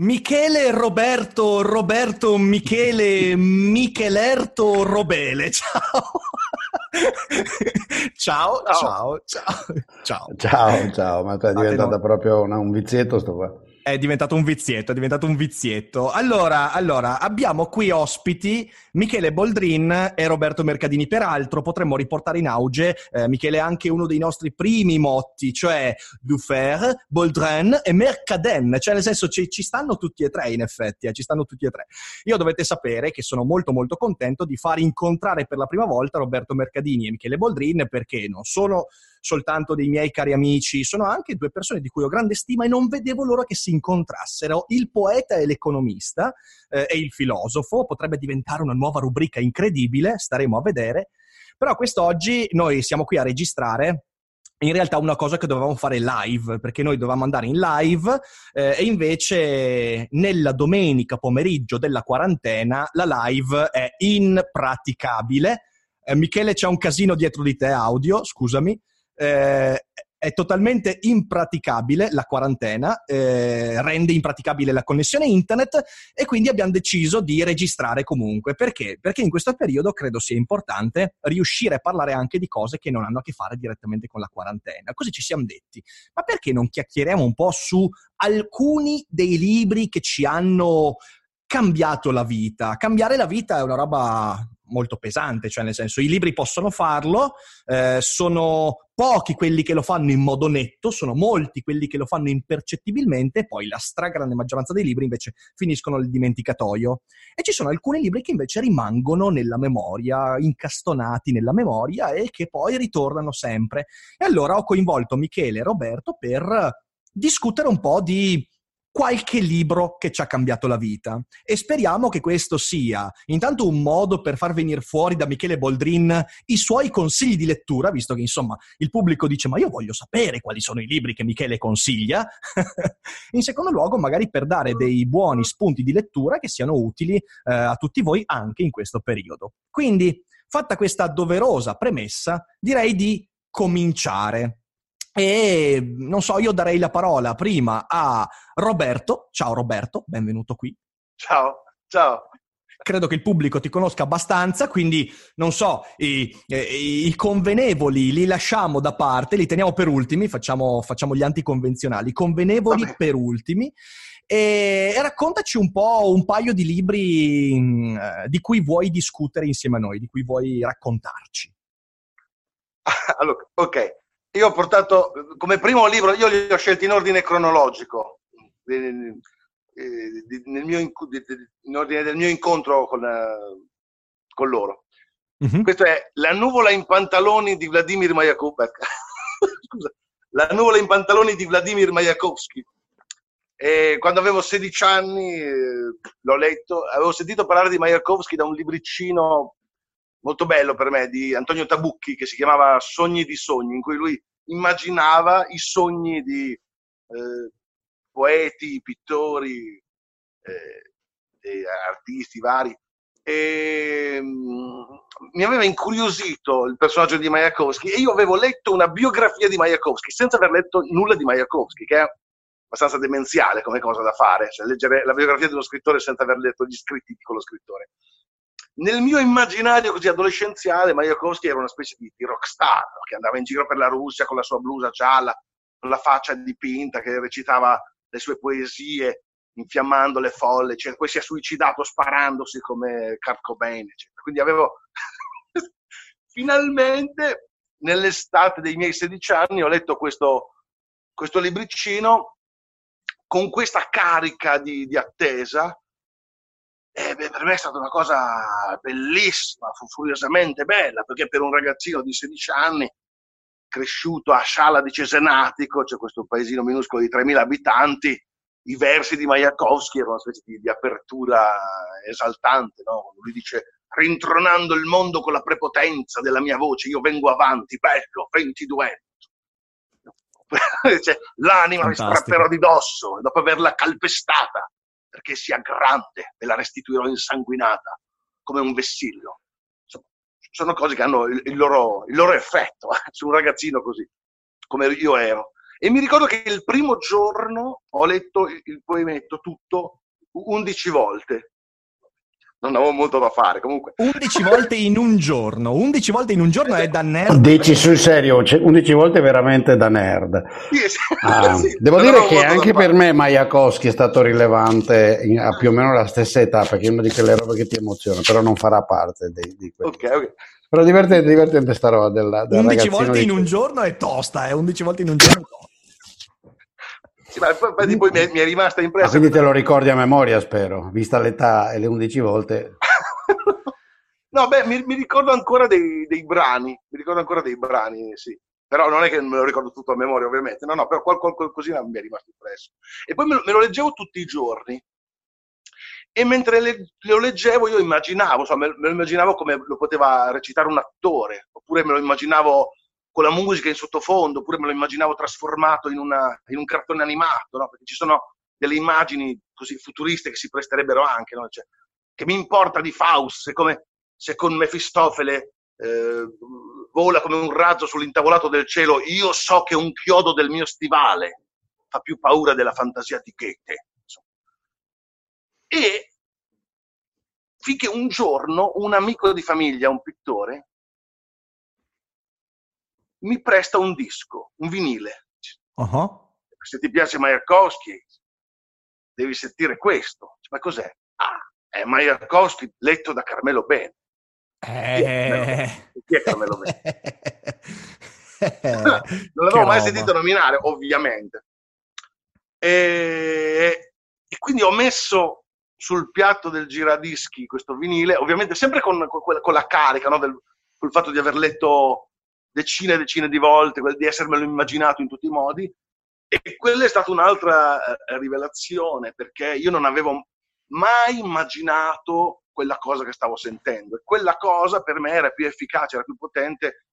Michele Roberto, Roberto Michele Michelerto Robele. Ciao. ciao, ciao, ciao, ciao. Ciao, ciao, ma è diventata proprio una, un vizietto sto qua. È diventato un vizietto, è diventato un vizietto. Allora, allora, abbiamo qui ospiti Michele Boldrin e Roberto Mercadini. Peraltro potremmo riportare in auge, eh, Michele, anche uno dei nostri primi motti, cioè Dufer, Boldrin e Mercaden. Cioè, nel senso, ci, ci stanno tutti e tre, in effetti, eh, ci stanno tutti e tre. Io dovete sapere che sono molto molto contento di far incontrare per la prima volta Roberto Mercadini e Michele Boldrin perché non sono soltanto dei miei cari amici, sono anche due persone di cui ho grande stima e non vedevo l'ora che si incontrassero. Il poeta e l'economista eh, e il filosofo potrebbe diventare una nuova rubrica incredibile, staremo a vedere. Però quest'oggi noi siamo qui a registrare in realtà una cosa che dovevamo fare live, perché noi dovevamo andare in live eh, e invece nella domenica pomeriggio della quarantena la live è impraticabile. Eh, Michele c'è un casino dietro di te audio, scusami eh, è totalmente impraticabile la quarantena, eh, rende impraticabile la connessione internet e quindi abbiamo deciso di registrare comunque. Perché? Perché in questo periodo credo sia importante riuscire a parlare anche di cose che non hanno a che fare direttamente con la quarantena. Così ci siamo detti, ma perché non chiacchieriamo un po' su alcuni dei libri che ci hanno cambiato la vita? Cambiare la vita è una roba molto pesante, cioè nel senso i libri possono farlo, eh, sono pochi quelli che lo fanno in modo netto, sono molti quelli che lo fanno impercettibilmente, poi la stragrande maggioranza dei libri invece finiscono nel dimenticatoio. E ci sono alcuni libri che invece rimangono nella memoria, incastonati nella memoria e che poi ritornano sempre. E allora ho coinvolto Michele e Roberto per discutere un po' di qualche libro che ci ha cambiato la vita e speriamo che questo sia intanto un modo per far venire fuori da Michele Boldrin i suoi consigli di lettura, visto che insomma il pubblico dice ma io voglio sapere quali sono i libri che Michele consiglia, in secondo luogo magari per dare dei buoni spunti di lettura che siano utili eh, a tutti voi anche in questo periodo. Quindi, fatta questa doverosa premessa, direi di cominciare. E non so, io darei la parola prima a Roberto. Ciao Roberto, benvenuto qui. Ciao, ciao. Credo che il pubblico ti conosca abbastanza, quindi non so, i, i, i convenevoli li lasciamo da parte, li teniamo per ultimi, facciamo, facciamo gli anticonvenzionali, convenevoli Vabbè. per ultimi. E, e, raccontaci un po' un paio di libri mh, mm, di cui vuoi discutere insieme a noi, di cui vuoi raccontarci. Allora, ok, io ho portato come primo libro, io li ho scelti in ordine cronologico, nel mio, in ordine del mio incontro con, con loro. Mm-hmm. Questo è La nuvola in pantaloni di Vladimir Mayakovsky. Scusa, La nuvola in pantaloni di Vladimir Mayakovsky. E quando avevo 16 anni eh, l'ho letto, avevo sentito parlare di Mayakovsky da un libricino molto bello per me di Antonio Tabucchi che si chiamava Sogni di sogni, in cui lui immaginava i sogni di eh, poeti, pittori, eh, artisti vari. E, um, mi aveva incuriosito il personaggio di Mayakovsky e io avevo letto una biografia di Mayakovsky senza aver letto nulla di Mayakovsky, che è abbastanza demenziale come cosa da fare, cioè leggere la biografia di uno scrittore senza aver letto gli scritti di quello scrittore nel mio immaginario così adolescenziale Mayakovsky era una specie di, di rockstar che andava in giro per la Russia con la sua blusa gialla, con la faccia dipinta, che recitava le sue poesie infiammando le folle, cioè, poi si è suicidato sparandosi come Kurt Cobain, eccetera. Quindi avevo finalmente nell'estate dei miei 16 anni ho letto questo, questo libricino con questa carica di, di attesa e beh, per me è stata una cosa bellissima, fu furiosamente bella, perché per un ragazzino di 16 anni, cresciuto a Sciala di Cesenatico, cioè questo paesino minuscolo di 3.000 abitanti, i versi di Majakovsky erano una specie di, di apertura esaltante, no? lui dice rintronando il mondo con la prepotenza della mia voce, io vengo avanti, bello, 22 cioè, l'anima Fantastico. mi strapperò di dosso dopo averla calpestata perché sia grande e la restituirò insanguinata come un vessillo. Sono cose che hanno il, il, loro, il loro, effetto eh, su un ragazzino così, come io ero. E mi ricordo che il primo giorno ho letto il, il poemetto tutto 11 volte non avevo molto da fare. Comunque. 11 volte in un giorno, 11 volte in un giorno è da nerd. Dici sul serio, 11 volte veramente da nerd. Sì, sì, ah, sì, devo dire che anche per me Majakowski è stato rilevante in, a più o meno la stessa età, perché è una di quelle robe che ti emoziona, però non farà parte di, di quello. Ok, ok. Però divertente, divertente sta roba della, del 11 volte in un giorno è tosta, eh? 11 volte in un giorno è tosta. Sì, ma poi, poi mi, è, mi, è, rimasta impressa. Ma quindi te lo ricordi a memoria, spero, vista l'età e le 11 volte. no, beh, mi, mi ricordo ancora dei, dei, brani, mi ricordo ancora dei brani, sì. Però non è che me lo ricordo tutto a memoria, ovviamente. No, no, però qual, qual, qualcosina mi è rimasto impresso. E poi me lo, me lo leggevo tutti i giorni. E mentre le, lo leggevo io immaginavo, insomma, me, me lo immaginavo come lo poteva recitare un attore, oppure me lo immaginavo con la musica in sottofondo, oppure me lo immaginavo trasformato in, una, in un cartone animato, no? perché ci sono delle immagini così futuriste che si presterebbero anche, no? cioè, che mi importa di Faust, se, come, se con Mefistofele eh, vola come un razzo sull'intavolato del cielo, io so che un chiodo del mio stivale fa più paura della fantasia di Goethe. E finché un giorno un amico di famiglia, un pittore, mi presta un disco, un vinile. Uh-huh. Se ti piace Majakowski, devi sentire questo. Ma cos'è? Ah, è Majakowski letto da Carmelo Bene. Eh... Chi è Carmelo Bene? non l'avevo mai sentito nominare, ovviamente. E... e, quindi ho messo sul piatto del giradischi questo vinile, ovviamente sempre con, con, con la carica, no, del, col fatto di aver letto decine e decine di volte, di essermelo immaginato in tutti i modi. E quella è stata un'altra eh, rivelazione, perché io non avevo mai immaginato quella cosa che stavo sentendo. E quella cosa per me era più efficace, era più potente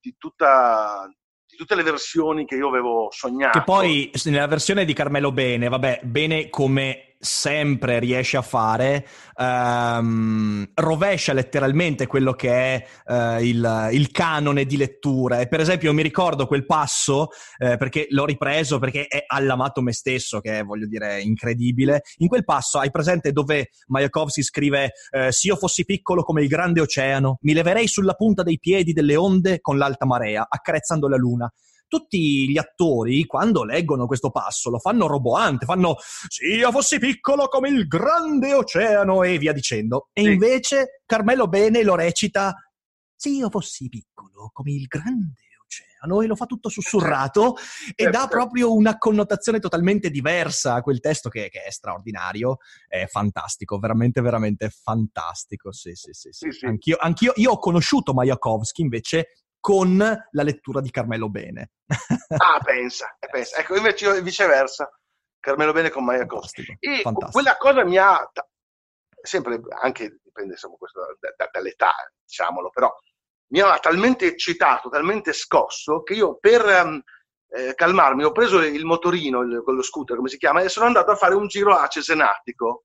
di, tutta, di tutte le versioni che io avevo sognato. Che poi nella versione di Carmelo Bene, vabbè, bene come sempre riesce a fare, um, rovescia letteralmente quello che è uh, il, il, canone di lettura. E per esempio mi ricordo quel passo, eh, perché l'ho ripreso perché è all'amato me stesso, che è, voglio dire, incredibile. In quel passo hai presente dove Majakovsky scrive eh, «Se io fossi piccolo come il grande oceano, mi leverei sulla punta dei piedi delle onde con l'alta marea, accarezzando la luna» tutti gli attori, quando leggono questo passo, lo fanno roboante, fanno se io fossi piccolo come il grande oceano e via dicendo. E sì. invece Carmelo Bene lo recita se io fossi piccolo come il grande oceano e lo fa tutto sussurrato e certo. dà proprio una connotazione totalmente diversa a quel testo che, che, è straordinario, è fantastico, veramente, veramente fantastico. Sì, sì, sì. sì. sì, sì. Anch'io, anch'io, io ho conosciuto Majakovsky invece con la lettura di Carmelo Bene. ah, pensa, eh, pensa. Ecco, invece viceversa, Carmelo Bene con Majakovsky. E Fantastico. quella cosa mi ha, sempre, anche, dipende insomma, questo, da, da, dall'età, diciamolo, però mi ha talmente eccitato, talmente scosso, che io per um, eh, calmarmi ho preso il motorino, il, quello scooter, come si chiama, e sono andato a fare un giro a Cesenatico,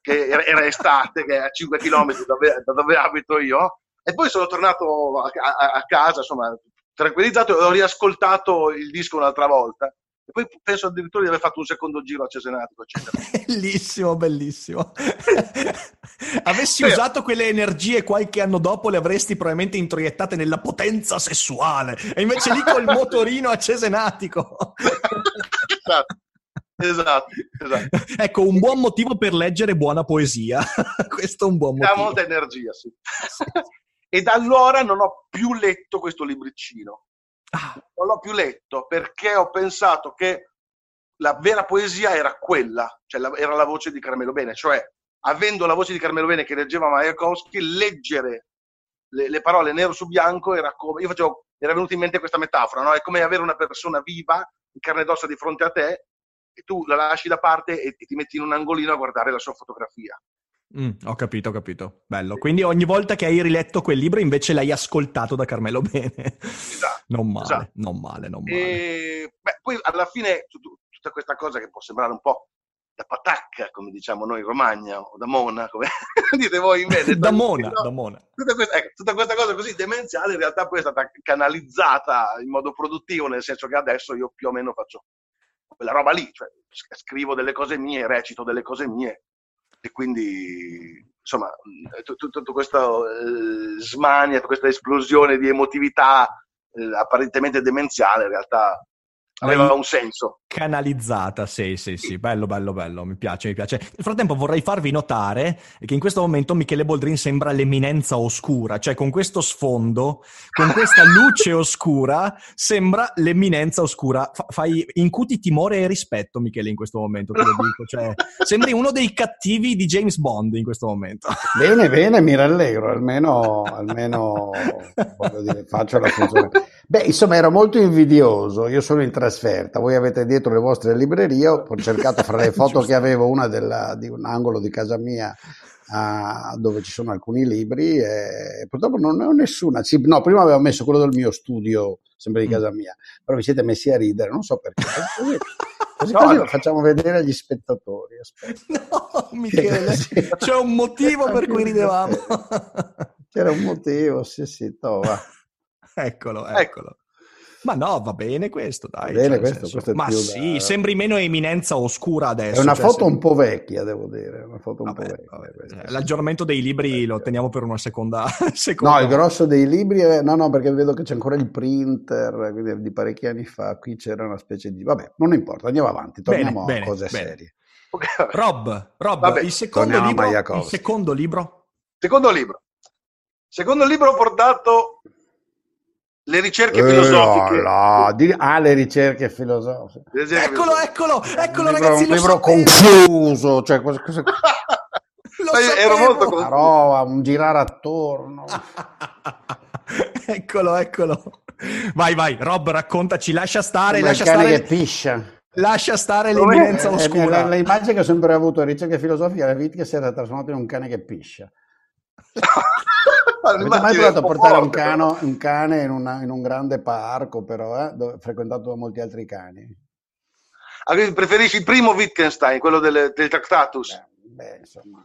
che era, era estate, che è a 5 km da dove, da dove abito io, e poi sono tornato a, a, a casa, insomma, tranquillizzato e ho riascoltato il disco un'altra volta. E poi penso addirittura di aver fatto un secondo giro a Cesenatico, eccetera. Bellissimo, bellissimo. Avessi Beh. usato quelle energie qualche anno dopo, le avresti probabilmente introiettate nella potenza sessuale. E invece lì col motorino a Cesenatico. esatto. Esatto, esatto. ecco, un buon motivo per leggere buona poesia. Questo è un buon motivo. Ha molta energia, sì. sì. E da allora non ho più letto questo libricino. Ah. Non l'ho più letto perché ho pensato che la vera poesia era quella, cioè la, era la voce di Carmelo Bene, cioè avendo la voce di Carmelo Bene che leggeva Majakowski, leggere le, le, parole nero su bianco era come, io facevo, era venuta in mente questa metafora, no? è come avere una persona viva in carne ed ossa di fronte a te e tu la lasci da parte e, e ti metti in un angolino a guardare la sua fotografia. Mm, ho capito, ho capito. Bello. Quindi ogni volta che hai riletto quel libro invece l'hai ascoltato da Carmelo Bene. Esatto. non male, esatto. non male, non male. E, beh, poi alla fine tutta questa cosa che può sembrare un po' da patacca, come diciamo noi in Romagna, o da Mona, come dite voi in Veneto. da Mona, no? da Mona. Tutta questa, ecco, tutta questa cosa così demenziale in realtà poi è stata canalizzata in modo produttivo, nel senso che adesso io più o meno faccio quella roba lì, cioè scrivo delle cose mie, recito delle cose mie e quindi insomma tutto questo eh, smania, questa esplosione di emotività eh, apparentemente demenziale in realtà aveva un senso. Canalizzata, sì, sì, sì, bello, bello, bello, mi piace, mi piace. Nel frattempo vorrei farvi notare che in questo momento Michele Boldrin sembra l'eminenza oscura, cioè con questo sfondo, con questa luce oscura, sembra l'eminenza oscura. F- fai, incuti timore e rispetto, Michele, in questo momento, te lo dico. Cioè, sembri uno dei cattivi di James Bond in questo momento. Bene, bene, mi rallegro, almeno, almeno dire, faccio la funzione. Beh, insomma, ero molto invidioso. Io sono in trasferta, voi avete dietro le vostre librerie. Ho cercato fra le foto che avevo una della, di un angolo di casa mia uh, dove ci sono alcuni libri e purtroppo non ne ho nessuna. Sì, no, prima avevo messo quello del mio studio, sempre di mm. casa mia, però vi siete messi a ridere, non so perché. Così, così, no, così lo facciamo vedere agli spettatori. Aspetta. No, Michele, c'è un motivo per cui ridevamo. C'era un motivo, sì, sì, tova. eccolo, ecco. eccolo. Ma no, va bene questo, dai. Bene cioè, questo, questo Ma sì, da... sembri meno eminenza oscura adesso. È una cioè, foto sembri... un po' vecchia, devo dire. Una foto vabbè, un po' vecchia. Vabbè. L'aggiornamento dei libri lo teniamo per una seconda, seconda. No, il grosso dei libri è... No, no, perché vedo che c'è ancora il printer quindi di parecchi anni fa. Qui c'era una specie di... Vabbè, non importa, andiamo avanti, torniamo bene, a bene, cose bene. serie. Rob, Rob vabbè, il, secondo libro, il secondo libro? Secondo libro. Secondo libro ho portato le ricerche eh, filosofiche. No, no. Ah, le ricerche filosofiche. Eccolo, eccolo, eccolo, un ragazzi. un libro confuso, cioè cosa, cosa... ero molto confuso. Roba, un girare attorno. eccolo, eccolo. Vai, vai, Rob, raccontaci, lascia stare, Come lascia stare. che piscia. Lascia stare l'eminenza oscura. Eh, l'immagine che ho sempre avuto ricerche filosofiche era Witt che si era trasformato in un cane che piscia. Avete mai provato a portare un, cano, un cane in, una, in, un grande parco, però, eh, dove, frequentato da molti altri cani? Ah, preferisci il primo Wittgenstein, quello del, del Tractatus? Beh, beh, insomma,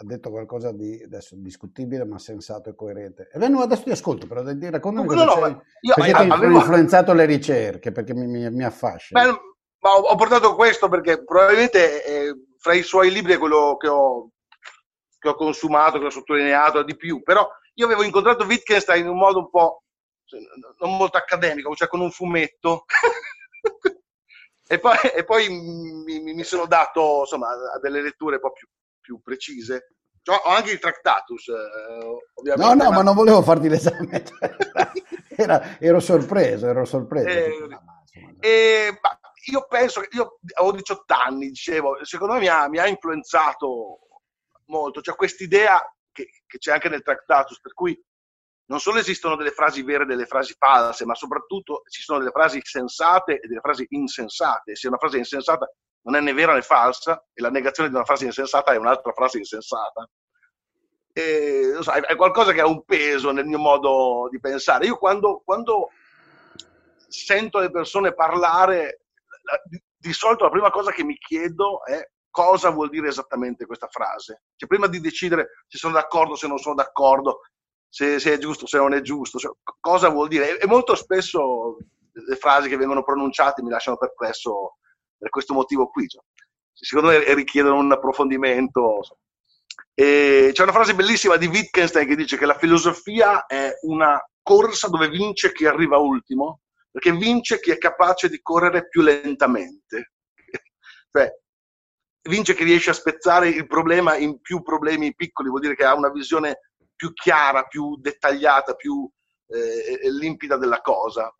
ha detto qualcosa di adesso discutibile, ma sensato e coerente. E beh, adesso ti ascolto, però raccontami cosa no, c'è. Io, perché ti avevo... influenzato le ricerche, perché mi, mi, mi affascina. Beh, ma ho, ho, portato questo perché probabilmente eh, fra i suoi libri è quello che ho che ho consumato, che ho sottolineato di più, però io avevo incontrato Wittgenstein in un modo un po' cioè, non molto accademico, cioè con un fumetto. e poi, e poi mi, mi, sono dato insomma, a delle letture un po' più, più precise. Cioè, ho anche il Tractatus, eh, ovviamente. No, no, ma... ma... non volevo farti l'esame. Era, ero sorpreso, ero sorpreso. Eh, eh, io penso che io ho 18 anni, dicevo, secondo me mi ha, mi ha influenzato molto, cioè quest'idea che, che c'è anche nel Tractatus, per cui non solo esistono delle frasi vere e delle frasi false, ma soprattutto esistono delle frasi sensate e delle frasi insensate. Se una frase insensata non è né vera né falsa, e la negazione di una frase insensata è un'altra frase insensata. E, so, è qualcosa che ha un peso nel mio modo di pensare. Io quando, quando sento le persone parlare, di, di solito la prima cosa che mi chiedo è cosa vuol dire esattamente questa frase. Cioè, prima di decidere se sono d'accordo, se non sono d'accordo, se, se è giusto, se non è giusto, cioè, cosa vuol dire. E, molto spesso le frasi che vengono pronunciate mi lasciano perplesso per questo motivo qui. Cioè, secondo me richiedono un approfondimento. E c'è una frase bellissima di Wittgenstein che dice che la filosofia è una corsa dove vince chi arriva ultimo, perché vince chi è capace di correre più lentamente. cioè, vince che riesce a spezzare il problema in più problemi piccoli, vuol dire che ha una visione più chiara, più dettagliata, più eh, limpida della cosa.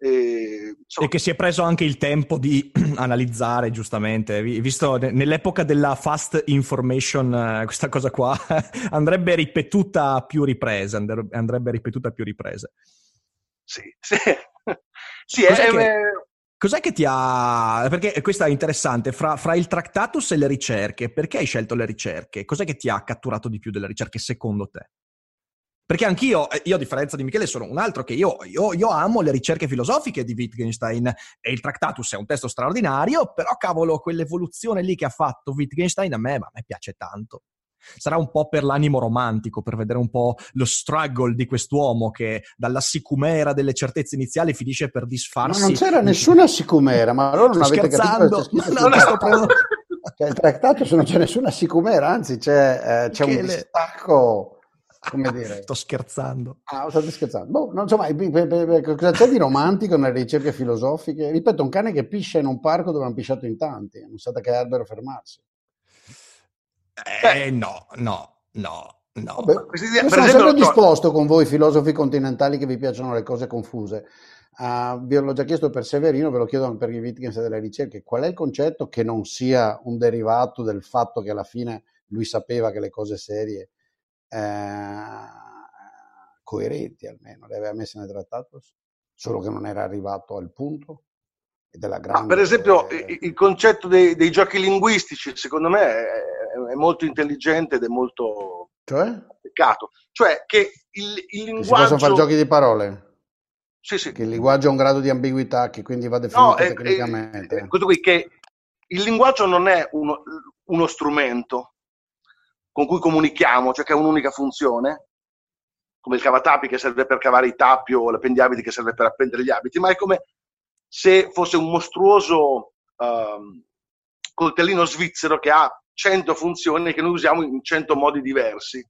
E, e, che si è preso anche il tempo di analizzare giustamente, visto nell'epoca della fast information eh, questa cosa qua andrebbe ripetuta a più riprese, andrebbe ripetuta a più riprese. Sì, sì. sì è, che... Cos'è che ti ha... Perché questo è interessante, fra, fra, il Tractatus e le ricerche, perché hai scelto le ricerche? Cos'è che ti ha catturato di più delle ricerche secondo te? Perché anch'io, eh, io a differenza di Michele, sono un altro che io, io, io amo le ricerche filosofiche di Wittgenstein e il Tractatus è un testo straordinario, però cavolo, quell'evoluzione lì che ha fatto Wittgenstein a me, a me piace tanto. Sarà un po' per l'animo romantico, per vedere un po' lo struggle di quest'uomo che dalla sicumera delle certezze iniziali finisce per disfarsi. Ma non c'era nessuna sicumera, ma allora non avete capito c'è no, no, sto prendendo... Cioè, il trattato non c'è nessuna sicumera, anzi c'è, eh, c'è un le... distacco come dire. Sto scherzando. Ah, state scherzando. Boh, non, insomma, cosa c'è di romantico nelle ricerche filosofiche? Ripeto, un cane che piscia in un parco dove hanno pisciato in tanti, non sa che albero fermarsi. Eh, no, no, no. No. Vabbè, io sono sempre disposto con voi filosofi continentali che vi piacciono le cose confuse. Uh, vi l'ho già chiesto per Severino, ve lo chiedo anche per i Wittgenstein delle ricerche. Qual è il concetto che non sia un derivato del fatto che alla fine lui sapeva che le cose serie eh, coerenti almeno le aveva messe nel trattato, solo che non era arrivato al punto? Grande... per esempio, eh... il concetto dei, dei, giochi linguistici, secondo me, è, è molto intelligente ed è molto cioè? peccato. Cioè che il, il linguaggio... Si possono fare giochi di parole? Sì, sì. Che il linguaggio ha un grado di ambiguità che quindi va definito no, tecnicamente. È, è, questo qui che il linguaggio non è uno, uno strumento con cui comunichiamo, cioè che ha un'unica funzione, come il cavatappi che serve per cavare i tappi o l'appendiabiti che serve per appendere gli abiti, ma è come se fosse un mostruoso um, coltellino svizzero che ha 100 funzioni che noi usiamo in 100 modi diversi.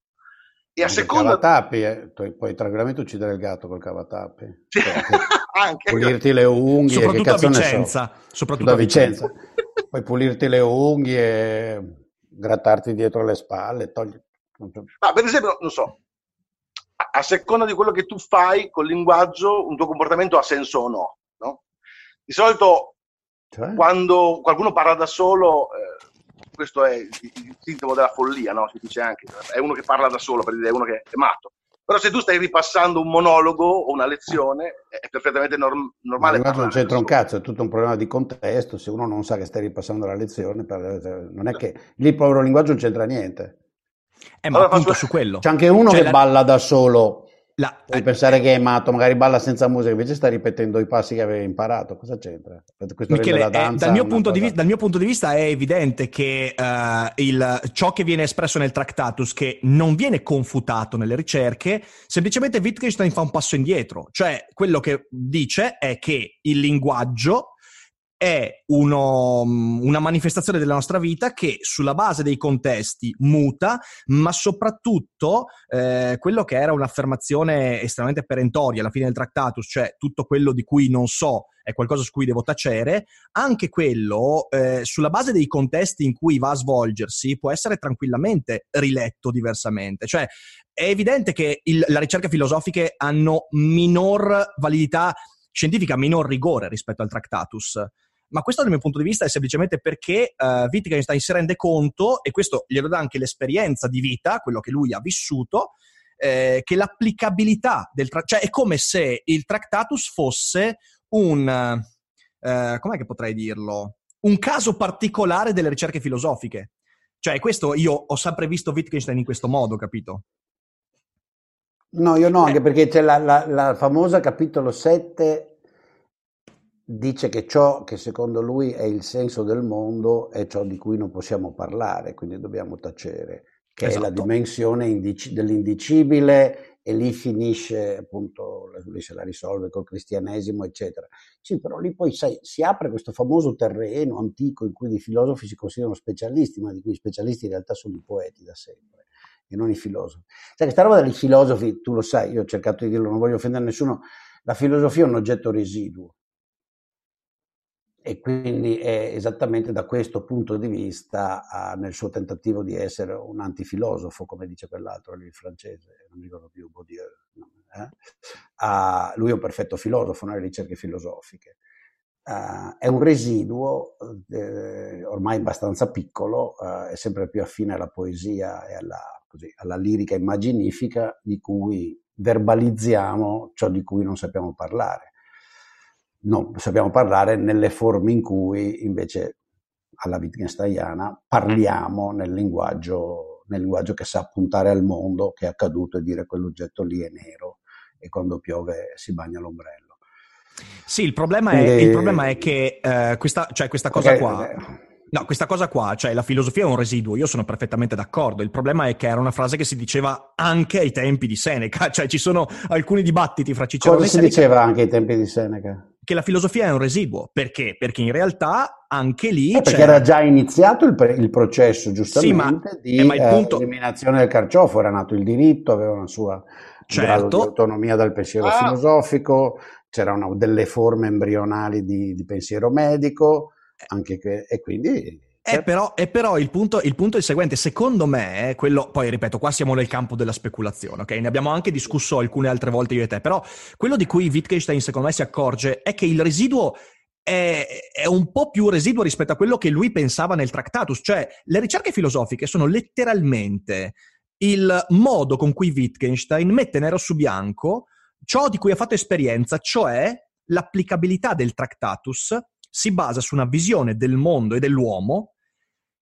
E a seconda... Cavatappi, eh? puoi tranquillamente uccidere il gatto col cavatappi. Sì. Cioè, Anche. Pulirti le unghie, soprattutto a Vicenza. So. Soprattutto a Vicenza. Vicenza. puoi pulirti le unghie, grattarti dietro le spalle, togli... Ma per esempio, non so, a seconda di quello che tu fai col linguaggio, un tuo comportamento ha senso o no. no? Di solito, cioè? quando qualcuno parla da solo, eh, questo è il, il sintomo della follia, no? Si dice anche, è uno che parla da solo, per dire, è uno che è matto. Però se tu stai ripassando un monologo o una lezione, è perfettamente norm- normale. Ma non c'entra un cazzo, è tutto un problema di contesto. Se uno non sa che stai ripassando la lezione, non è che lì il povero linguaggio non c'entra niente. Eh, ma allora, appunto su quello. C'è anche uno cioè, che la... balla da solo la, Puoi eh, pensare che è matto, magari balla senza musica, invece sta ripetendo i passi che aveva imparato. Cosa c'entra? Michele, eh, dal, mio cosa... dal, mio punto di vista è evidente che uh, il, ciò che viene espresso nel Tractatus, che non viene confutato nelle ricerche, semplicemente Wittgenstein fa un passo indietro. Cioè, quello che dice è che il linguaggio è uno, una manifestazione della nostra vita che sulla base dei contesti muta, ma soprattutto eh, quello che era un'affermazione estremamente perentoria alla fine del Tractatus, cioè tutto quello di cui non so è qualcosa su cui devo tacere, anche quello eh, sulla base dei contesti in cui va a svolgersi può essere tranquillamente riletto diversamente. Cioè è evidente che il, la ricerca filosofiche hanno minor validità scientifica, minor rigore rispetto al Tractatus ma questo dal mio punto di vista è semplicemente perché uh, Wittgenstein si rende conto, e questo glielo dà anche l'esperienza di vita, quello che lui ha vissuto, eh, che l'applicabilità del tra- cioè è come se il Tractatus fosse un, eh, com'è che potrei dirlo, un caso particolare delle ricerche filosofiche. Cioè, questo io ho sempre visto Wittgenstein in questo modo, capito? No, io no, anche perché c'è la, la, la famosa capitolo 7 dice che ciò che secondo lui è il senso del mondo è ciò di cui non possiamo parlare, quindi dobbiamo tacere, che esatto. è la esatto. dimensione indici- dell'indicibile e lì finisce appunto, lui se la risolve col cristianesimo, eccetera. Sì, però lì poi sai, si apre questo famoso terreno antico in cui i filosofi si considerano specialisti, ma di cui i specialisti in realtà sono i poeti da sempre e non i filosofi. Sai, questa roba dei filosofi, tu lo sai, io ho cercato di dirlo, non voglio offendere nessuno, la filosofia è un oggetto residuo e quindi è esattamente da questo punto di vista uh, nel suo tentativo di essere un antifilosofo, come dice quell'altro lì, francese, non mi ricordo più, Baudieu, eh? uh, lui è un perfetto filosofo nelle ricerche filosofiche. Uh, è un residuo eh, ormai abbastanza piccolo, è sempre più affine alla poesia e alla, così, alla lirica immaginifica di cui verbalizziamo ciò di cui non sappiamo parlare no, sappiamo parlare nelle forme in cui invece alla Wittgensteiniana parliamo nel linguaggio, nel linguaggio che sa puntare al mondo, che è accaduto e dire quell'oggetto lì è nero e quando piove si bagna l'ombrello. Sì, il problema è, il problema è che eh, questa, cioè questa cosa okay, qua... Eh, No, questa cosa qua, cioè la filosofia è un residuo, io sono perfettamente d'accordo. Il problema è che era una frase che si diceva anche ai tempi di Seneca, cioè ci sono alcuni dibattiti fra Cicerone Cosa e Seneca. Cosa si diceva anche ai tempi di Seneca? Che la filosofia è un residuo, perché? Perché in realtà anche lì... Eh, perché era già iniziato il, pre- il processo, giustamente, sì, ma, di eh, punto... eliminazione del carciofo, era nato il diritto, aveva una sua certo. grado di autonomia dal pensiero ah. filosofico, c'erano delle forme embrionali di, di pensiero medico, anche che, e quindi è certo. però, è però il, punto, il, punto, è il seguente, secondo me, quello, poi ripeto, qua siamo nel campo della speculazione, ok? Ne abbiamo anche discusso alcune altre volte io e te, però quello di cui Wittgenstein secondo me si accorge è che il residuo è, è, un po' più residuo rispetto a quello che lui pensava nel Tractatus, cioè le ricerche filosofiche sono letteralmente il modo con cui Wittgenstein mette nero su bianco ciò di cui ha fatto esperienza, cioè l'applicabilità del Tractatus si basa su una visione del mondo e dell'uomo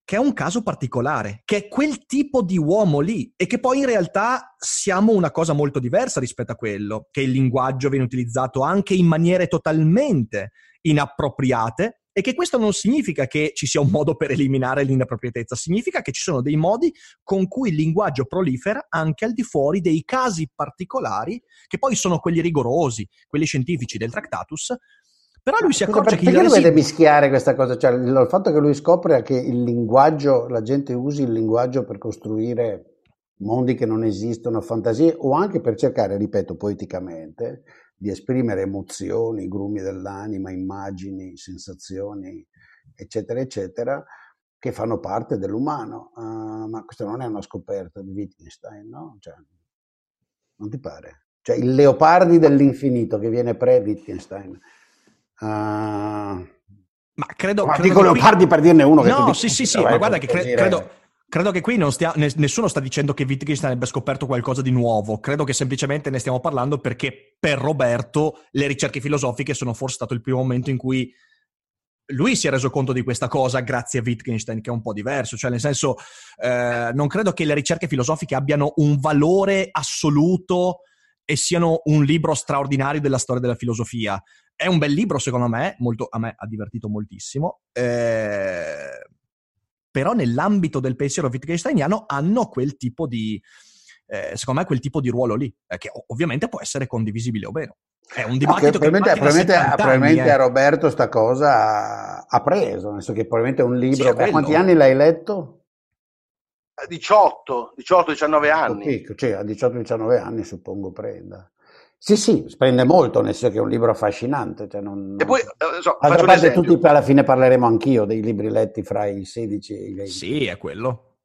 che è un caso particolare, che è quel tipo di uomo lì e che poi in realtà siamo una cosa molto diversa rispetto a quello, che il linguaggio viene utilizzato anche in maniere totalmente inappropriate e che questo non significa che ci sia un modo per eliminare l'inappropriatezza, significa che ci sono dei modi con cui il linguaggio prolifera anche al di fuori dei casi particolari, che poi sono quelli rigorosi, quelli scientifici del Tractatus, però lui si accorge perché che... Perché lui vede mischiare questa cosa? Cioè, il fatto che lui scopre che il linguaggio, la gente usi il linguaggio per costruire mondi che non esistono, fantasie, o anche per cercare, ripeto, poeticamente, di esprimere emozioni, grumi dell'anima, immagini, sensazioni, eccetera, eccetera, che fanno parte dell'umano. Uh, ma questa non è una scoperta di Wittgenstein, no? Cioè, non ti pare? Cioè, il Leopardi dell'infinito che viene pre-Wittgenstein Uh, ma credo... Ma credo dico Leopardi qui... per dirne uno che... No, sì, sì, sì, ma guarda che cre- credo... Credo che qui stia, nessuno sta dicendo che Wittgenstein abbia scoperto qualcosa di nuovo, credo che semplicemente ne stiamo parlando perché per Roberto le ricerche filosofiche sono forse stato il primo momento in cui lui si è reso conto di questa cosa grazie a Wittgenstein, che è un po' diverso, cioè nel senso eh, non credo che le ricerche filosofiche abbiano un valore assoluto e siano un libro straordinario della storia della filosofia. È un bel libro, secondo me, molto, a me ha divertito moltissimo. Eh, però nell'ambito del pensiero wittgensteiniano hanno quel tipo di, eh, secondo me, quel tipo di ruolo lì, eh, che ovviamente può essere condivisibile o meno. È un dibattito no, che probabilmente, probabilmente, probabilmente anni, a Roberto sta cosa ha preso, nel senso che probabilmente è un libro. Sì, quanti anni l'hai letto? 18, 18-19 anni. Cioè, a 18-19 anni suppongo prenda. Sì, sì, prende molto, nel senso che è un libro affascinante. Cioè non, e poi, eh, so, Altra parte, tutti alla fine parleremo anch'io dei libri letti fra i 16 e i 20. Sì, è quello.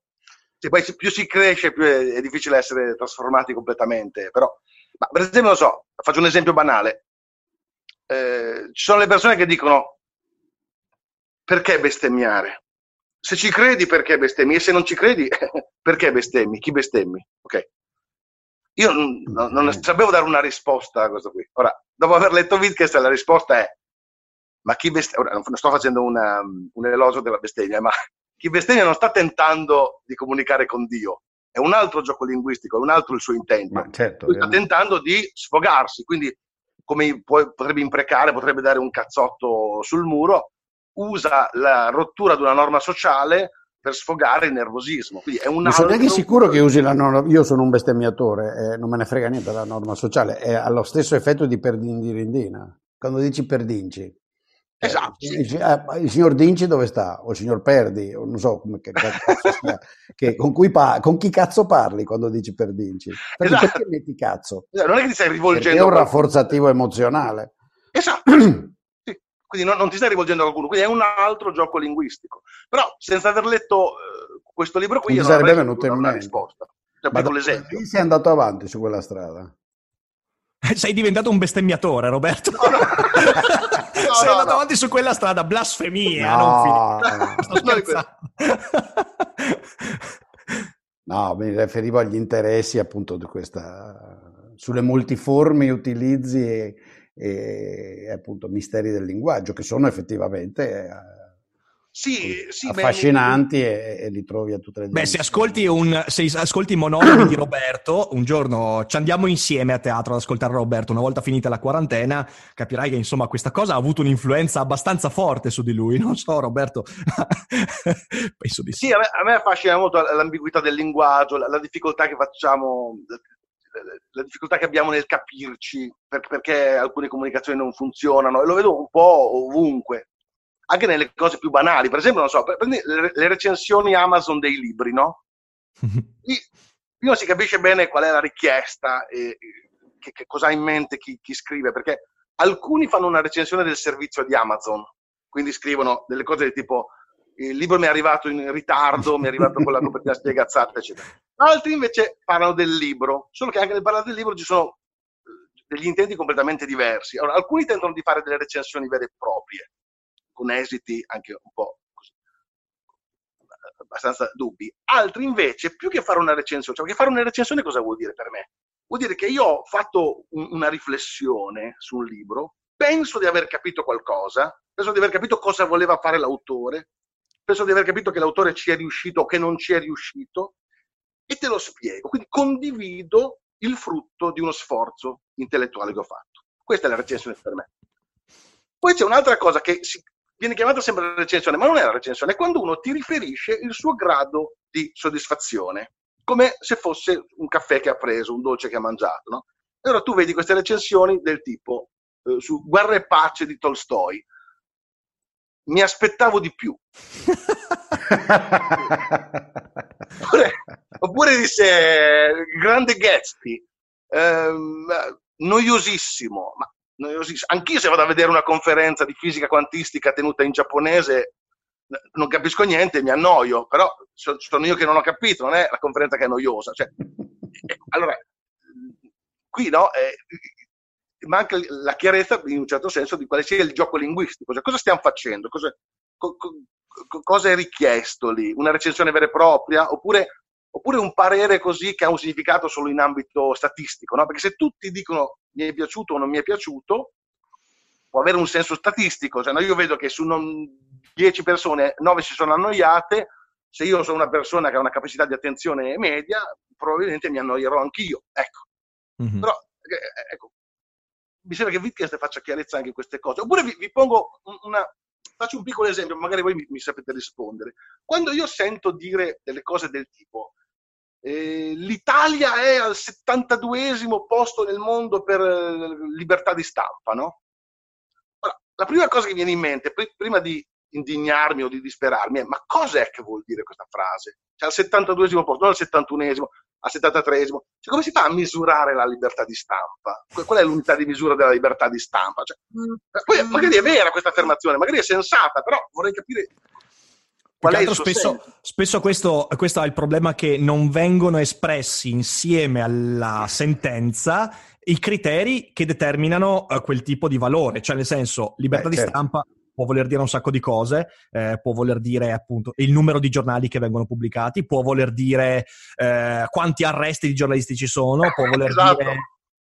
Sì, poi più si cresce, più è, è difficile essere trasformati completamente. Però, ma per esempio, non so, faccio un esempio banale. Eh, ci sono le persone che dicono perché bestemmiare? Se ci credi, perché bestemmi? E se non ci credi, perché bestemmi? Chi bestemmi? Ok. Io non, non sapevo dare una risposta a questo qui. Ora, dopo aver letto Wittgenstein, la risposta è: ma chi bestemmia? non sto facendo una, un elogio della bestemmia, ma chi bestemmia non sta tentando di comunicare con Dio. È un altro gioco linguistico, è un altro il suo intento. Certo, sta tentando di sfogarsi, quindi come potrebbe imprecare, potrebbe dare un cazzotto sul muro, usa la rottura di una norma sociale per sfogare il nervosismo. Quindi è un non sono neanche sicuro che usi la norma. Io sono un bestemmiatore, eh, non me ne frega niente della norma sociale, è, ha lo stesso effetto di Perdindirindina. Quando dici Perdinci, eh, esatto. Eh, dici, eh, il signor Dinci dove sta? O il signor Perdi? O non so come, che, che, con, cui pa- con chi cazzo parli quando dici Perdinci? Perché, esatto. perché metti cazzo? Esatto, non è che ti stai rivolgendo. Perché è un rafforzativo emozionale. Esatto. quindi non, non, ti stai rivolgendo a qualcuno, quindi è un altro gioco linguistico. Però senza aver letto eh, questo libro qui, non io sarebbe venuto in mente. risposta. Cioè, Ma l'esempio. sei andato avanti su quella strada? Sei diventato un bestemmiatore, Roberto. No, no. no, sei andato avanti su quella strada, blasfemia, non finire. No, mi riferivo agli interessi appunto di questa, sulle multiformi utilizzi e, e, e appunto misteri del linguaggio, che sono effettivamente eh, sì, sì, affascinanti beh, e, e, li trovi a tutte le Beh, se ascolti, un, se ascolti i monologhi di Roberto, un giorno ci andiamo insieme a teatro ad ascoltare Roberto, una volta finita la quarantena, capirai che insomma questa cosa ha avuto un'influenza abbastanza forte su di lui. Non so, Roberto, penso di sì. Sì, a me, a me affascina molto l'ambiguità del linguaggio, la, la difficoltà che facciamo la difficoltà che abbiamo nel capirci perché alcune comunicazioni non funzionano e lo vedo un po' ovunque anche nelle cose più banali. Per esempio, non so, prendi le recensioni Amazon dei libri, no? Lì, non si capisce bene qual è la richiesta e che, che cosa ha in mente chi, chi, scrive, perché alcuni fanno una recensione del servizio di Amazon, quindi scrivono delle cose del tipo il libro mi è arrivato in ritardo, mi è arrivato con la copertina spiegazzata, eccetera. Altri invece parlano del libro, solo che anche nel parlare del libro ci sono degli intenti completamente diversi. Allora, alcuni tentano di fare delle recensioni vere e proprie, con esiti anche un po' così, abbastanza dubbi. Altri invece, più che fare una recensione, cioè che fare una recensione cosa vuol dire per me? Vuol dire che io ho fatto un, una riflessione su un libro, penso di aver capito qualcosa, penso di aver capito cosa voleva fare l'autore, penso di aver capito che l'autore ci è riuscito o che non ci è riuscito e te lo spiego. Quindi condivido il frutto di uno sforzo intellettuale che ho fatto. Questa è la recensione per me. Poi c'è un'altra cosa che si, viene chiamata sempre recensione, ma non è la recensione, è quando uno ti riferisce il suo grado di soddisfazione, come se fosse un caffè che ha preso, un dolce che ha mangiato. No? allora tu vedi queste recensioni del tipo eh, su Guerra e pace di Tolstoi. Mi aspettavo di più. oppure, oppure disse Grande Gatsby, ehm, noiosissimo, ma Anch'io se vado a vedere una conferenza di fisica quantistica tenuta in giapponese non capisco niente, mi annoio, però sono io che non ho capito, non è la conferenza che è noiosa. Cioè, eh, allora, qui no, eh, manca la chiarezza in un certo senso di quale sia il gioco linguistico, cioè, cosa stiamo facendo, cosa, co, co, cosa è richiesto lì, una recensione vera e propria, oppure, oppure, un parere così che ha un significato solo in ambito statistico, no? perché se tutti dicono mi è piaciuto o non mi è piaciuto, può avere un senso statistico. Cioè, no, io vedo che su 10 persone 9 si sono annoiate, se io sono una persona che ha una capacità di attenzione media, probabilmente mi annoierò anch'io. Ecco. Mm-hmm. Però, eh, ecco, mi sembra che Wittgenstein faccia chiarezza anche in queste cose. Oppure vi, vi pongo una, faccio un piccolo esempio, magari voi mi, mi, sapete rispondere. Quando io sento dire delle cose del tipo eh, l'Italia è al 72esimo posto nel mondo per eh, libertà di stampa, no? Allora, la prima cosa che viene in mente, pr- prima di indignarmi o di disperarmi, è ma cos'è che vuol dire questa frase? Cioè al 72esimo posto, non al 71esimo, al 73esimo. Cioè, come si fa a misurare la libertà di stampa? Qual è l'unità di misura della libertà di stampa? Cioè, mm. poi magari è vera questa affermazione, magari è sensata, però vorrei capire Qual è spesso, spesso questo, questo, è il problema che non vengono espressi insieme alla sentenza i criteri che determinano uh, quel tipo di valore, cioè nel senso libertà Beh, di certo. stampa può voler dire un sacco di cose, eh, può voler dire appunto il numero di giornali che vengono pubblicati, può voler dire eh, quanti arresti di giornalisti ci sono, può voler esatto. dire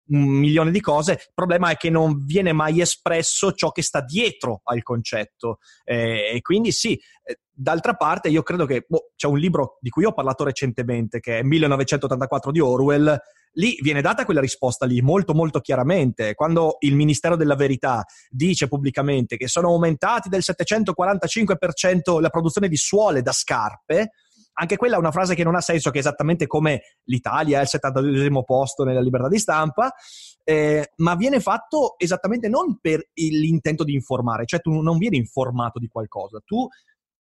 un milione di cose. Il problema è che non viene mai espresso ciò che sta dietro al concetto. Eh, e quindi sì, eh, d'altra parte io credo che boh, c'è un libro di cui ho parlato recentemente, che è 1984 di Orwell. Lì viene data quella risposta lì molto molto chiaramente. Quando il Ministero della Verità dice pubblicamente che sono aumentati del 745% la produzione di suole da scarpe, anche quella è una frase che non ha senso, che è esattamente come l'Italia è al 72 posto nella libertà di stampa, eh, ma viene fatto esattamente non per l'intento di informare, cioè tu non vieni informato di qualcosa, tu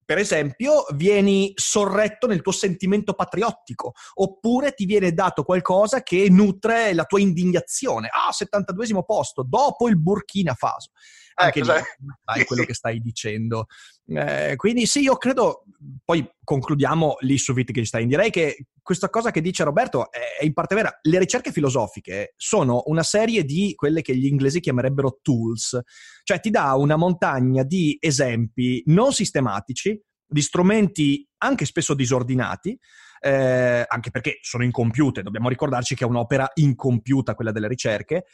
per esempio, vieni sorretto nel tuo sentimento patriottico, oppure ti viene dato qualcosa che nutre la tua indignazione. Ah, 72 posto, dopo il Burkina Faso. Anche ecco, lì, sai quello che stai dicendo. Eh, quindi sì, io credo, poi concludiamo lì su Wittgenstein, direi che questa cosa che dice Roberto è in parte vera. Le ricerche filosofiche sono una serie di quelle che gli inglesi chiamerebbero tools, cioè ti dà una montagna di esempi non sistematici, di strumenti anche spesso disordinati, eh, anche perché sono incompiute, dobbiamo ricordarci che è un'opera incompiuta quella delle ricerche,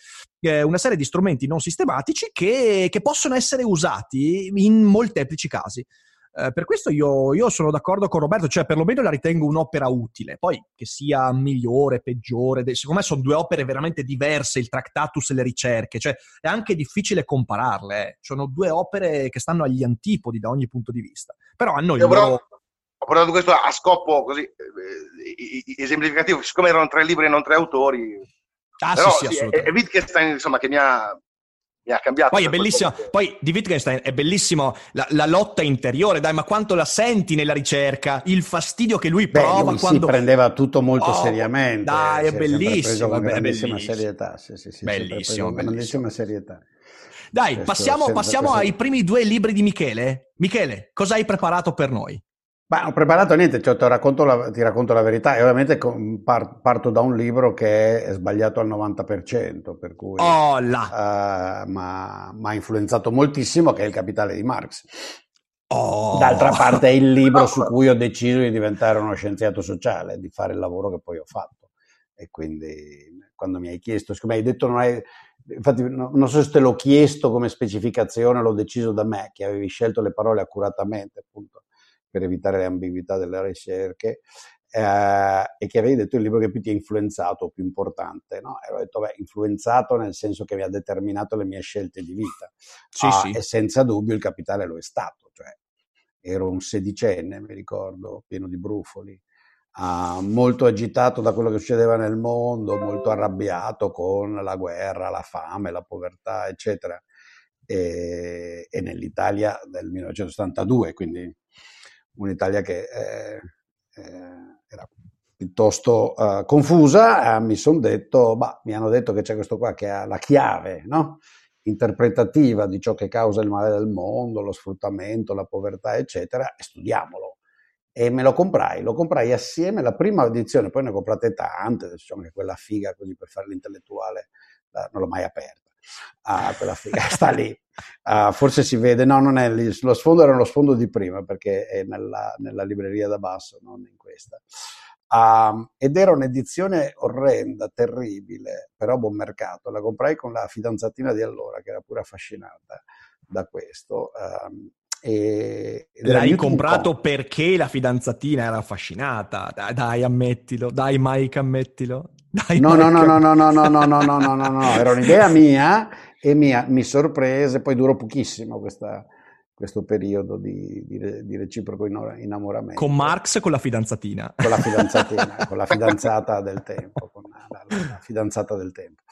eh, una serie di strumenti non sistematici che, che possono essere usati in molteplici casi. Eh, per questo io, io, sono d'accordo con Roberto, cioè perlomeno la ritengo un'opera utile. Poi che sia migliore, peggiore, secondo me sono due opere veramente diverse, il Tractatus e le ricerche, cioè è anche difficile compararle. Eh. Sono due opere che stanno agli antipodi da ogni punto di vista, però hanno il loro... Ho portato questo a scopo così eh, esemplificativo, siccome erano tre libri e non tre autori. Ah, però, sì, sì, sì è, è Wittgenstein insomma, che mi ha, mi ha cambiato. Poi è bellissimo, poi di Wittgenstein è bellissimo la, la, lotta interiore, dai, ma quanto la senti nella ricerca, il fastidio che lui prova Beh, lui quando... Si prendeva tutto molto oh, seriamente. Dai, è bellissimo. Con grandissima bellissimo. serietà. Sì, sì, sì, bellissimo, grandissima serietà. Dai, passiamo, passiamo ai primi due libri di Michele. Michele, cosa hai preparato per noi? Ma ho preparato niente, cioè, ti, racconto la, ti, racconto la, verità e ovviamente parto da un libro che è sbagliato al 90%, per cui oh, uh, mi ha influenzato moltissimo, che è Il Capitale di Marx. Oh. D'altra parte è il libro su cui ho deciso di diventare uno scienziato sociale, di fare il lavoro che poi ho fatto. E quindi quando mi hai chiesto, siccome hai detto non hai... Infatti non so se te l'ho chiesto come specificazione, l'ho deciso da me, che avevi scelto le parole accuratamente, appunto per evitare le ambiguità delle ricerche, eh, e che avevi detto il libro che più ti ha influenzato, più importante, no? E ho detto, beh, influenzato nel senso che mi ha determinato le mie scelte di vita. Sì, ah, sì. E senza dubbio il capitale lo è stato, cioè ero un sedicenne, mi ricordo, pieno di brufoli, ah, molto agitato da quello che succedeva nel mondo, molto arrabbiato con la guerra, la fame, la povertà, eccetera. E, e nell'Italia del 1972, quindi un'Italia che eh, eh, era piuttosto uh, confusa, eh, mi sono detto, bah, mi hanno detto che c'è questo qua che ha la chiave no? interpretativa di ciò che causa il male del mondo, lo sfruttamento, la povertà, eccetera, e studiamolo. E me lo comprai, lo comprai assieme alla prima edizione, poi ne ho comprate tante, diciamo che quella figa così per fare l'intellettuale non l'ho mai aperta. Ah, quella figa sta lì. Uh, forse si vede, no, non è lì, lo sfondo era lo sfondo di prima perché è nella, nella libreria da basso, non in questa. Uh, ed era un'edizione orrenda, terribile, però a buon mercato. La comprai con la fidanzatina di allora, che era pure affascinata da questo. Um, e, L'hai comprato com- perché la fidanzatina era affascinata? Dai, dai, ammettilo, dai Mike, ammettilo. Dai, no, no, no, no, no, no, no, no, no, no, no, no, no, era un'idea mia e mia, mi sorprese, poi durò pochissimo questa, questo periodo di, di, di, reciproco innamoramento. Con Marx o con la fidanzatina? Con la fidanzatina, con la fidanzata del tempo, con la, la, la fidanzata del tempo.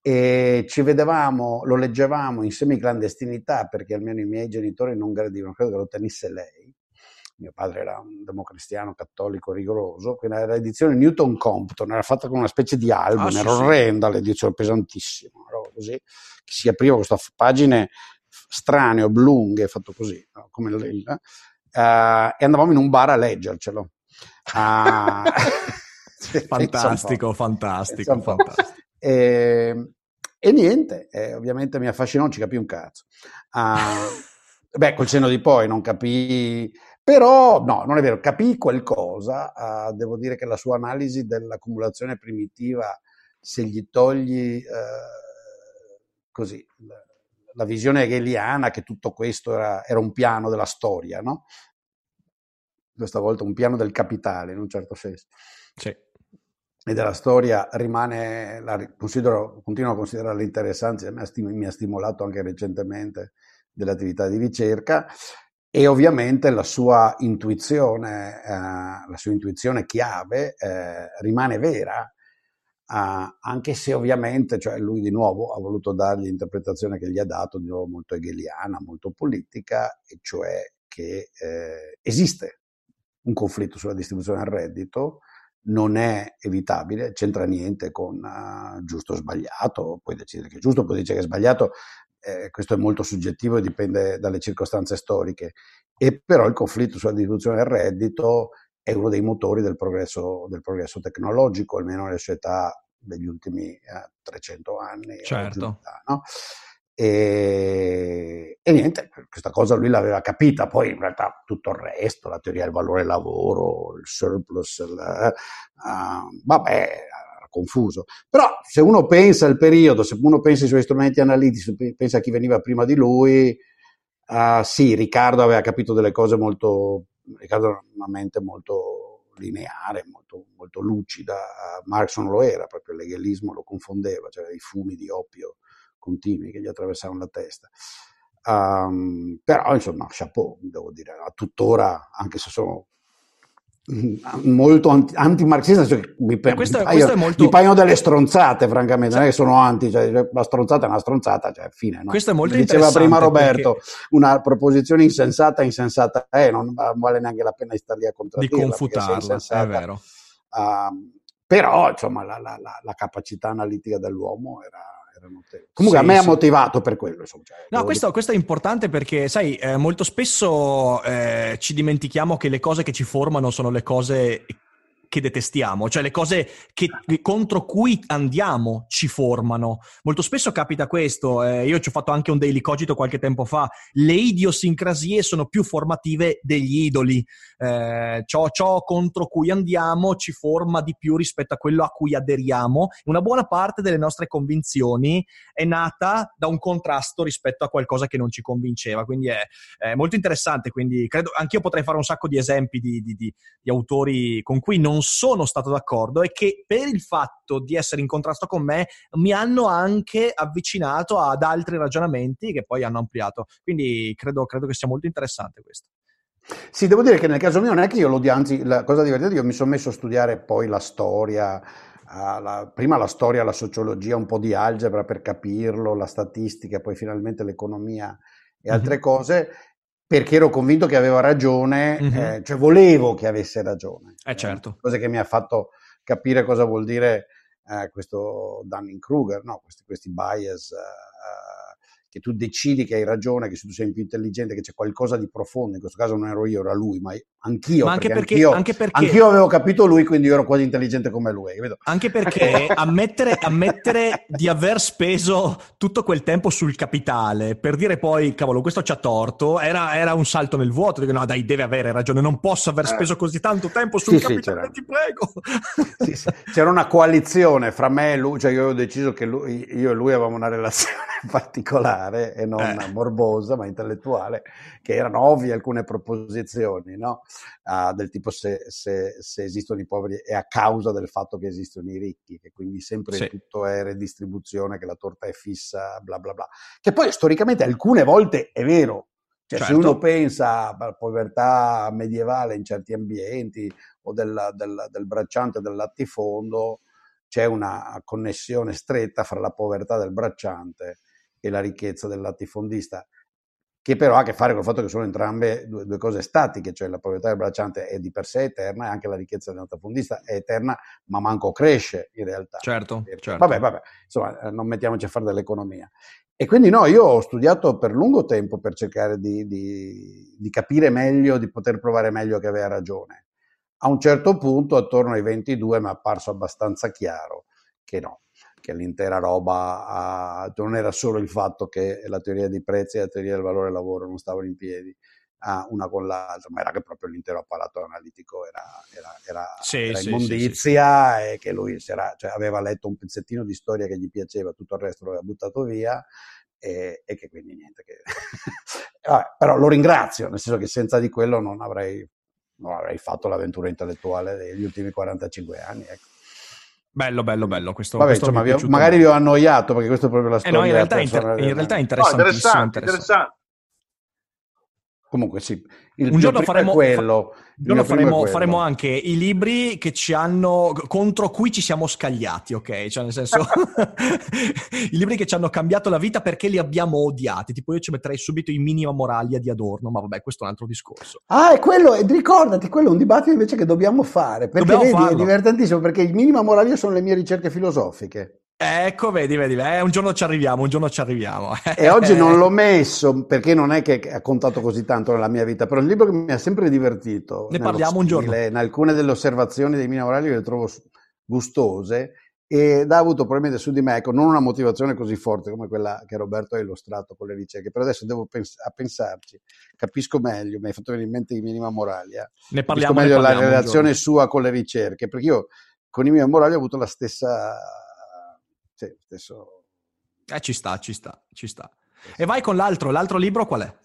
E ci vedevamo, lo leggevamo in semi-clandestinità perché almeno i miei genitori non gradivano, credo che lo tenesse lei. Mio padre era un democristiano cattolico rigoroso, quindi era l'edizione Newton Compton, era fatta con una specie di album, ah, era sì, orrenda sì. l'edizione, pesantissima, così, che si apriva queste pagine strane, oblunghe, fatto così, no? come il, il uh, e andavamo in un bar a leggercelo. Uh, fantastico, fantastico, fantastico. E, ehm, e niente, eh, ovviamente mi affascinò, non ci capì un cazzo. Uh, beh, col senno di poi non capì, però no, non è vero, capì qualcosa. Uh, devo dire che la sua analisi dell'accumulazione primitiva, se gli togli uh, così la, la, visione hegeliana che tutto questo era, era, un piano della storia, no? Questa volta un piano del capitale, in un certo senso. Sì e della storia rimane, la considero, continuo a considerarla interessante, mi ha, stim- mi ha stimolato anche recentemente dell'attività di ricerca e ovviamente la sua intuizione, eh, la sua intuizione chiave eh, rimane vera, eh, anche se ovviamente, cioè lui di nuovo ha voluto dargli l'interpretazione che gli ha dato, di nuovo molto hegeliana, molto politica, e cioè che eh, esiste un conflitto sulla distribuzione del reddito, non è evitabile, c'entra niente con uh, giusto o sbagliato, puoi decidere che è giusto, puoi decidere che è sbagliato, eh, questo è molto soggettivo e dipende dalle circostanze storiche, e però il conflitto sulla distribuzione del reddito è uno dei motori del progresso, del progresso tecnologico, almeno nelle società degli ultimi eh, 300 anni. Certo. no? E, e, niente, questa cosa lui l'aveva capita, poi in realtà tutto il resto, la teoria del valore lavoro, il surplus, il, uh, vabbè, confuso. Però se uno pensa al periodo, se uno pensa ai suoi strumenti analitici, pensa a chi veniva prima di lui, uh, sì, Riccardo aveva capito delle cose molto, Riccardo ha una mente molto lineare, molto, molto lucida, Marx non lo era, proprio il legalismo lo confondeva, cioè i fumi di oppio continui che gli attraversavano la testa. Um, però insomma, chapeau, devo dire, a tuttora, anche se sono molto anti, anti-marxista, cioè, mi, questo, mi, paio, molto... mi, paiono delle stronzate, francamente, non è che sono anti, cioè, la stronzata è una stronzata, cioè, fine. No? Questo è molto Diceva prima Roberto, perché... una proposizione insensata, insensata è, non vale neanche la pena di stare lì a contraddirla. Di confutarla, è vero. Uh, però, insomma, la, la, la, la capacità analitica dell'uomo era Comunque sì, a me sì. ha motivato per quello. Insomma, cioè, no, questo, questo, è importante perché, sai, eh, molto spesso eh, ci dimentichiamo che le cose che ci formano sono le cose che detestiamo, cioè le cose che, contro cui andiamo ci formano. Molto spesso capita questo, eh, io ci ho fatto anche un daily cogito qualche tempo fa, le idiosincrasie sono più formative degli idoli, eh, ciò, ciò, contro cui andiamo ci forma di più rispetto a quello a cui aderiamo. Una buona parte delle nostre convinzioni è nata da un contrasto rispetto a qualcosa che non ci convinceva, quindi è, è molto interessante, quindi credo, anch'io potrei fare un sacco di esempi di, di, di, di autori con cui non sono stato d'accordo e che per il fatto di essere in contrasto con me mi hanno anche avvicinato ad altri ragionamenti che poi hanno ampliato. Quindi credo, credo che sia molto interessante questo. Sì, devo dire che nel caso mio non è che io lo odio, anzi la cosa divertente, io mi sono messo a studiare poi la storia, uh, la, prima la storia, la sociologia, un po' di algebra per capirlo, la statistica, poi finalmente l'economia e altre mm-hmm. cose perché ero convinto che aveva ragione, mm-hmm. eh, cioè volevo che avesse ragione. Eh, certo. Eh, cosa che mi ha fatto capire cosa vuol dire eh, questo Dunning-Kruger, no? questi, questi bias eh, che tu decidi che hai ragione, che se tu sei più intelligente, che c'è qualcosa di profondo, in questo caso non ero io, era lui, ma anch'io, ma anche perché, anch'io, anche perché, anch'io avevo capito lui, quindi io ero quasi intelligente come lui. Capito? Anche perché ammettere, ammettere di aver speso tutto quel tempo sul capitale per dire poi, cavolo, questo ci ha torto, era, era un salto nel vuoto, dico no dai, deve avere ragione, non posso aver eh. speso così tanto tempo sul sì, capitale, sì, ti prego. Sì, sì. C'era una coalizione fra me e lui, cioè io avevo deciso che lui, io e lui avevamo una relazione particolare lineare e non eh. morbosa ma intellettuale, che erano ovvie alcune proposizioni, no? uh, del tipo se, se, se, esistono i poveri è a causa del fatto che esistono i ricchi, che quindi sempre sì. tutto è redistribuzione, che la torta è fissa, bla bla bla. Che poi storicamente alcune volte è vero, cioè, certo. se uno pensa alla povertà medievale in certi ambienti o del, del, del bracciante del lattifondo, c'è una connessione stretta fra la povertà del bracciante e la ricchezza del latifondista, che però ha a che fare con il fatto che sono entrambe due, due cose statiche, cioè la proprietà del bracciante è di per sé eterna e anche la ricchezza del latifondista è eterna, ma manco cresce in realtà. Certo, certo. Vabbè, vabbè, insomma, eh, non mettiamoci a fare dell'economia. E quindi no, io ho studiato per lungo tempo per cercare di, di, di capire meglio, di poter provare meglio che aveva ragione. A un certo punto, attorno ai 22, mi è apparso abbastanza chiaro che no, che l'intera roba ha, non era solo il fatto che la teoria dei prezzi e la teoria del valore del lavoro non stavano in piedi uh, una con l'altra, ma era che proprio l'intero apparato analitico era, era, era, sì, era sì, immondizia sì, e che lui era, cioè, aveva letto un pezzettino di storia che gli piaceva, tutto il resto lo aveva buttato via e, e che quindi niente. Che... Vabbè, però lo ringrazio, nel senso che senza di quello non avrei, non avrei fatto l'avventura intellettuale degli ultimi 45 anni. Ecco. Bello, bello, bello. Questo, Vabbè, questo insomma, vi ho, magari vi ho annoiato perché questo è proprio la storia. Eh no, in realtà, inter- in realtà è interessantissimo. No, interessante, interessante. Comunque sì, il un giorno faremo, quello. Un giorno faremo, faremo, anche i libri che ci hanno, contro cui ci siamo scagliati, ok? Cioè nel senso, i libri che ci hanno cambiato la vita perché li abbiamo odiati. Tipo io ci metterei subito i Minima Moralia di Adorno, ma vabbè, questo è un altro discorso. Ah, è quello, ricordati, quello è un dibattito invece che dobbiamo fare, perché dobbiamo vedi, farlo. è divertentissimo, perché i Minima Moralia sono le mie ricerche filosofiche. Ecco, vedi, vedi, eh, un giorno ci arriviamo, un giorno ci arriviamo. e oggi non l'ho messo perché non è che ha contato così tanto nella mia vita, però è un libro che mi ha sempre divertito. Ne parliamo stile, un giorno. In alcune delle osservazioni dei miei orali le trovo gustose ed ha avuto probabilmente su di me, ecco, non una motivazione così forte come quella che Roberto ha illustrato con le ricerche, però adesso devo pens- a pensarci, capisco meglio, mi hai fatto venire in mente di minima moralia, ne parliamo, capisco meglio ne la relazione sua con le ricerche, perché io con i miei morali ho avuto la stessa... Sì, stesso... Eh, ci sta, ci sta, ci sta. E vai con l'altro, l'altro libro qual è?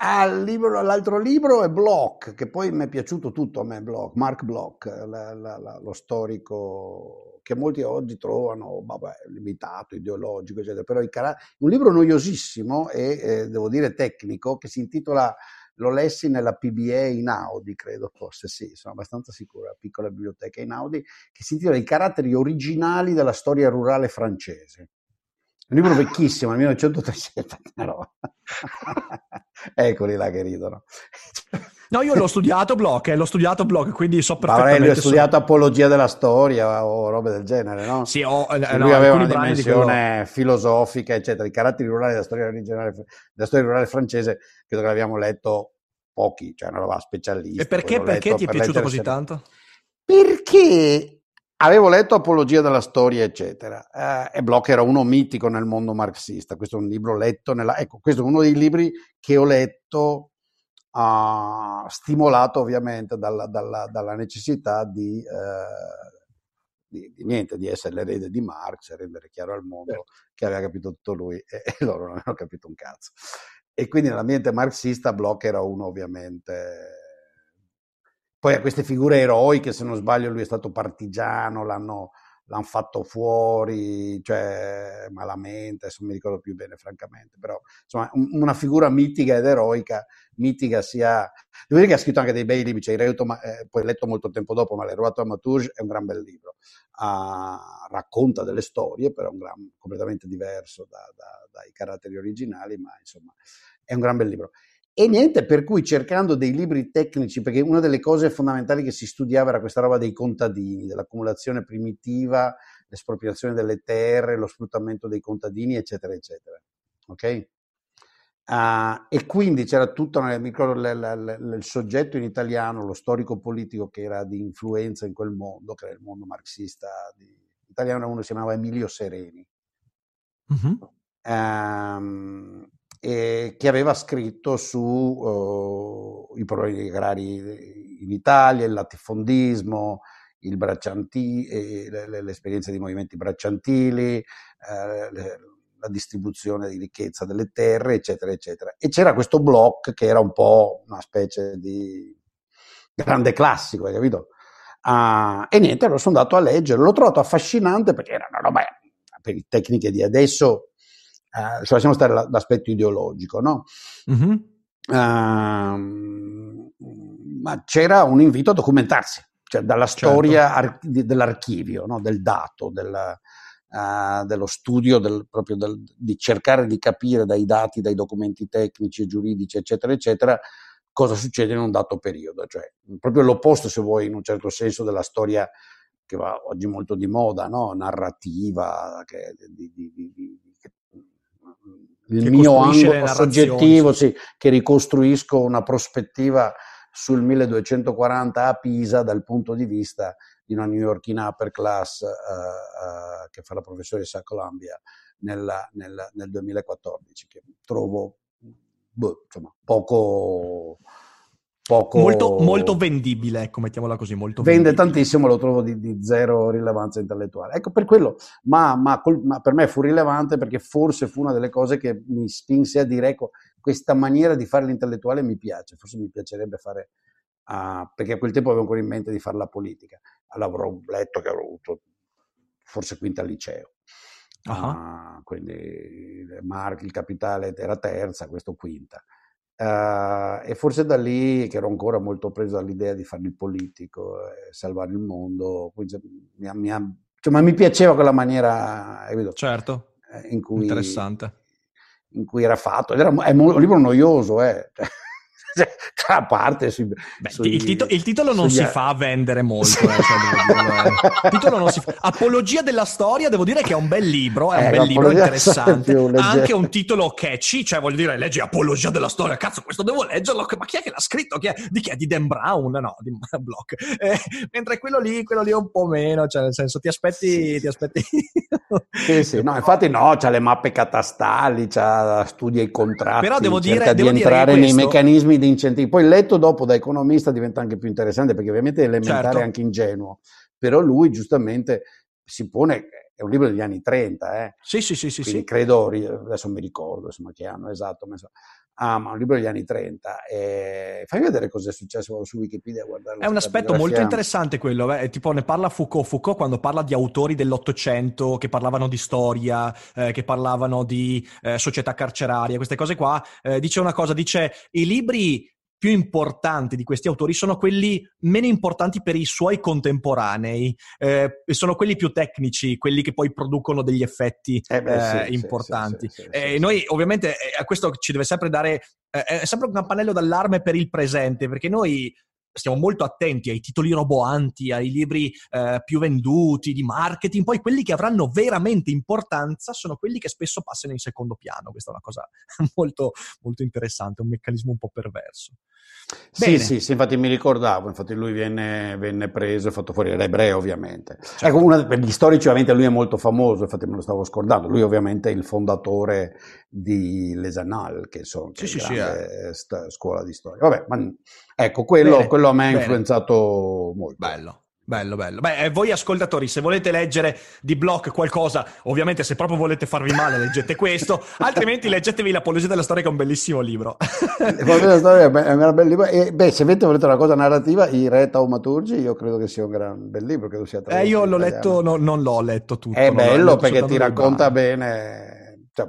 Al libro, l'altro libro è Bloch, che poi mi è piaciuto tutto a me, Bloch, Mark Bloch, la, la, la, lo storico che molti oggi trovano vabbè, limitato, ideologico, eccetera, però car- un libro noiosissimo e eh, devo dire tecnico che si intitola lo lessi nella PBA in Audi, credo fosse, sì, sono abbastanza sicuro, la piccola biblioteca in Audi, che si intitola I caratteri originali della storia rurale francese. Un libro vecchissimo, nel 1937, no. Eccoli là che ridono. No, io l'ho studiato Bloch, eh, l'ho studiato Bloch, quindi so perfettamente. Avrei studiato so... Apologia della storia o robe del genere, no? Sì, ho, eh, lui aveva una dimensione quello... filosofica, eccetera. I caratteri rurali della storia, della storia rurale francese, credo che l'abbiamo letto pochi, cioè una roba specialista. E perché, perché ti è piaciuto così tanto? Perché Avevo letto Apologia della storia, eccetera, eh, e Bloch era uno mitico nel mondo marxista. Questo è un libro letto nella... Ecco, questo è uno dei libri che ho letto, uh, stimolato ovviamente dalla, dalla, dalla necessità di, uh, di, di, niente, di essere l'erede di Marx e rendere chiaro al mondo certo. che aveva capito tutto lui e, e loro non avevano capito un cazzo. E quindi nell'ambiente marxista Bloch era uno ovviamente poi ha queste figure eroiche, se non sbaglio lui è stato partigiano, l'hanno, l'hanno fatto fuori, cioè malamente, non mi ricordo più bene francamente, però insomma una figura mitica ed eroica, mitica sia... Devo dire che ha scritto anche dei bei libri, cioè Reuto, eh, poi letto molto tempo dopo, ma l'Eroato Amatouge è un gran bel libro, uh, racconta delle storie, però un gran, completamente diverso da, da, dai caratteri originali, ma insomma è un gran bel libro. E niente, per cui cercando dei libri tecnici, perché una delle cose fondamentali che si studiava era questa roba dei contadini, dell'accumulazione primitiva, l'espropriazione delle terre, lo sfruttamento dei contadini, eccetera, eccetera. Ok? Uh, e quindi c'era tutto, mi ricordo il soggetto in italiano, lo storico politico che era di influenza in quel mondo, che era il mondo marxista di, italiano, uno si chiamava Emilio Sereni. Mm-hmm. Um, eh, che aveva scritto sui uh, problemi agrari in Italia, il latifondismo, il eh, l'esperienza di movimenti bracciantili, eh, la distribuzione di ricchezza delle terre, eccetera, eccetera. E c'era questo blog che era un po' una specie di grande classico, hai capito? Uh, e niente, allora sono andato a leggere, l'ho trovato affascinante perché era una roba per le tecniche di adesso eh, se lasciamo stare l'aspetto ideologico, no? Mm-hmm. Uh, ma c'era un invito a documentarsi, cioè dalla certo. storia ar- dell'archivio, no? del dato, del, uh, dello studio, del, proprio del, di cercare di capire dai dati, dai documenti tecnici giuridici, eccetera, eccetera, cosa succede in un dato periodo, cioè proprio l'opposto, se vuoi, in un certo senso, della storia che va oggi molto di moda, no? narrativa, che, di, di, di, il mio angolo soggettivo, sì, che ricostruisco una prospettiva sul 1240 a Pisa dal punto di vista di una New Yorkina upper class uh, uh, che fa la professoressa a Columbia nella, nella, nel 2014, che trovo boh, insomma, poco poco... Molto, molto vendibile, ecco, mettiamola così, molto Vende vendibile. tantissimo, lo trovo di, di, zero rilevanza intellettuale. Ecco, per quello, ma, ma, col, ma, per me fu rilevante perché forse fu una delle cose che mi spinse a dire, ecco, questa maniera di fare l'intellettuale mi piace, forse mi piacerebbe fare, uh, perché a quel tempo avevo ancora in mente di fare la politica. L'avrò letto che avrò avuto forse quinta al liceo. Uh-huh. Uh, quindi Mark, il capitale era terza, questo quinta. Uh, e forse da lì, che ero ancora molto preso dall'idea di fare il politico e salvare il mondo, mi, mi, cioè, ma mi piaceva quella maniera certo. Eh, in cui, Interessante. in cui era fatto. Era, è un libro noioso, eh. A parte sui, Beh, sui, il, tito- il, titolo non sugli... si fa vendere molto eh, cioè, titolo non si fa apologia della storia devo dire che è un bel libro è un eh, bel libro interessante. ha anche un titolo catchy cioè voglio dire leggi apologia della storia cazzo questo devo leggerlo ma chi è che l'ha scritto? Chi di chi è? di Dan Brown? No di Block eh, mentre quello lì quello lì è un po' meno cioè nel senso ti aspetti ti aspetti sì sì no infatti no c'ha le mappe catastali c'ha studia i contratti però devo dire di devo entrare nei meccanismi di incentivo poi letto dopo da economista diventa anche più interessante perché ovviamente è elementare certo. anche ingenuo, però lui giustamente si pone, è un libro degli anni 30, eh? Sì, sì, sì, sì. sì. credo, adesso mi ricordo insomma che anno esatto, ma insomma, ah, ma un libro degli anni 30. E... Fai vedere cosa è successo su Wikipedia. È un aspetto molto interessante quello, eh? tipo ne parla Foucault. Foucault quando parla di autori dell'Ottocento che parlavano di storia, eh, che parlavano di eh, società carceraria, queste cose qua, eh, dice una cosa, dice i libri più importanti di questi autori sono quelli meno importanti per i suoi contemporanei, eh, sono quelli più tecnici, quelli che poi producono degli effetti eh beh, eh, importanti. Sì, sì, sì, noi ovviamente eh, a questo ci deve sempre dare, eh, è sempre un campanello d'allarme per il presente, perché noi stiamo molto attenti ai titoli roboanti, ai libri eh, più venduti, di marketing, poi quelli che avranno veramente importanza sono quelli che spesso passano in secondo piano. Questa è una cosa molto, molto interessante, un meccanismo un po' perverso. Sì, sì, sì, infatti mi ricordavo, infatti lui venne, venne preso e fatto fuori, era ebreo ovviamente. Certo. Ecco, una, per gli storici ovviamente lui è molto famoso, infatti me lo stavo scordando, lui ovviamente è il fondatore di Lesanal, che sono sì, sì, sì, eh. st- scuola di storia. Vabbè, ma ecco, quello, quello a me ha influenzato molto. Bello. Bello, bello. Beh, eh, voi ascoltatori, se volete leggere di Block qualcosa, ovviamente se proprio volete farvi male, leggete questo, altrimenti leggetevi L'Apologia della Storia, che è un bellissimo libro. L'Apologia della Storia è un bel libro. E, beh, se avete volete una cosa narrativa, I Re Taumaturgi, io credo che sia un gran bel libro, credo sia Eh, io l'ho letto, no, non l'ho letto tutto. È bello perché ti racconta bene... Cioè,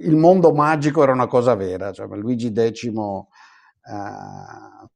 il mondo magico era una cosa vera, cioè Luigi X uh,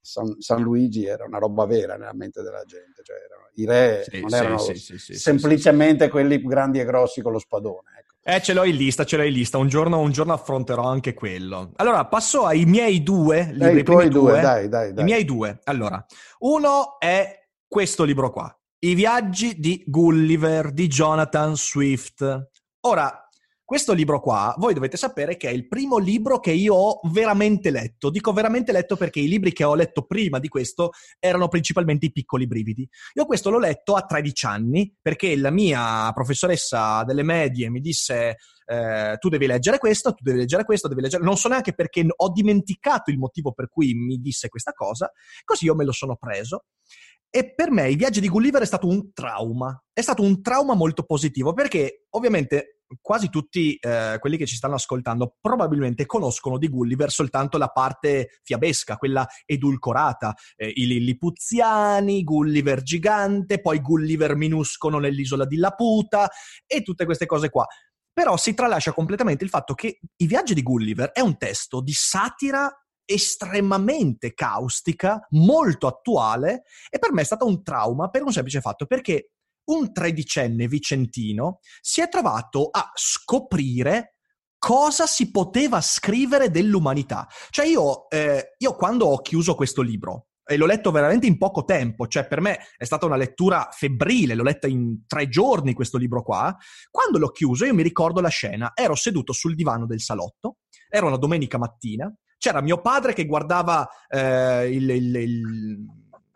San, San, Luigi era una roba vera nella mente della gente, cioè erano, i re sì, non erano sì, sì, semplicemente quelli grandi e grossi con lo spadone. Ecco. Eh, ce l'ho in lista, ce l'ho in lista. Un giorno, un giorno affronterò anche quello. Allora, passo ai miei due libri. Eh, I tuoi due, due, dai, dai, dai. I miei due. Allora, uno è questo libro qua. I viaggi di Gulliver di Jonathan Swift. Ora, questo libro qua, voi dovete sapere che è il primo libro che io ho veramente letto. Dico veramente letto perché i libri che ho letto prima di questo erano principalmente i piccoli brividi. Io questo l'ho letto a 13 anni perché la mia professoressa delle medie mi disse eh, tu devi leggere questo, tu devi leggere questo, devi leggere... Non so neanche perché ho dimenticato il motivo per cui mi disse questa cosa, così io me lo sono preso. E per me il viaggio di Gulliver è stato un trauma. È stato un trauma molto positivo perché ovviamente quasi tutti eh, quelli che ci stanno ascoltando probabilmente conoscono di Gulliver soltanto la parte fiabesca, quella edulcorata, eh, i Lillipuziani, Gulliver gigante, poi Gulliver minuscolo nell'isola di Laputa e tutte queste cose qua. Però si tralascia completamente il fatto che I viaggi di Gulliver è un testo di satira estremamente caustica, molto attuale e per me è stato un trauma per un semplice fatto perché un tredicenne vicentino si è trovato a scoprire cosa si poteva scrivere dell'umanità. Cioè io, eh, io quando ho chiuso questo libro, e l'ho letto veramente in poco tempo, cioè per me è stata una lettura febbrile, l'ho letta in tre giorni questo libro qua, quando l'ho chiuso io mi ricordo la scena, ero seduto sul divano del salotto, era una domenica mattina, c'era mio padre che guardava eh, il, il, il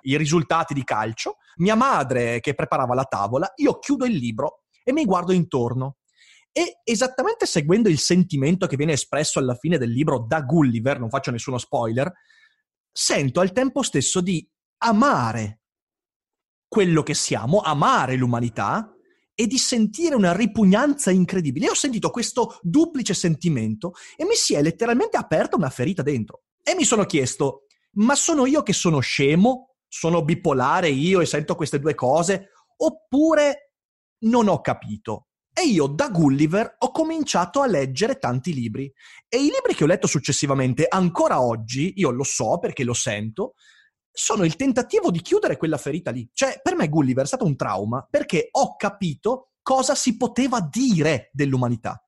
i risultati di calcio, mia madre che preparava la tavola, io chiudo il libro e mi guardo intorno. E esattamente seguendo il sentimento che viene espresso alla fine del libro da Gulliver, non faccio nessuno spoiler, sento al tempo stesso di amare quello che siamo, amare l'umanità e di sentire una ripugnanza incredibile. Io ho sentito questo duplice sentimento e mi si è letteralmente aperta una ferita dentro. E mi sono chiesto, ma sono io che sono scemo sono bipolare io e sento queste due cose, oppure non ho capito. E io da Gulliver ho cominciato a leggere tanti libri. E i libri che ho letto successivamente, ancora oggi, io lo so perché lo sento, sono il tentativo di chiudere quella ferita lì. Cioè, per me Gulliver è stato un trauma perché ho capito cosa si poteva dire dell'umanità.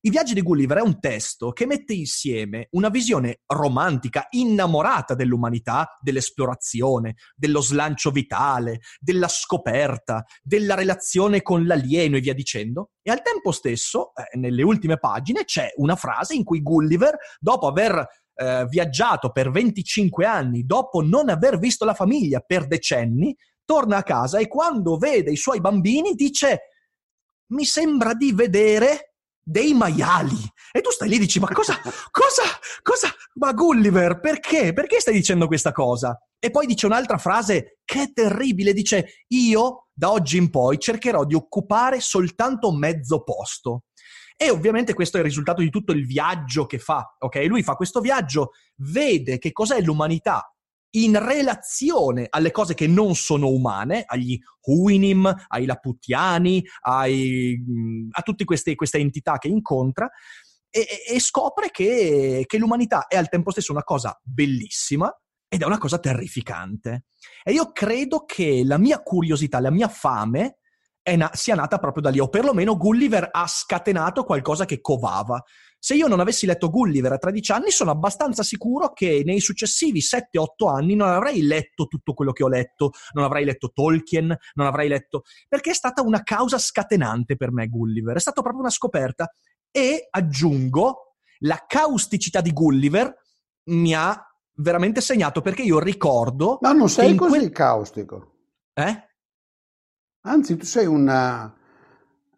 I viaggi di Gulliver è un testo che mette insieme una visione romantica, innamorata dell'umanità, dell'esplorazione, dello slancio vitale, della scoperta, della relazione con l'alieno e via dicendo. E al tempo stesso, eh, nelle ultime pagine, c'è una frase in cui Gulliver, dopo aver eh, viaggiato per 25 anni, dopo non aver visto la famiglia per decenni, torna a casa e quando vede i suoi bambini dice mi sembra di vedere dei maiali. E tu stai lì e dici, ma cosa, cosa, cosa, ma Gulliver, perché? Perché stai dicendo questa cosa? E poi dice un'altra frase che è terribile, dice, io da oggi in poi cercherò di occupare soltanto mezzo posto. E ovviamente questo è il risultato di tutto il viaggio che fa, ok? Lui fa questo viaggio, vede che cos'è l'umanità in relazione alle cose che non sono umane, agli Huinim, ai Laputiani, ai, a tutte queste, queste, entità che incontra, e, e scopre che, che l'umanità è al tempo stesso una cosa bellissima ed è una cosa terrificante. E io credo che la mia curiosità, la mia fame na- sia nata proprio da lì, o perlomeno Gulliver ha scatenato qualcosa che covava. Se io non avessi letto Gulliver a 13 anni, sono abbastanza sicuro che nei successivi 7-8 anni non avrei letto tutto quello che ho letto, non avrei letto Tolkien, non avrei letto... perché è stata una causa scatenante per me Gulliver, è stata proprio una scoperta. E aggiungo, la causticità di Gulliver mi ha veramente segnato perché io ricordo... Ma non sei così quel... caustico. Eh? Anzi, tu sei una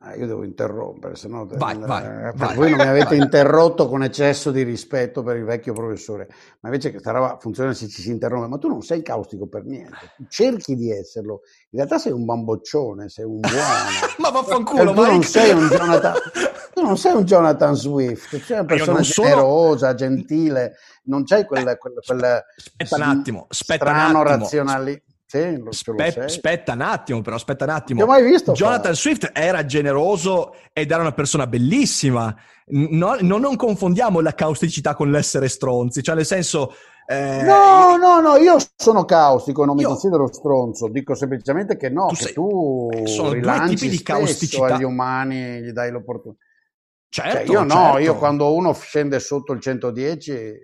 Ah, io devo interrompere, se no vai, eh, vai, vai. voi non mi avete interrotto con eccesso di rispetto per il vecchio professore, ma invece questa roba funziona se ci si interrompe, ma tu non sei caustico per niente, cerchi di esserlo, in realtà sei un bamboccione, sei un buono. ma vaffanculo, tu non sei un Jonathan, tu non sei un Jonathan Swift, sei una persona generosa, sono... gentile, non c'hai quel, quel, quel aspetta un attimo, aspetta strano un attimo. razionalismo. Sì, Spe- aspetta un attimo, però aspetta un attimo. Ti ho mai visto? Jonathan fare. Swift era generoso ed era una persona bellissima. No, no, non confondiamo la causticità con l'essere stronzi, cioè nel senso... Eh, no, no, no, io sono caustico, non io, mi considero stronzo, dico semplicemente che no, tu, sei, che tu eh, sono due tipi di causticità agli umani, gli dai l'opportunità. Certo, cioè, io no, certo. io quando uno scende sotto il 110... Eh,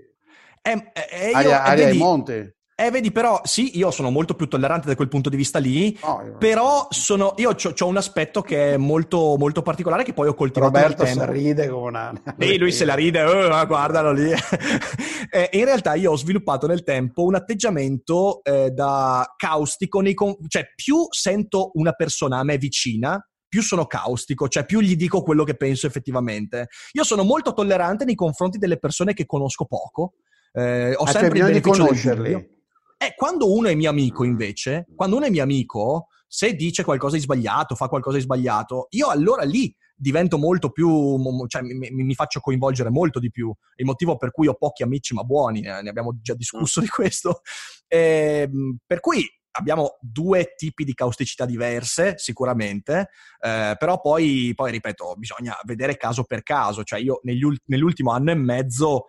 eh, io, aria, aria ai monti. Eh, vedi, però, sì, io sono molto più tollerante da quel punto di vista lì, oh, però sono, io ho un aspetto che è molto, molto particolare che poi ho coltivato Roberto nel tempo. ride come una... Sì, lui se la ride, oh, guardalo lì. eh, in realtà io ho sviluppato nel tempo un atteggiamento eh, da caustico, nei con- cioè più sento una persona a me vicina, più sono caustico, cioè più gli dico quello che penso effettivamente. Io sono molto tollerante nei confronti delle persone che conosco poco. Eh, ho ah, sempre il beneficio di conoscerli. Eh, quando uno è mio amico, invece, quando uno è mio amico, se dice qualcosa di sbagliato, fa qualcosa di sbagliato, io allora lì divento molto più, cioè mi, mi, faccio coinvolgere molto di più. Il motivo per cui ho pochi amici ma buoni, eh, ne abbiamo già discusso di questo. Eh, per cui abbiamo due tipi di causticità diverse, sicuramente, eh, però poi, poi, ripeto, bisogna vedere caso per caso. Cioè io nell'ultimo anno e mezzo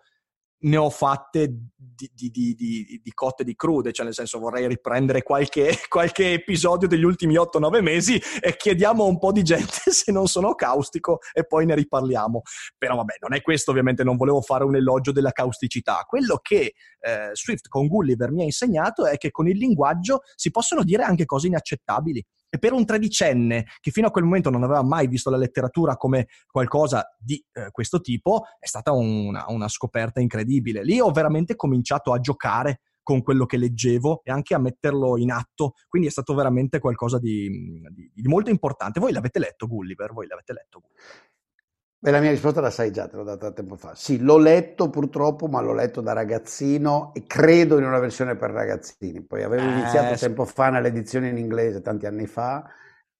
ne ho fatte di, di, di, di, cotte di crude, cioè nel senso vorrei riprendere qualche, qualche episodio degli ultimi 8-9 mesi e chiediamo a un po' di gente se non sono caustico e poi ne riparliamo. Però vabbè, non è questo ovviamente, non volevo fare un elogio della causticità. Quello che eh, Swift con Gulliver mi ha insegnato è che con il linguaggio si possono dire anche cose inaccettabili. E per un tredicenne che fino a quel momento non aveva mai visto la letteratura come qualcosa di eh, questo tipo, è stata una, una scoperta incredibile. Lì ho veramente cominciato a giocare con quello che leggevo e anche a metterlo in atto. Quindi è stato veramente qualcosa di, di, di molto importante. Voi l'avete letto Gulliver? Voi l'avete letto? Beh, la mia risposta la sai già, te l'ho data tempo fa. Sì, l'ho letto purtroppo, ma l'ho letto da ragazzino e credo in una versione per ragazzini. Poi avevo eh, iniziato tempo fa nell'edizione in inglese, tanti anni fa,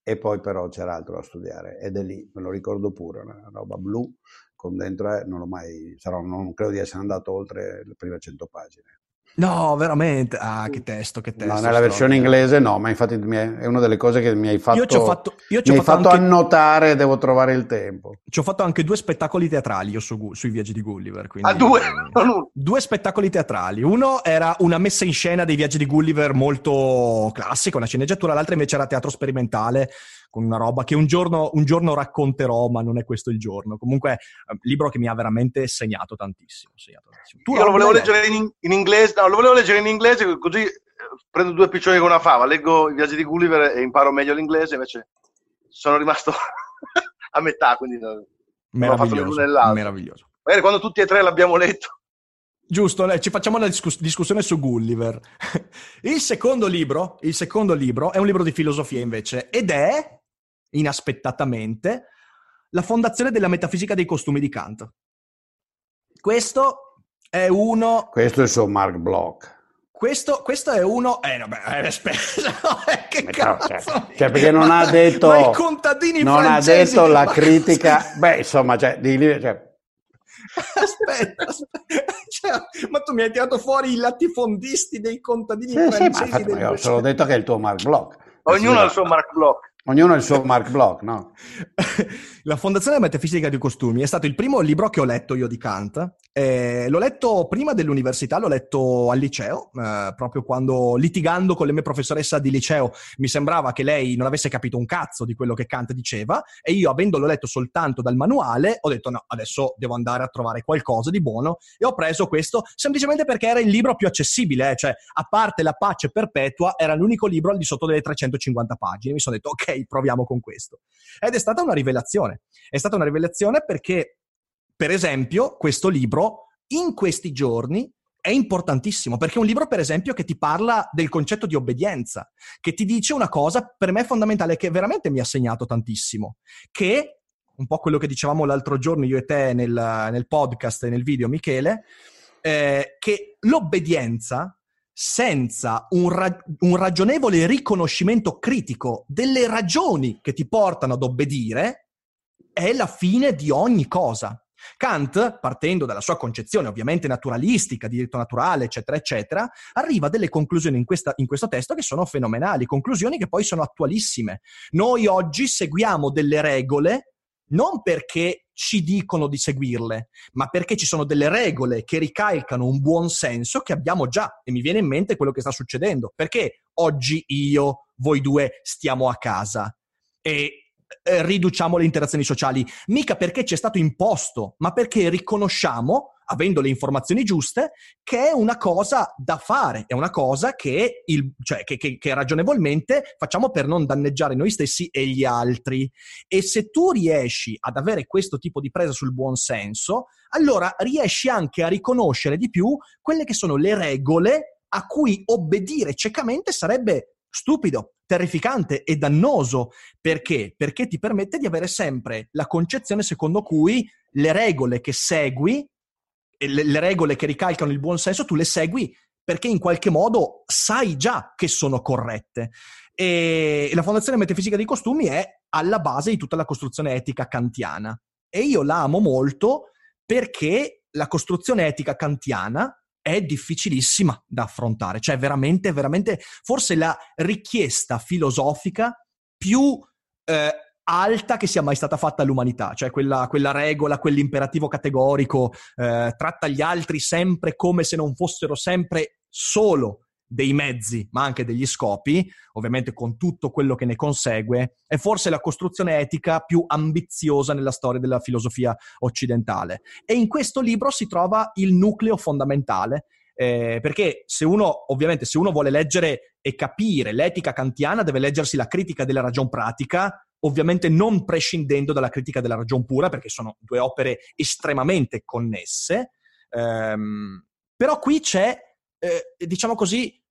e poi però c'era altro da studiare. Ed è lì, me lo ricordo pure, una roba blu con dentro, eh, non, mai, sarò, non credo di essere andato oltre le prime 100 pagine. No, veramente. Ah, che testo, che testo. No, nella versione inglese no, ma infatti è una delle cose che mi hai fatto, io ci ho fatto, io ci mi ho fatto, fatto anche... annotare, devo trovare il tempo. Ci ho fatto anche due spettacoli teatrali io su, sui viaggi di Gulliver. Quindi, ah, due? due spettacoli teatrali. Uno era una messa in scena dei viaggi di Gulliver molto classica, una sceneggiatura, l'altra invece era teatro sperimentale con una roba che un giorno, un giorno, racconterò, ma non è questo il giorno. Comunque, eh, libro che mi ha veramente segnato tantissimo. Segnato tantissimo. Tu Io lo volevo leggere in, in, inglese, no, lo volevo leggere in inglese così eh, prendo due piccioni con una fava, leggo i viaggi di Gulliver e imparo meglio l'inglese, invece sono rimasto a metà, quindi non, meraviglioso, ho meraviglioso. Magari quando tutti e tre l'abbiamo letto. Giusto, ci facciamo una discuss- discussione su Gulliver. il secondo libro, il secondo libro è un libro di filosofia invece ed è, inaspettatamente, La fondazione della metafisica dei costumi di Kant. Questo è uno... Questo è il suo Mark Bloch. Questo, questo, è uno. Eh, vabbè, eh, aspetta, eh, che cazzo! Cioè, cioè, perché non ha detto. ma i contadini non francesi, ha detto la critica. Beh, insomma, cioè, di, cioè... aspetta, aspetta. Cioè, ma tu mi hai tirato fuori i latifondisti dei contadini sì, francesi. Sì, ma io solo detto che è il tuo Mark Block. Ognuno ha il suo Mark Block. Ognuno ha il suo Mark Block, no? La Fondazione Metafisica dei Costumi è stato il primo libro che ho letto io di Kant. Eh, l'ho letto prima dell'università, l'ho letto al liceo, eh, proprio quando litigando con la mia professoressa di liceo mi sembrava che lei non avesse capito un cazzo di quello che Kant diceva e io avendolo letto soltanto dal manuale ho detto no, adesso devo andare a trovare qualcosa di buono e ho preso questo semplicemente perché era il libro più accessibile, eh, cioè a parte La pace perpetua era l'unico libro al di sotto delle 350 pagine. Mi sono detto ok, proviamo con questo. Ed è stata una rivelazione. È stata una rivelazione perché, per esempio, questo libro in questi giorni è importantissimo perché è un libro, per esempio, che ti parla del concetto di obbedienza, che ti dice una cosa per me fondamentale che veramente mi ha segnato tantissimo, che un po' quello che dicevamo l'altro giorno io e te nel, nel podcast e nel video, Michele, eh, che l'obbedienza senza un, ra- un, ragionevole riconoscimento critico delle ragioni che ti portano ad obbedire, è la fine di ogni cosa. Kant, partendo dalla sua concezione ovviamente naturalistica, di diritto naturale, eccetera, eccetera, arriva a delle conclusioni in, questa, in, questo testo che sono fenomenali, conclusioni che poi sono attualissime. Noi oggi seguiamo delle regole non perché ci dicono di seguirle, ma perché ci sono delle regole che ricalcano un buon senso che abbiamo già. E mi viene in mente quello che sta succedendo. Perché oggi io, voi due, stiamo a casa e eh, riduciamo le interazioni sociali? Mica perché ci è stato imposto, ma perché riconosciamo avendo le informazioni giuste, che è una cosa da fare, è una cosa che, il, cioè, che, che, che ragionevolmente facciamo per non danneggiare noi stessi e gli altri. E se tu riesci ad avere questo tipo di presa sul buon senso, allora riesci anche a riconoscere di più quelle che sono le regole a cui obbedire ciecamente sarebbe stupido, terrificante e dannoso. Perché? Perché ti permette di avere sempre la concezione secondo cui le regole che segui le, le regole che ricalcano il buon senso tu le segui perché in qualche modo sai già che sono corrette. E la Fondazione Metafisica dei Costumi è alla base di tutta la costruzione etica kantiana. E io la amo molto perché la costruzione etica kantiana è difficilissima da affrontare, cioè veramente, veramente, forse la richiesta filosofica più eh, alta che sia mai stata fatta all'umanità, cioè quella, quella regola, quell'imperativo categorico, eh, tratta gli altri sempre come se non fossero sempre solo dei mezzi, ma anche degli scopi, ovviamente con tutto quello che ne consegue, è forse la costruzione etica più ambiziosa nella storia della filosofia occidentale. E in questo libro si trova il nucleo fondamentale, eh, perché se uno, ovviamente, se uno vuole leggere e capire l'etica kantiana, deve leggersi la critica della ragion pratica, ovviamente non prescindendo dalla critica della ragion pura, perché sono due opere estremamente connesse. Um, però qui c'è, eh, diciamo così,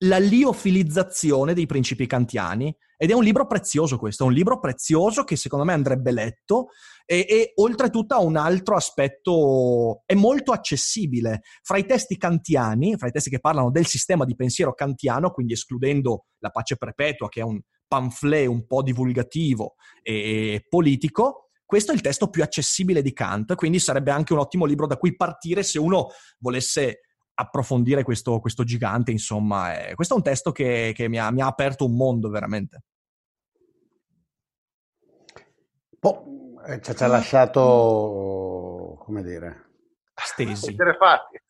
la liofilizzazione dei principi kantiani ed è un libro prezioso questo, è un libro prezioso che secondo me andrebbe letto e, e oltretutto ha un altro aspetto, è molto accessibile. Fra i testi kantiani, fra i testi che parlano del sistema di pensiero kantiano, quindi escludendo la pace perpetua che è un pamphlet un po' divulgativo e politico, questo è il testo più accessibile di Kant, quindi sarebbe anche un ottimo libro da cui partire se uno volesse approfondire questo, questo gigante, insomma. Eh, questo è un testo che, che mi, ha, mi, ha, aperto un mondo Oh, ci ha lasciato, come dire... Stesi.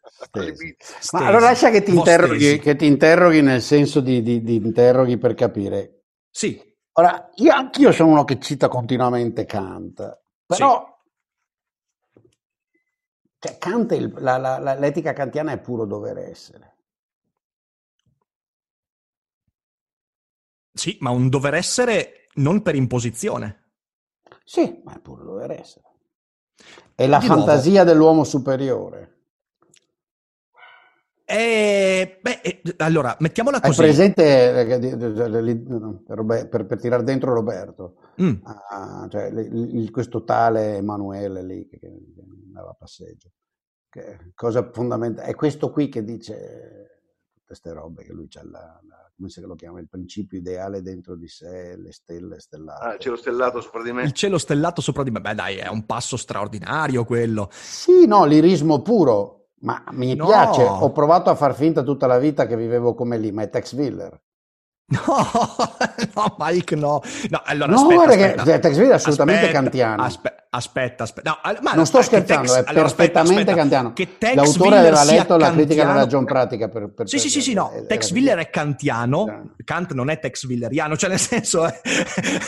Stesi. Ma allora lascia che ti, interroghi, che ti interroghi nel senso di, di, di interroghi per capire. Sì. Ora, io anch'io sono uno che cita continuamente Kant, però sì. cioè, Kant, il, la, la, la, l'etica kantiana è puro dover essere. Sì, ma un dover essere non per imposizione. Sì, ma è puro dover essere. È la Di fantasia nuovo. dell'uomo superiore. Eh, beh, eh, allora, mettiamola così. Hai presente, eh, per, per tirare dentro Roberto, mm. ah, cioè, il, questo tale Emanuele lì che, che andava a passeggio. Che cosa fondamentale? È questo qui che dice tutte queste robe che lui c'ha la, la, come se lo chiama, il principio ideale dentro di sé, le stelle stellate. Ah, il cielo stellato sopra di me. Il cielo stellato sopra di me, beh dai, è un passo straordinario quello. Sì, no, l'irismo puro, ma mi no. piace, ho provato a far finta tutta la vita che vivevo come lì, ma è Tex Willer. No, no, Mike, no. No, allora, no aspetta, guarda aspetta. che Tex Willer è assolutamente aspetta, kantiano. Aspetta, aspetta. aspetta. No, ma, non sto scherzando, Tex, è allora, perfettamente kantiano. Che Tex L'autore aveva letto la critica della ragion pratica. Per, per, sì, per, sì, sì, sì, no. È, Tex Willer è kantiano, Kant non è Tex Willeriano, cioè nel senso... È...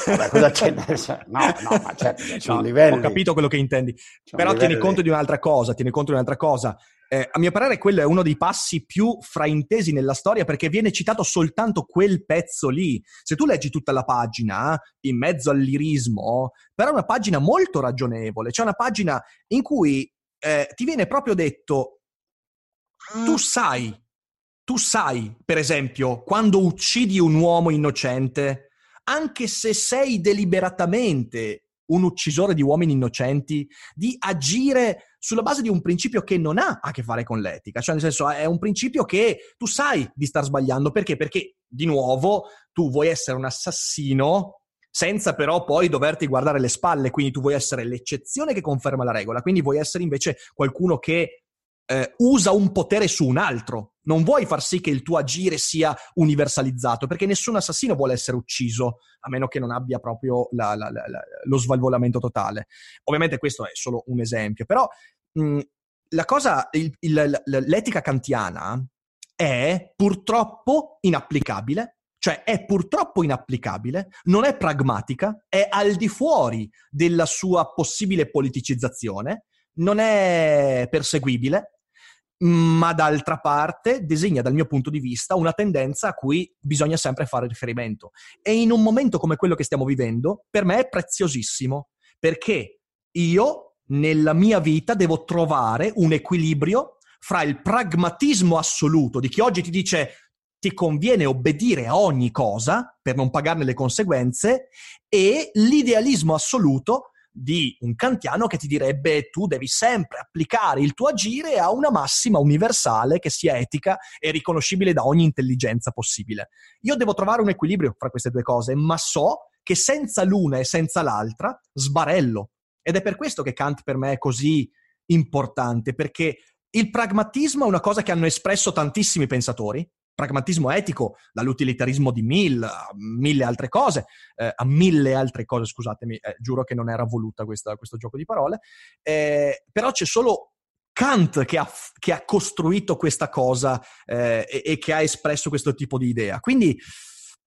Vabbè, cosa c'è? No, no, ma certo, c'è no, livelli. Ho capito quello che intendi. Però tieni conto di un'altra cosa, tieni conto di un'altra cosa eh, a mio parere quello è uno dei passi più fraintesi nella storia perché viene citato soltanto quel pezzo lì. Se tu leggi tutta la pagina, in mezzo all'irismo, però è una pagina molto ragionevole, c'è una pagina in cui eh, ti viene proprio detto, tu sai, tu sai, per esempio, quando uccidi un uomo innocente, anche se sei deliberatamente un uccisore di uomini innocenti, di agire sulla base di un principio che non ha a che fare con l'etica, cioè nel senso è un principio che tu sai di star sbagliando, perché? Perché di nuovo tu vuoi essere un assassino senza però poi doverti guardare le spalle, quindi tu vuoi essere l'eccezione che conferma la regola, quindi vuoi essere invece qualcuno che eh, usa un potere su un altro. Non vuoi far sì che il tuo agire sia universalizzato, perché nessun assassino vuole essere ucciso, a meno che non abbia proprio la, la, la, lo svalvolamento totale. Ovviamente questo è solo un esempio, però mh, la cosa, il, il, l'etica kantiana è purtroppo inapplicabile cioè è purtroppo inapplicabile, non è pragmatica, è al di fuori della sua possibile politicizzazione, non è perseguibile ma d'altra parte disegna dal mio punto di vista una tendenza a cui bisogna sempre fare riferimento. E in un momento come quello che stiamo vivendo, per me è preziosissimo, perché io nella mia vita devo trovare un equilibrio fra il pragmatismo assoluto di chi oggi ti dice ti conviene obbedire a ogni cosa per non pagarne le conseguenze e l'idealismo assoluto di un kantiano che ti direbbe tu devi sempre applicare il tuo agire a una massima universale che sia etica e riconoscibile da ogni intelligenza possibile. Io devo trovare un equilibrio fra queste due cose, ma so che senza l'una e senza l'altra sbarello. Ed è per questo che Kant per me è così importante, perché il pragmatismo è una cosa che hanno espresso tantissimi pensatori, pragmatismo etico, dall'utilitarismo di Mill a mille altre cose, eh, a mille altre cose, scusatemi, eh, giuro che non era voluta questa, questo gioco di parole, eh, però c'è solo Kant che ha, che ha costruito questa cosa eh, e, e, che ha espresso questo tipo di idea. Quindi,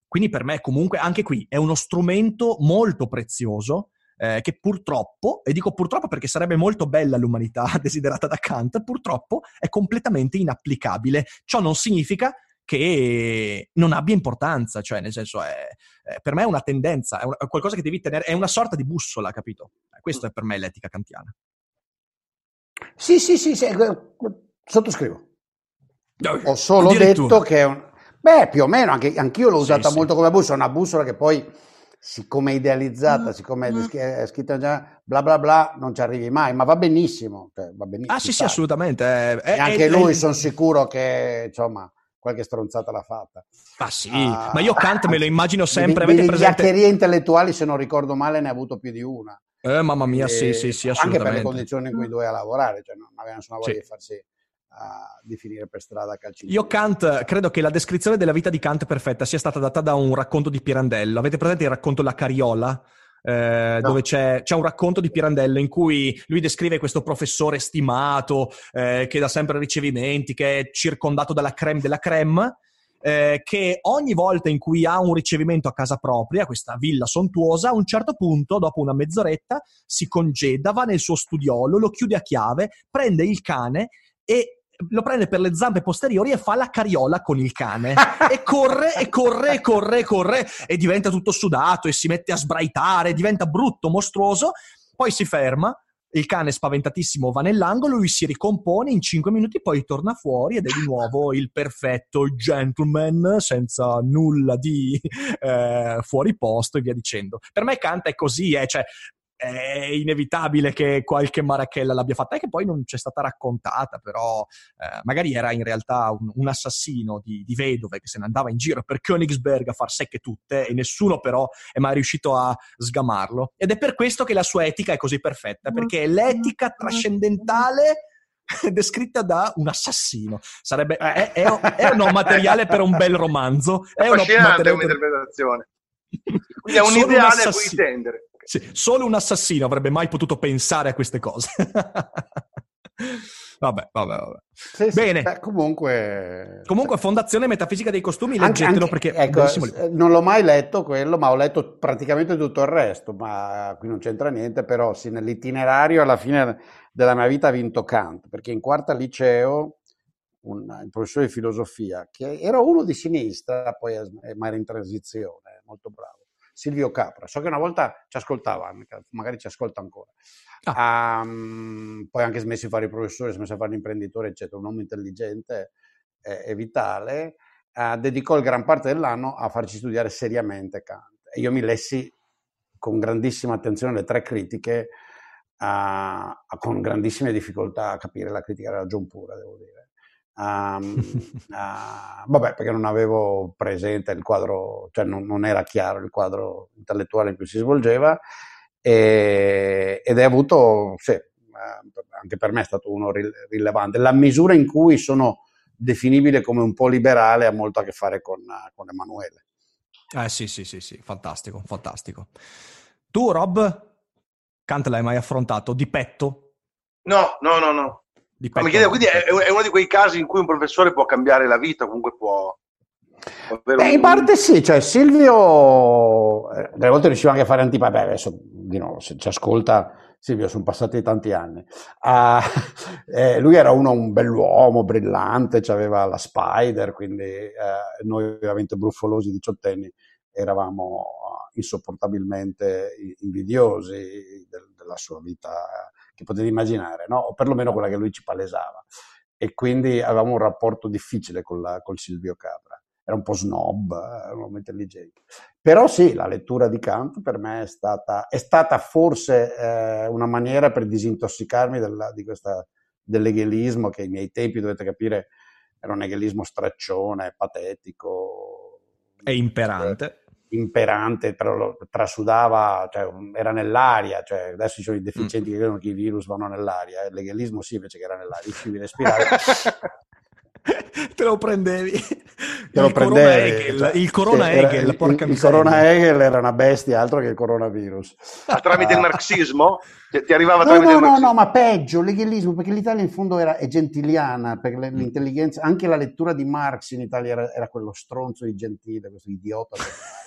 quindi per me comunque anche qui è uno strumento molto prezioso eh, che purtroppo, e dico purtroppo perché sarebbe molto bella l'umanità desiderata da Kant, purtroppo è completamente inapplicabile. Ciò non significa che non abbia importanza, cioè nel senso è, è per me è una tendenza, è, un, è, qualcosa che devi tenere, è una sorta di bussola, capito? Questo è per me l'etica kantiana. Sì, sì, sì, sì sottoscrivo. Ho solo detto che è un... Beh, più o meno, anche, anch'io l'ho usata sì, molto sì. come bussola, una bussola che poi, siccome è idealizzata, mm. siccome è mm. scritta già bla bla bla, non ci arrivi mai, ma va benissimo. Cioè, va benissimo ah sì, sì, assolutamente. È, e anche lui, sono sicuro che, insomma qualche stronzata l'ha fatta. Ah sì, uh, ma io Kant me lo immagino sempre. Di, di presente... intellettuali, se non ricordo male, ne ha avuto più di una. Eh, mamma mia, e, sì, sì, sì, Anche per le condizioni in cui doveva lavorare, cioè non aveva nessuna voglia sì. di farsi uh, di finire per strada a calci. Io Kant, credo che la descrizione della vita di Kant perfetta sia stata data da un racconto di Pirandello. Avete presente il racconto La Cariola? Eh, no. dove c'è, c'è, un racconto di Pirandello in cui lui descrive questo professore stimato eh, che dà sempre ricevimenti, che è circondato dalla creme della creme eh, che ogni volta in cui ha un ricevimento a casa propria, questa villa sontuosa, a un certo punto, dopo una mezz'oretta, si congeda, va nel suo studiolo, lo chiude a chiave, prende il cane e lo prende per le zampe posteriori e fa la cariola con il cane e corre e corre e corre e corre e diventa tutto sudato e si mette a sbraitare, diventa brutto, mostruoso, poi si ferma, il cane spaventatissimo va nell'angolo, lui si ricompone in 5 minuti, poi torna fuori ed è di nuovo il perfetto gentleman senza nulla di eh, fuori posto e via dicendo. Per me Kant è così, eh, cioè è inevitabile che qualche marachella l'abbia fatta e che poi non c'è stata raccontata, però eh, magari era in realtà un, un assassino di, di, vedove che se ne andava in giro per Königsberg a far secche tutte e nessuno però è mai riuscito a sgamarlo. Ed è per questo che la sua etica è così perfetta, perché è l'etica trascendentale descritta da un assassino. Sarebbe, è, è, è un materiale per un bel romanzo. È, è affascinante come interpretazione. Quindi è un ideale a cui tendere. Sì, solo un assassino avrebbe mai potuto pensare a queste cose. vabbè, vabbè, vabbè. Sì, Bene. Beh, comunque... comunque, Fondazione Metafisica dei Costumi, leggetelo anche, perché... Ecco, non l'ho mai letto quello, ma ho letto praticamente tutto il resto, ma qui non c'entra niente, però sì, nell'itinerario alla fine della mia vita ha vinto Kant, perché in quarta liceo un, un professore di filosofia, che era uno di sinistra, poi ma era in transizione, molto bravo Silvio Capra. So che una volta ci ascoltava, magari ci ascolta ancora. Ah. Um, poi anche smesso di fare il professore, smesso di fare l'imprenditore, eccetera. Un uomo intelligente e, e vitale. Uh, dedicò il gran parte dell'anno a farci studiare seriamente Kant. E io mi lessi con grandissima attenzione le tre critiche, uh, con grandissime difficoltà a capire la critica della John pura, devo dire. Um, uh, vabbè, perché non avevo presente il quadro, cioè non, non, era chiaro il quadro intellettuale in cui si svolgeva e, ed è avuto, sì, anche per me è stato uno rilevante. La misura in cui sono definibile come un po' liberale ha molto a che fare con, con Emanuele. Eh sì, sì, sì, sì, fantastico, fantastico. Tu, Rob, Kant l'hai mai affrontato di petto? No, no, no, no. Mi chiedevo, quindi è, è, uno di quei casi in cui un professore può cambiare la vita, comunque può... Beh, in parte sì, cioè Silvio eh, delle volte riusciva anche a fare antipatia, beh adesso di nuovo se ci ascolta Silvio sono passati tanti anni, uh, eh, lui era uno, un bell'uomo, brillante, aveva la Spider, quindi eh, noi ovviamente bruffolosi diciottenni eravamo insopportabilmente invidiosi del, della sua vita che potete immaginare, no? o perlomeno quella che lui ci palesava. E quindi avevamo un rapporto difficile con, la, con Silvio Capra. Era un po' snob, era un uomo intelligente. Però sì, la lettura di Kant per me è stata, è stata forse eh, una maniera per disintossicarmi della, di questa, dell'eghelismo che ai miei tempi, dovete capire, era un eghelismo straccione, patetico. E imperante imperante, però lo trasudava, cioè, era nell'aria, cioè, adesso ci sono i deficienti mm. che credono che i virus vanno nell'aria, il legalismo sì invece che era nell'aria, riuscivi a respirare. Te lo prendevi. Te lo il prendevi. Corona Hegel, cioè, il Corona Hegel, il, porca il, il Corona Hegel era una bestia, altro che il coronavirus. Ah, tramite il marxismo? Ti, ti arrivava no, tramite no, il marxismo? No, no, ma peggio, l'eghelismo, perché l'Italia in fondo era, è gentiliana, perché mm. l'intelligenza, anche la lettura di Marx in Italia era, era quello stronzo di Gentile, questo idiota.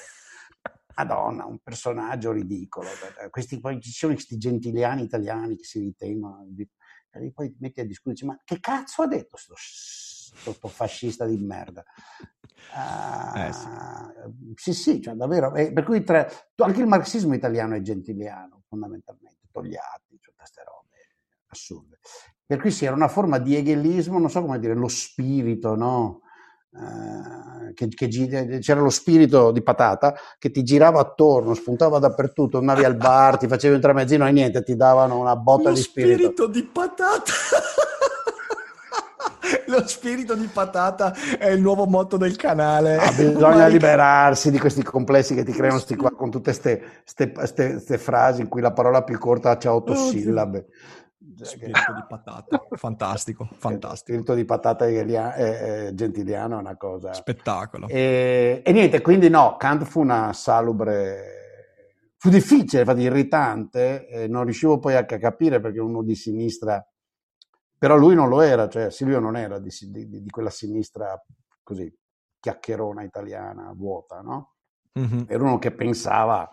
Madonna, un personaggio ridicolo. Questi, poi ci sono questi gentiliani italiani che si ritengono, e poi ti metti a discutere, ma che cazzo ha detto questo fascista di merda? Uh, eh sì. Sì, sì, cioè davvero. Eh, per cui tra, anche il marxismo italiano è gentiliano, fondamentalmente, Togliatti, cioè queste robe assurde. Per cui sì, era una forma di egelismo, non so come dire, lo spirito, no? Eh, che, che, c'era lo spirito di patata che ti girava attorno, spuntava dappertutto, andavi al bar, ti facevi un tramezzino e niente, ti davano una botta lo di spirito. Lo spirito di patata! lo spirito di patata è il nuovo motto del canale. Ah, bisogna liberarsi di questi complessi che ti creano sti qua con tutte queste frasi in cui la parola più corta ha otto oh, sillabe. Spirito di patata, fantastico, fantastico. Spirito di patata eh, eh, gentiliano è una cosa. Spettacolo. E, e, niente, quindi no, Kant fu una salubre, fu difficile, infatti irritante, eh, non riuscivo poi a capire perché uno di sinistra, però lui non lo era, cioè Silvio non era di, di, di quella sinistra così chiacchierona italiana vuota, no? Mm-hmm. Era uno che pensava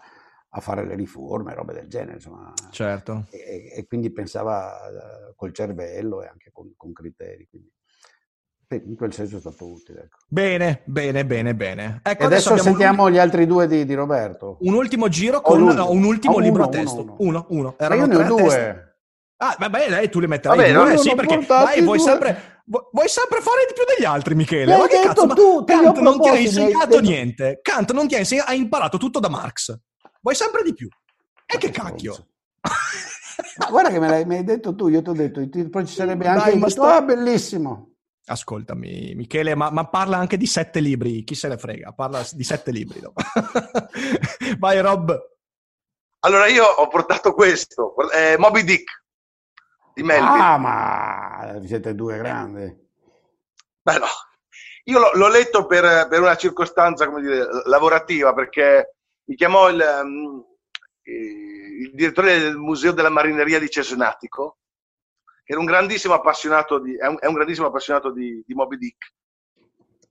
a fare le riforme, robe del genere, insomma. Certo. E, e quindi pensava uh, col cervello e anche con, con criteri. Quindi in quel senso è stato utile. Ecco. Bene, bene, bene, bene. Ecco, adesso, adesso sentiamo gli altri due di, di, Roberto. Un ultimo giro con no, un ultimo oh, libro a testo. Uno, uno. uno. Erano Ma io ne ho due. Ah, vabbè, dai, tu le metterai vabbè, due, sì, perché dai, vuoi sempre, vuoi sempre fare di più degli altri, Michele. Ma che cazzo, ma tu, Kant non ti ha insegnato niente. Kant non ti ha insegnato, ha imparato tutto da Marx. Vuoi sempre di più. E che cacchio. Ma guarda che me l'hai, mi hai detto tu, io ti ho detto, poi ci sarebbe anche Dai, sto... ah, bellissimo. Ascoltami, Michele, ma, ma, parla anche di sette libri, chi se ne frega, parla di sette libri. No? Vai Rob. Allora io ho portato questo, eh, Moby Dick di Melville. Ah, ma siete due grandi. Beh no, io l'ho, l'ho letto per, per, una circostanza, come dire, lavorativa, perché mi chiamò il, um, il direttore del Museo della Marineria di Cesenatico, era un grandissimo appassionato di, è un, è un grandissimo appassionato di, di, Moby Dick.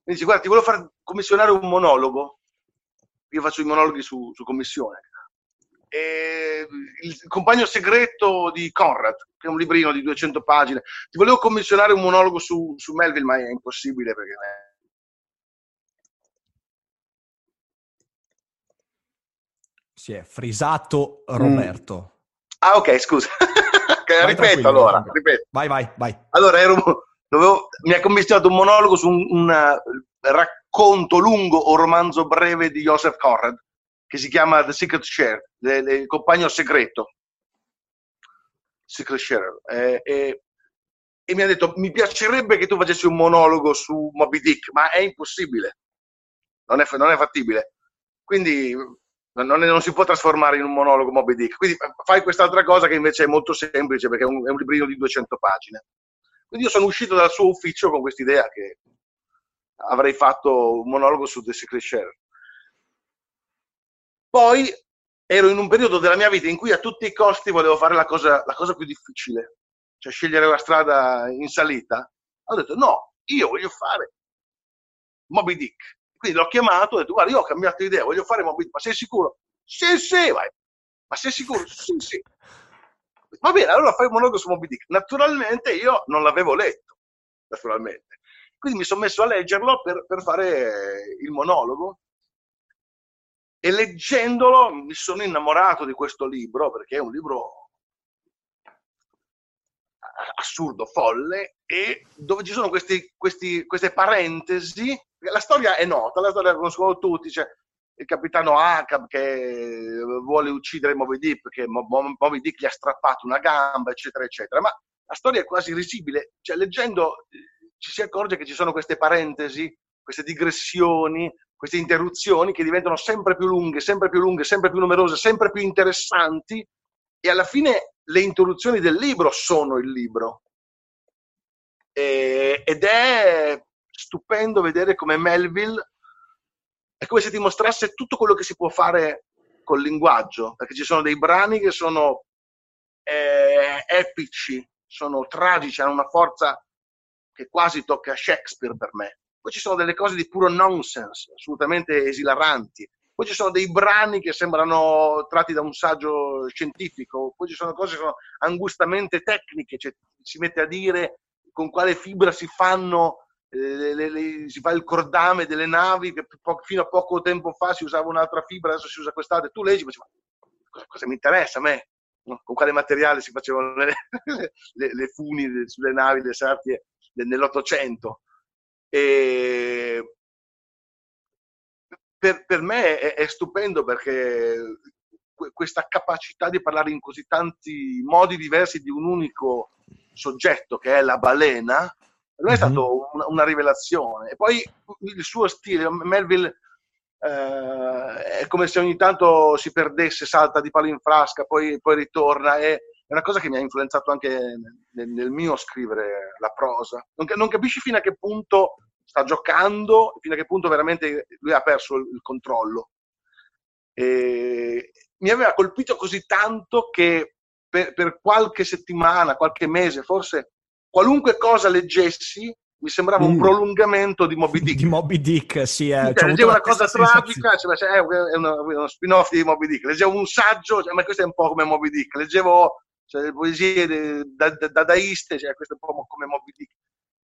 Mi dice, guarda, ti volevo far commissionare un monologo. Io faccio i monologhi su, su commissione. E il compagno segreto di Conrad, che è un librino di 200 pagine. Ti volevo commissionare un monologo su, su Melville, ma è impossibile perché... Si è frisato Roberto. Mm. Ah, ok, scusa. Ripeto allora. Ripeto. Vai, vai, vai. Allora, ero, dovevo, mi ha commissionato un monologo su un, un uh, racconto lungo o romanzo breve di Joseph Conrad che si chiama The Secret Share, le, le, il compagno segreto. Secret Share. Eh, eh, e mi ha detto, mi piacerebbe che tu facessi un monologo su Moby Dick, ma è impossibile. Non è, non è fattibile. Quindi non, non, si può trasformare in un monologo Moby Dick. Quindi fai quest'altra cosa che invece è molto semplice perché è un, è un librino di 200 pagine. Quindi io sono uscito dal suo ufficio con quest'idea che avrei fatto un monologo su The Secret Share. Poi ero in un periodo della mia vita in cui a tutti i costi volevo fare la cosa, la cosa più difficile, cioè scegliere la strada in salita. Ho detto no, io voglio fare Moby Dick quindi l'ho chiamato e ho detto, guarda, io ho cambiato idea, voglio fare Moby Dick, ma sei sicuro? Sì, sì, vai. Ma sei sicuro? Sì, sì. Va bene, allora fai un monologo su Moby Dick. Naturalmente io non l'avevo letto, naturalmente. Quindi mi sono messo a leggerlo per, per fare il monologo e leggendolo mi sono innamorato di questo libro perché è un libro assurdo, folle e dove ci sono questi, questi, queste parentesi la storia è nota, la storia la conoscono tutti, c'è il capitano Ahab che vuole uccidere Moby Dick perché Moby Dick gli ha strappato una gamba, eccetera, eccetera. Ma la storia è quasi risibile, cioè leggendo ci si accorge che ci sono queste parentesi, queste digressioni, queste interruzioni che diventano sempre più lunghe, sempre più lunghe, sempre più numerose, sempre più interessanti e alla fine le interruzioni del libro sono il libro. E, ed è stupendo vedere come Melville è come se ti mostrasse tutto quello che si può fare col linguaggio, perché ci sono dei brani che sono eh, epici, sono tragici, hanno una forza che quasi tocca Shakespeare per me. Poi ci sono delle cose di puro nonsense, assolutamente esilaranti. Poi ci sono dei brani che sembrano tratti da un saggio scientifico, poi ci sono cose che sono angustamente tecniche, cioè si mette a dire con quale fibra si fanno le, le, le, si fa il cordame delle navi che po- fino a poco tempo fa si usava un'altra fibra, adesso si usa quest'altra. Tu leggi, ma cosa, cosa mi interessa a me? Con quale materiale si facevano le, funi sulle navi le sartie nell'Ottocento? E per, per me è, è, stupendo perché questa capacità di parlare in così tanti modi diversi di un unico soggetto che è la balena per me è stata mm-hmm. una, una, rivelazione. E poi il suo stile, Melville eh, è come se ogni tanto si perdesse, salta di palo in frasca, poi, poi ritorna. È, è, una cosa che mi ha influenzato anche nel, nel mio scrivere la prosa. Non, non, capisci fino a che punto sta giocando, fino a che punto veramente lui ha perso il, il controllo. E mi aveva colpito così tanto che per, per qualche settimana, qualche mese, forse qualunque cosa leggessi mi sembrava mm. un prolungamento di Moby Dick. Di Moby Dick, sì. Eh. Cioè, leggevo una cosa tragica, cioè, cioè, è uno, uno, spin-off di Moby Dick. Leggevo un saggio, cioè, ma questo è un po' come Moby Dick. Leggevo cioè, poesie dadaiste, cioè, questo è un po' come Moby Dick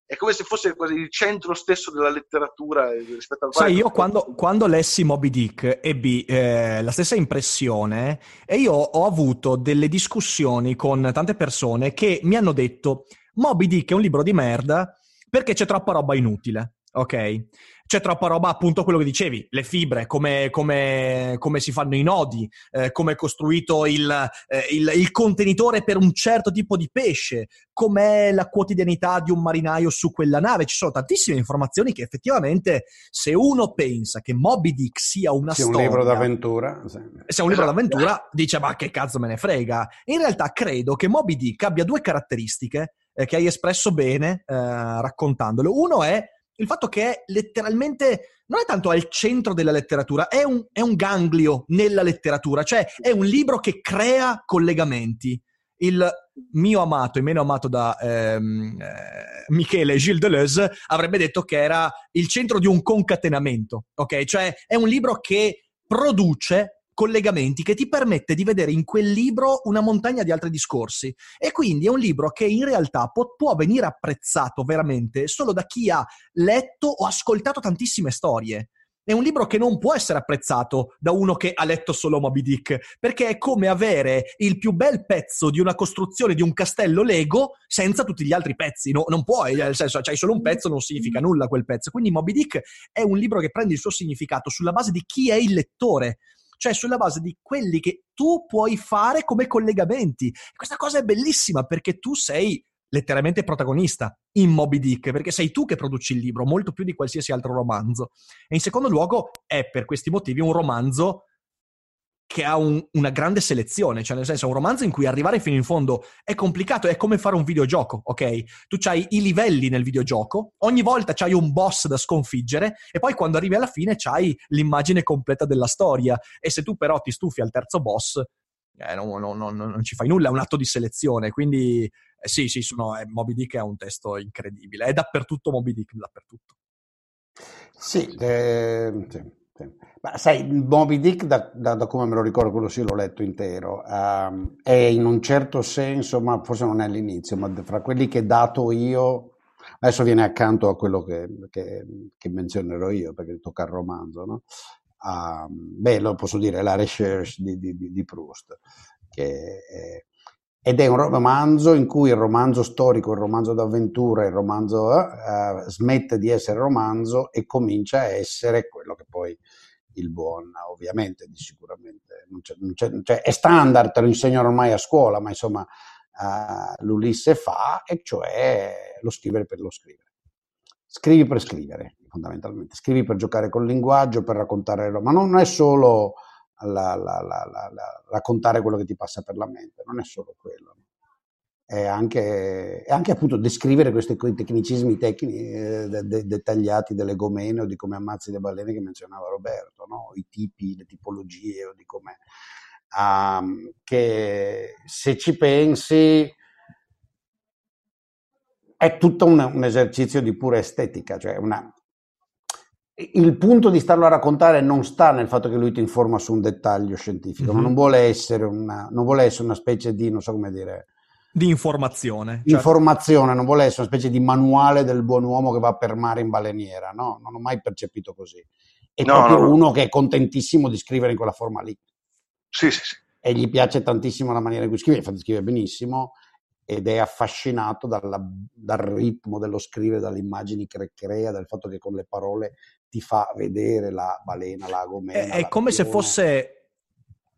è come se fosse quasi il centro stesso della letteratura rispetto al. Sai, io quando, quando, lessi Moby Dick ebbi eh, la stessa impressione e io ho avuto delle discussioni con tante persone che mi hanno detto Moby Dick è un libro di merda perché c'è troppa roba inutile, ok? C'è troppa roba, appunto quello che dicevi, le fibre, come, come, come si fanno i nodi, eh, come è costruito il, eh, il, il, contenitore per un certo tipo di pesce, com'è la quotidianità di un marinaio su quella nave. Ci sono tantissime informazioni che effettivamente, se uno pensa che Moby Dick sia una sia storia... un libro d'avventura. Sì. Sia un libro d'avventura, dice ma che cazzo me ne frega. In realtà credo che Moby Dick abbia due caratteristiche eh, che hai espresso bene eh, raccontandolo. Uno è il fatto che è letteralmente, non è tanto al centro della letteratura, è un, è un ganglio nella letteratura, cioè è un libro che crea collegamenti. Il mio amato e meno amato da ehm, eh, Michele Gilles Deleuze avrebbe detto che era il centro di un concatenamento, ok? Cioè è un libro che produce collegamenti che ti permette di vedere in quel libro una montagna di altri discorsi. E quindi è un libro che in realtà può, può venire apprezzato veramente solo da chi ha letto o ascoltato tantissime storie. È un libro che non può essere apprezzato da uno che ha letto solo Moby Dick, perché è come avere il più bel pezzo di una costruzione di un castello Lego senza tutti gli altri pezzi. No, non puoi, nel senso, c'hai solo un pezzo, non significa nulla quel pezzo. Quindi Moby Dick è un libro che prende il suo significato sulla base di chi è il lettore, cioè sulla base di quelli che tu puoi fare come collegamenti. Questa cosa è bellissima perché tu sei letteralmente protagonista in Moby Dick, perché sei tu che produci il libro, molto più di qualsiasi altro romanzo. E in secondo luogo è per questi motivi un romanzo che ha un, una grande selezione, cioè nel senso è un romanzo in cui arrivare fino in fondo è complicato, è come fare un videogioco, ok? Tu hai i livelli nel videogioco, ogni volta c'hai un boss da sconfiggere e poi quando arrivi alla fine c'hai l'immagine completa della storia e se tu però ti stufi al terzo boss eh, non, non, non, non, ci fai nulla, è un atto di selezione, quindi eh, sì, sì, sono, eh, Moby Dick è un testo incredibile, è dappertutto Moby Dick, dappertutto. Sì, eh, sì. Ma sai, Moby Dick, da, da, da, come me lo ricordo, quello sì l'ho letto intero, uh, è in un certo senso, ma forse non è all'inizio, ma fra quelli che dato io, adesso viene accanto a quello che, che, che menzionerò io, perché tocca il romanzo, no? Uh, beh, lo posso dire, la recherche di, di, di Proust, che è, ed è un romanzo in cui il romanzo storico, il romanzo d'avventura, il romanzo uh, smette di essere romanzo e comincia a essere quello che poi il buon, ovviamente, di sicuramente, non c'è, non c'è, cioè, è standard, te lo insegnano ormai a scuola, ma insomma uh, l'Ulisse fa, e cioè lo scrivere per lo scrivere. Scrivi per scrivere, fondamentalmente, scrivi per giocare col linguaggio, per raccontare, ma non è solo la, la, la, raccontare quello che ti passa per la mente, non è solo quello. È anche, è anche appunto descrivere questi tecnicismi tecnici eh, de, de, dettagliati dell'egomene o di come ammazzi le balene che menzionava Roberto, no? i tipi, le tipologie o di come... Um, che se ci pensi è tutto un, un esercizio di pura estetica, cioè una, il punto di starlo a raccontare non sta nel fatto che lui ti informa su un dettaglio scientifico, mm-hmm. non, vuole essere una, non vuole essere una specie di, non so come dire... Di informazione. Certo. Informazione, non vuole essere una specie di manuale del buon uomo che va per mare in baleniera, no, non ho mai percepito così. È no, proprio no, uno che è contentissimo di scrivere in quella forma lì. Sì, sì, sì. E gli piace tantissimo la maniera in cui scrive, infatti scrive benissimo ed è affascinato dalla, dal ritmo dello scrivere, dalle immagini che crea, dal fatto che con le parole ti fa vedere la balena, la gomena. È, è come se fosse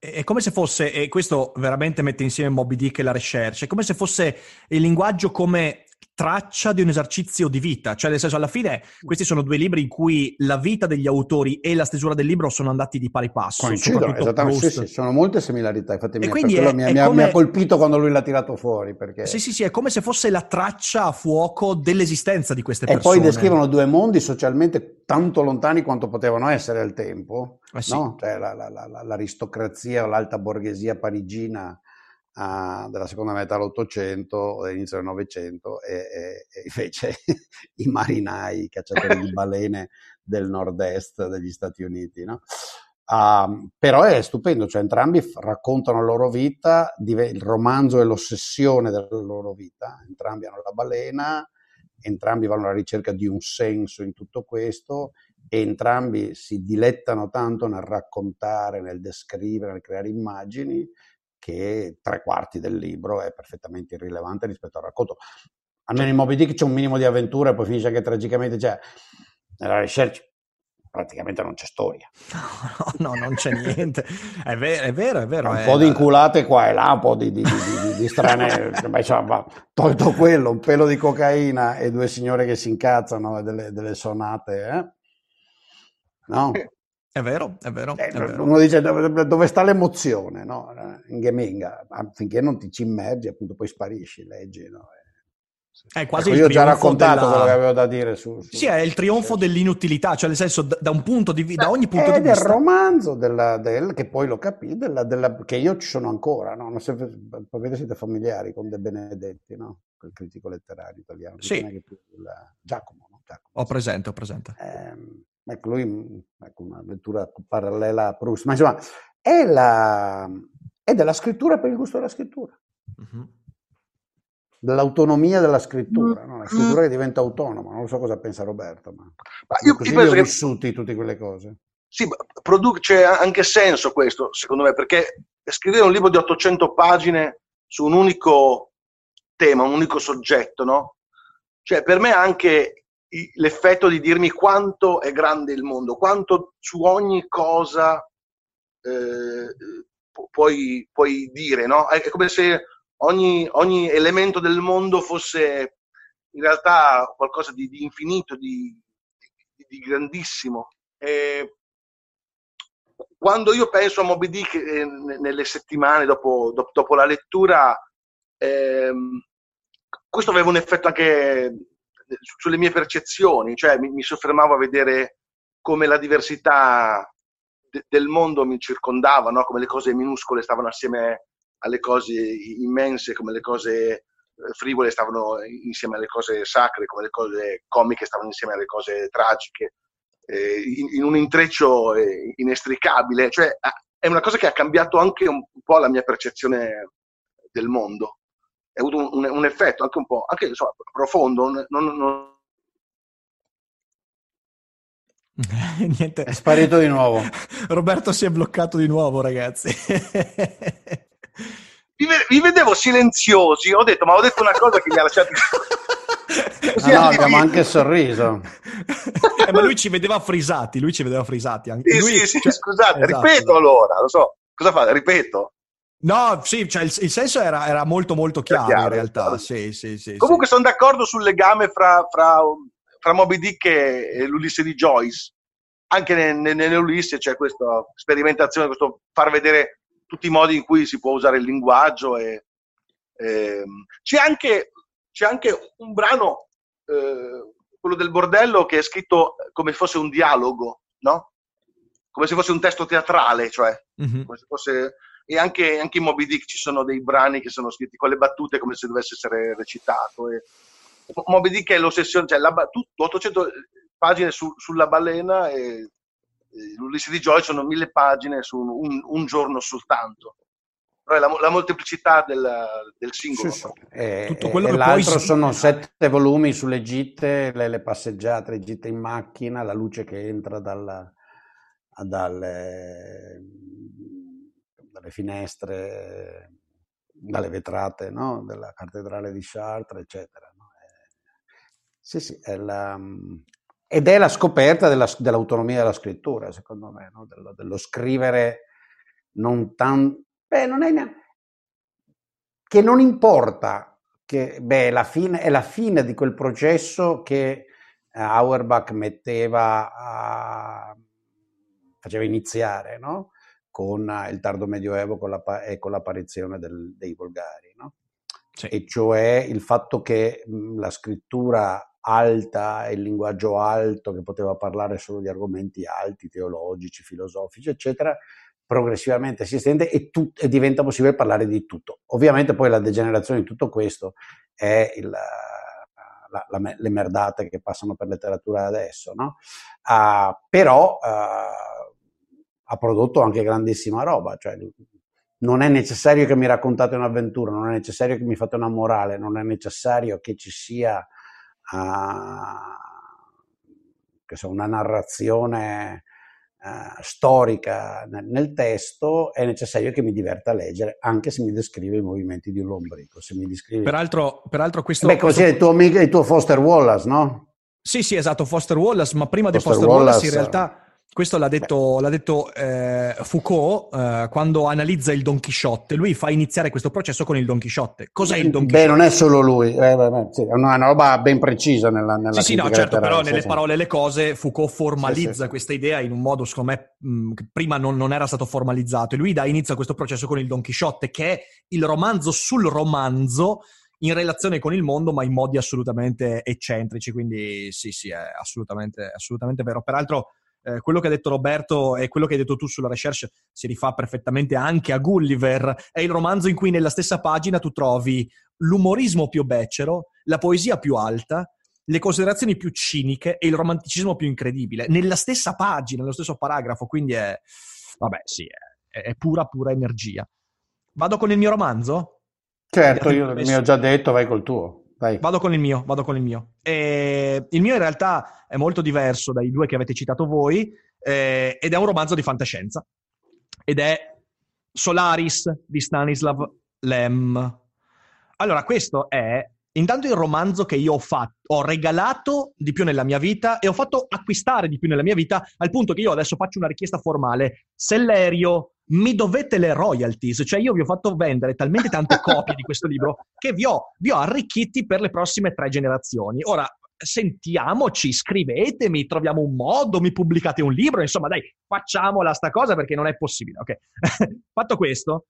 è come se fosse, e questo veramente mette insieme Moby Dick e la recherche, è come se fosse il linguaggio come traccia di un esercizio di vita, cioè nel senso alla fine questi sono due libri in cui la vita degli autori e la stesura del libro sono andati di pari passo. Coincidono, esattamente, sì, sì, sono molte similarità, infatti mi, è, mi, mi, come... mi, ha colpito quando lui l'ha tirato fuori. Perché... Sì, sì, sì, è come se fosse la traccia a fuoco dell'esistenza di queste persone. E poi descrivono due mondi socialmente tanto lontani quanto potevano essere al tempo, eh sì. no? cioè la, la, la, l'aristocrazia, l'alta borghesia parigina uh, della seconda metà dell'Ottocento, dell'inizio del Novecento, e, e, e, invece i marinai, i cacciatori di balene del nord-est degli Stati Uniti. No? Uh, però è stupendo, cioè entrambi raccontano la loro vita, il romanzo è l'ossessione della loro vita, entrambi hanno la balena, entrambi vanno alla ricerca di un senso in tutto questo e entrambi si dilettano tanto nel raccontare, nel descrivere, nel creare immagini che tre quarti del libro è perfettamente irrilevante rispetto al racconto. Almeno in Moby Dick c'è un minimo di avventura e poi finisce anche tragicamente, cioè nella ricerca praticamente non c'è storia. No, no, non c'è niente. È vero, è vero, è vero. Un è... po' di inculate qua e là, un po' di, di, di, di strane... ma insomma, tolto quello, un pelo di cocaina e due signore che si incazzano e delle, delle sonate, eh? No? È vero, è vero. Eh, è vero. Uno dice dove, dove sta l'emozione, no? In gaming, finché non ti ci immergi, appunto poi sparisci, leggi, no? È quasi ecco, io ho già raccontato della... quello che avevo da dire su, su... Sì, è il trionfo dell'inutilità, cioè nel senso da, un punto di vista, da ogni punto di vista. È del romanzo della, del, che poi lo capì, della, della, che io ci sono ancora, no? Non so, vedete siete familiari con De Benedetti, no? Quel critico letterario italiano. Sì. La... Giacomo, no? Giacomo. Ho presente, ho presente. Eh, ecco, lui, ecco, una lettura parallela a Proust, ma insomma, è, la, è della scrittura per il gusto della scrittura. Mm-hmm dell'autonomia della scrittura, no? la scrittura che diventa autonoma, non lo so cosa pensa Roberto, ma, ma io, così io ho vissuti tutte quelle cose. Sì, produ- c'è anche senso questo, secondo me, perché scrivere un libro di 800 pagine su un unico tema, un unico soggetto, no? Cioè, per me anche l'effetto di dirmi quanto è grande il mondo, quanto su ogni cosa eh, puoi, puoi dire, no? È come se ogni, ogni elemento del mondo fosse in realtà qualcosa di, di infinito, di, di, di grandissimo. E quando io penso a Moby Dick eh, nelle settimane dopo, dopo, dopo la lettura, eh, questo aveva un effetto anche sulle mie percezioni, cioè mi, mi soffermavo a vedere come la diversità de, del mondo mi circondava, no? come le cose minuscole stavano assieme alle cose immense come le cose eh, frivole stavano insieme alle cose sacre, come le cose comiche stavano insieme alle cose tragiche, eh, in, in, un intreccio eh, inestricabile. Cioè, è una cosa che ha cambiato anche un po' la mia percezione del mondo. Ha avuto un, un, un effetto anche un po' anche, insomma, profondo. Non, non... Niente. È sparito di nuovo. Roberto si è bloccato di nuovo, ragazzi. vi, vi, vedevo silenziosi, ho detto, ma ho detto una cosa che mi ha lasciato... no, no, abbiamo anche sorriso. eh, ma lui ci vedeva frisati, lui ci vedeva frisati. Anche. Sì, lui, sì, sì, cioè... scusate, esatto. ripeto allora, lo so, cosa fa? Ripeto. No, sì, cioè il, il senso era, era, molto molto chiaro, chiaro in realtà. Sì, sì, sì, Comunque sono d'accordo sul legame fra, fra, fra Moby Dick e, l'Ulisse di Joyce. Anche nell'Ulisse c'è questa sperimentazione, questo far vedere tutti i modi in cui si può usare il linguaggio. E, e, c'è, anche, c'è, anche, un brano, eh, quello del bordello, che è scritto come fosse un dialogo, no? Come se fosse un testo teatrale, cioè, mm-hmm. come se fosse... E anche, anche, in Moby Dick ci sono dei brani che sono scritti con le battute come se dovesse essere recitato. E Moby Dick è l'ossessione, cioè la, 800 pagine su, sulla balena e l'Ulisse di Joy sono mille pagine su un, un, un giorno soltanto. Però è la, la molteplicità del, del singolo. Sì, sì. E, Tutto quello e che l'altro poi... sono sette volumi sulle gite, le, le, passeggiate, le gite in macchina, la luce che entra dalla, dalle, dalle, finestre, dalle vetrate no? della cattedrale di Chartres, eccetera. No? Sì, sì, è la, ed è la scoperta della, dell'autonomia della scrittura, secondo me, no? dello, dello, scrivere non tanto... Beh, non è neanche... che non importa, che beh, la fine, è la fine di quel processo che uh, Auerbach metteva a... faceva iniziare, no? Con uh, il tardo medioevo con la, e con l'apparizione del, dei volgari, no? sì. e cioè il fatto che mh, la scrittura alta e il linguaggio alto che poteva parlare solo di argomenti alti, teologici, filosofici, eccetera, progressivamente si estende e, tu, e, diventa possibile parlare di tutto. Ovviamente poi la degenerazione di tutto questo è il, la, la, le merdate che passano per letteratura adesso, no? uh, però uh, ha prodotto anche grandissima roba, cioè non è necessario che mi raccontate un'avventura, non è necessario che mi fate una morale, non è necessario che ci sia uh, che so, una narrazione uh, storica nel, nel, testo, è necessario che mi diverta a leggere, anche se mi descrive i movimenti di un lombrico. Se mi descrive... peraltro, peraltro questo... Beh, così questo... è il tuo, amico, il tuo Foster Wallace, no? Sì, sì, esatto, Foster Wallace, ma prima Foster di Foster Wallace, Wallace in realtà questo l'ha detto, l'ha detto eh, Foucault eh, quando analizza il Don Chisciotte. Lui fa iniziare questo processo con il Don Chisciotte. Cos'è il Don Chisciotte? Beh, non è solo lui, eh, beh, sì, è una, roba ben precisa nella, nella Sì, sì, no, certo, però nelle sì, parole e le cose Foucault formalizza sì, questa idea in un modo, secondo me, mh, che prima non, non, era stato formalizzato. E lui dà inizio a questo processo con il Don Chisciotte, che è il romanzo sul romanzo in relazione con il mondo, ma in modi assolutamente eccentrici. Quindi sì, sì, è assolutamente, assolutamente vero. Peraltro eh, quello che ha detto Roberto e quello che hai detto tu sulla recherche si rifà perfettamente anche a Gulliver. È il romanzo in cui nella stessa pagina tu trovi l'umorismo più becero, la poesia più alta, le considerazioni più ciniche e il romanticismo più incredibile. Nella stessa pagina, nello stesso paragrafo, quindi è... Vabbè, sì, è, è pura, pura energia. Vado con il mio romanzo? Certo, io mi ho già detto, vai col tuo. Vai. Vado con il mio, vado con il mio. E il mio in realtà è molto diverso dai due che avete citato voi eh, ed è un romanzo di fantascienza ed è Solaris di Stanislav Lem. Allora, questo è intanto il romanzo che io ho fatto, ho regalato di più nella mia vita e ho fatto acquistare di più nella mia vita al punto che io adesso faccio una richiesta formale. Sellerio, mi dovete le royalties, cioè io vi ho fatto vendere talmente tante copie di questo libro che vi ho, vi ho arricchiti per le prossime tre generazioni. Ora, sentiamoci, scrivetemi, troviamo un modo, mi pubblicate un libro, insomma dai, facciamola sta cosa perché non è possibile, ok? Fatto questo,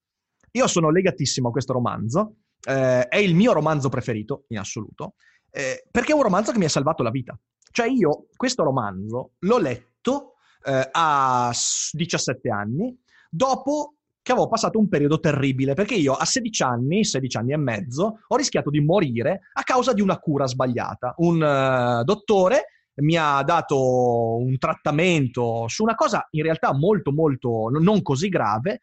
io sono legatissimo a questo romanzo, eh, è il mio romanzo preferito in assoluto, eh, perché è un romanzo che mi ha salvato la vita. Cioè io questo romanzo l'ho letto eh, a 17 anni, dopo che avevo passato un periodo terribile, perché io a 16 anni, 16 anni e mezzo, ho rischiato di morire a causa di una cura sbagliata. Un uh, dottore mi ha dato un trattamento su una cosa in realtà molto, molto non così grave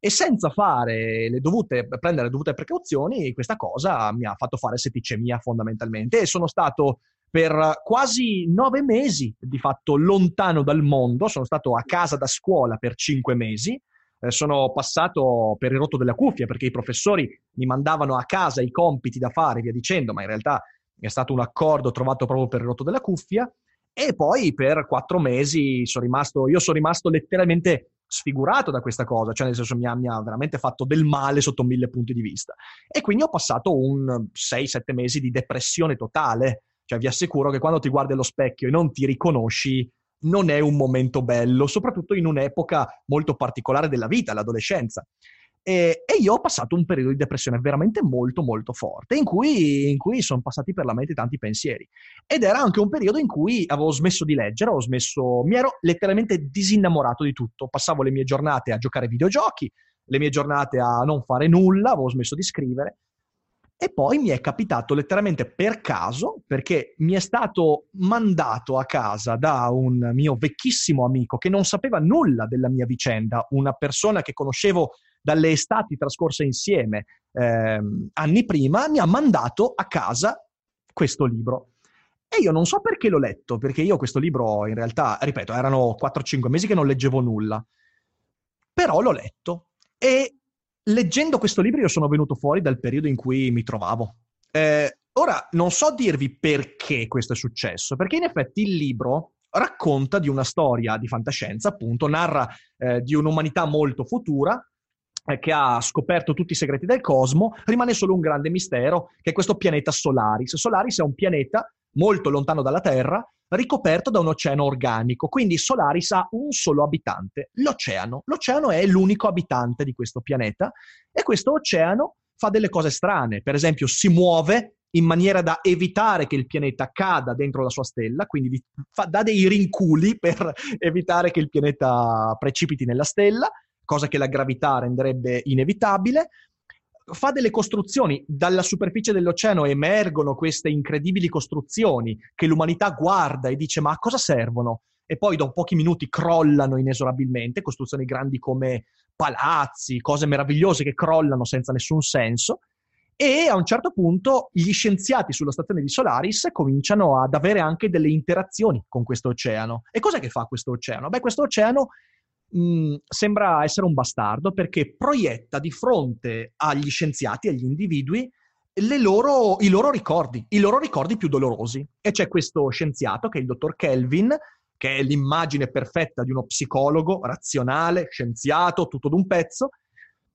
e senza fare le dovute, prendere le dovute precauzioni, questa cosa mi ha fatto fare seticemia fondamentalmente e sono stato per quasi nove mesi di fatto lontano dal mondo, sono stato a casa da scuola per cinque mesi, eh, sono passato per il rotto della cuffia perché i professori mi mandavano a casa i compiti da fare via dicendo, ma in realtà è stato un accordo trovato proprio per il rotto della cuffia e poi per quattro mesi sono rimasto, io sono rimasto letteralmente sfigurato da questa cosa, cioè nel senso mi ha, mi ha, veramente fatto del male sotto mille punti di vista. E quindi ho passato un 6-7 mesi di depressione totale, cioè vi assicuro che quando ti guardi allo specchio e non ti riconosci, non è un momento bello, soprattutto in un'epoca molto particolare della vita, l'adolescenza. E, e, io ho passato un periodo di depressione veramente molto molto forte, in cui, in cui, sono passati per la mente tanti pensieri. Ed era anche un periodo in cui avevo smesso di leggere, smesso, mi ero letteralmente disinnamorato di tutto. Passavo le mie giornate a giocare ai videogiochi, le mie giornate a non fare nulla, avevo smesso di scrivere. E poi mi è capitato letteralmente per caso, perché mi è stato mandato a casa da un mio vecchissimo amico che non sapeva nulla della mia vicenda, una persona che conoscevo dalle estati trascorse insieme eh, anni prima, mi ha mandato a casa questo libro. E io non so perché l'ho letto, perché io questo libro in realtà, ripeto, erano 4-5 mesi che non leggevo nulla, però l'ho letto e leggendo questo libro io sono venuto fuori dal periodo in cui mi trovavo. Eh, ora, non so dirvi perché questo è successo, perché in effetti il libro racconta di una storia di fantascienza, appunto, narra eh, di un'umanità molto futura eh, che ha scoperto tutti i segreti del cosmo, rimane solo un grande mistero, che è questo pianeta Solaris. Solaris è un pianeta molto lontano dalla Terra, ricoperto da un oceano organico. Quindi Solaris ha un solo abitante, l'oceano. L'oceano è l'unico abitante di questo pianeta e questo oceano fa delle cose strane. Per esempio, si muove in maniera da evitare che il pianeta cada dentro la sua stella, quindi fa, dà dei rinculi per evitare che il pianeta precipiti nella stella cosa che la gravità renderebbe inevitabile. Fa delle costruzioni, dalla superficie dell'oceano emergono queste incredibili costruzioni che l'umanità guarda e dice ma a cosa servono? E poi dopo pochi minuti crollano inesorabilmente, costruzioni grandi come palazzi, cose meravigliose che crollano senza nessun senso. E a un certo punto gli scienziati sulla stazione di Solaris cominciano ad avere anche delle interazioni con questo oceano. E cos'è che fa questo oceano? Beh, questo oceano sembra essere un bastardo perché proietta di fronte agli scienziati, agli individui, loro, i loro ricordi, i loro ricordi più dolorosi. E c'è questo scienziato che è il dottor Kelvin, che è l'immagine perfetta di uno psicologo razionale, scienziato, tutto d'un pezzo,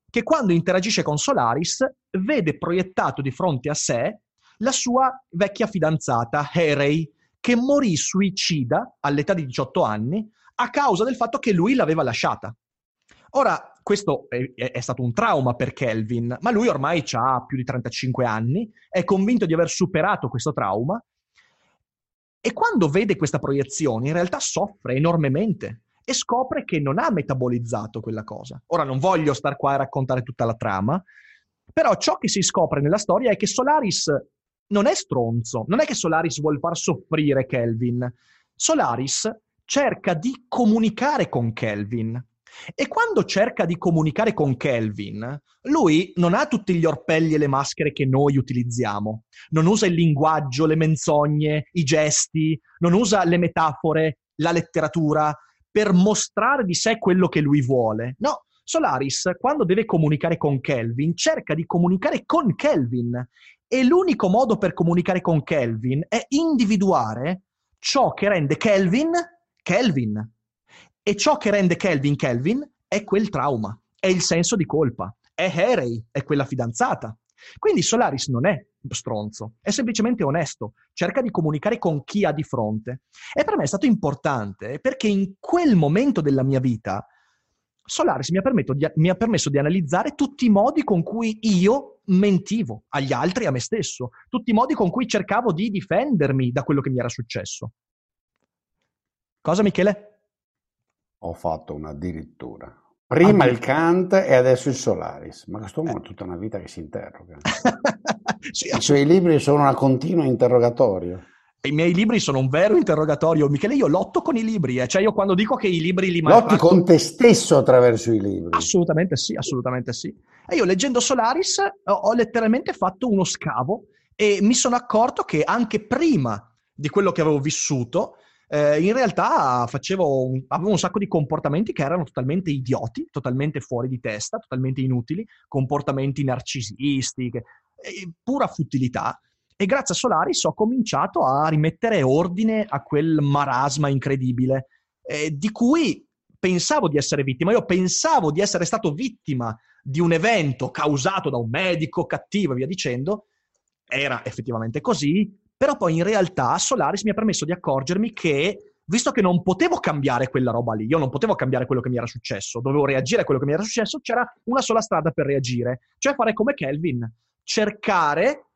che quando interagisce con Solaris vede proiettato di fronte a sé la sua vecchia fidanzata, Harry, che morì suicida all'età di 18 anni a causa del fatto che lui l'aveva lasciata. Ora, questo è, è, stato un trauma per Kelvin, ma lui ormai ha più di 35 anni, è convinto di aver superato questo trauma e quando vede questa proiezione in realtà soffre enormemente e scopre che non ha metabolizzato quella cosa. Ora non voglio star qua a raccontare tutta la trama, però ciò che si scopre nella storia è che Solaris non è stronzo, non è che Solaris vuol far soffrire Kelvin. Solaris cerca di comunicare con Kelvin. E quando cerca di comunicare con Kelvin, lui non ha tutti gli orpelli e le maschere che noi utilizziamo. Non usa il linguaggio, le menzogne, i gesti, non usa le metafore, la letteratura per mostrare di sé quello che lui vuole. No, Solaris, quando deve comunicare con Kelvin, cerca di comunicare con Kelvin. E l'unico modo per comunicare con Kelvin è individuare ciò che rende Kelvin Kelvin. E ciò che rende Kelvin Kelvin è quel trauma, è il senso di colpa, è Harry, è quella fidanzata. Quindi Solaris non è stronzo, è semplicemente onesto, cerca di comunicare con chi ha di fronte. E per me è stato importante perché in quel momento della mia vita Solaris mi ha, di, mi ha, permesso di analizzare tutti i modi con cui io mentivo agli altri e a me stesso, tutti i modi con cui cercavo di difendermi da quello che mi era successo. Cosa Michele? Ho fatto una addirittura. Prima il Kant e adesso il Solaris, ma questo uomo ha tutta una vita che si interroga. sì, I suoi libri sono una continua interrogatorio. I miei libri sono un vero interrogatorio. Michele, io lotto con i libri, eh. cioè io quando dico che i libri li Lotti con te stesso attraverso i libri. Assolutamente sì, assolutamente sì. E io leggendo Solaris ho letteralmente fatto uno scavo e mi sono accorto che anche prima di quello che avevo vissuto, eh, in realtà un, avevo un sacco di comportamenti che erano totalmente idioti, totalmente fuori di testa, totalmente inutili, comportamenti narcisisti, eh, pura futilità. E grazie a Solaris ho cominciato a rimettere ordine a quel marasma incredibile, eh, di cui pensavo di essere vittima. Io pensavo di essere stato vittima di un evento causato da un medico cattivo e via dicendo. Era effettivamente così, però poi in realtà Solaris mi ha permesso di accorgermi che, visto che non potevo cambiare quella roba lì, io non potevo cambiare quello che mi era successo, dovevo reagire a quello che mi era successo, c'era una sola strada per reagire, cioè fare come Kelvin, cercare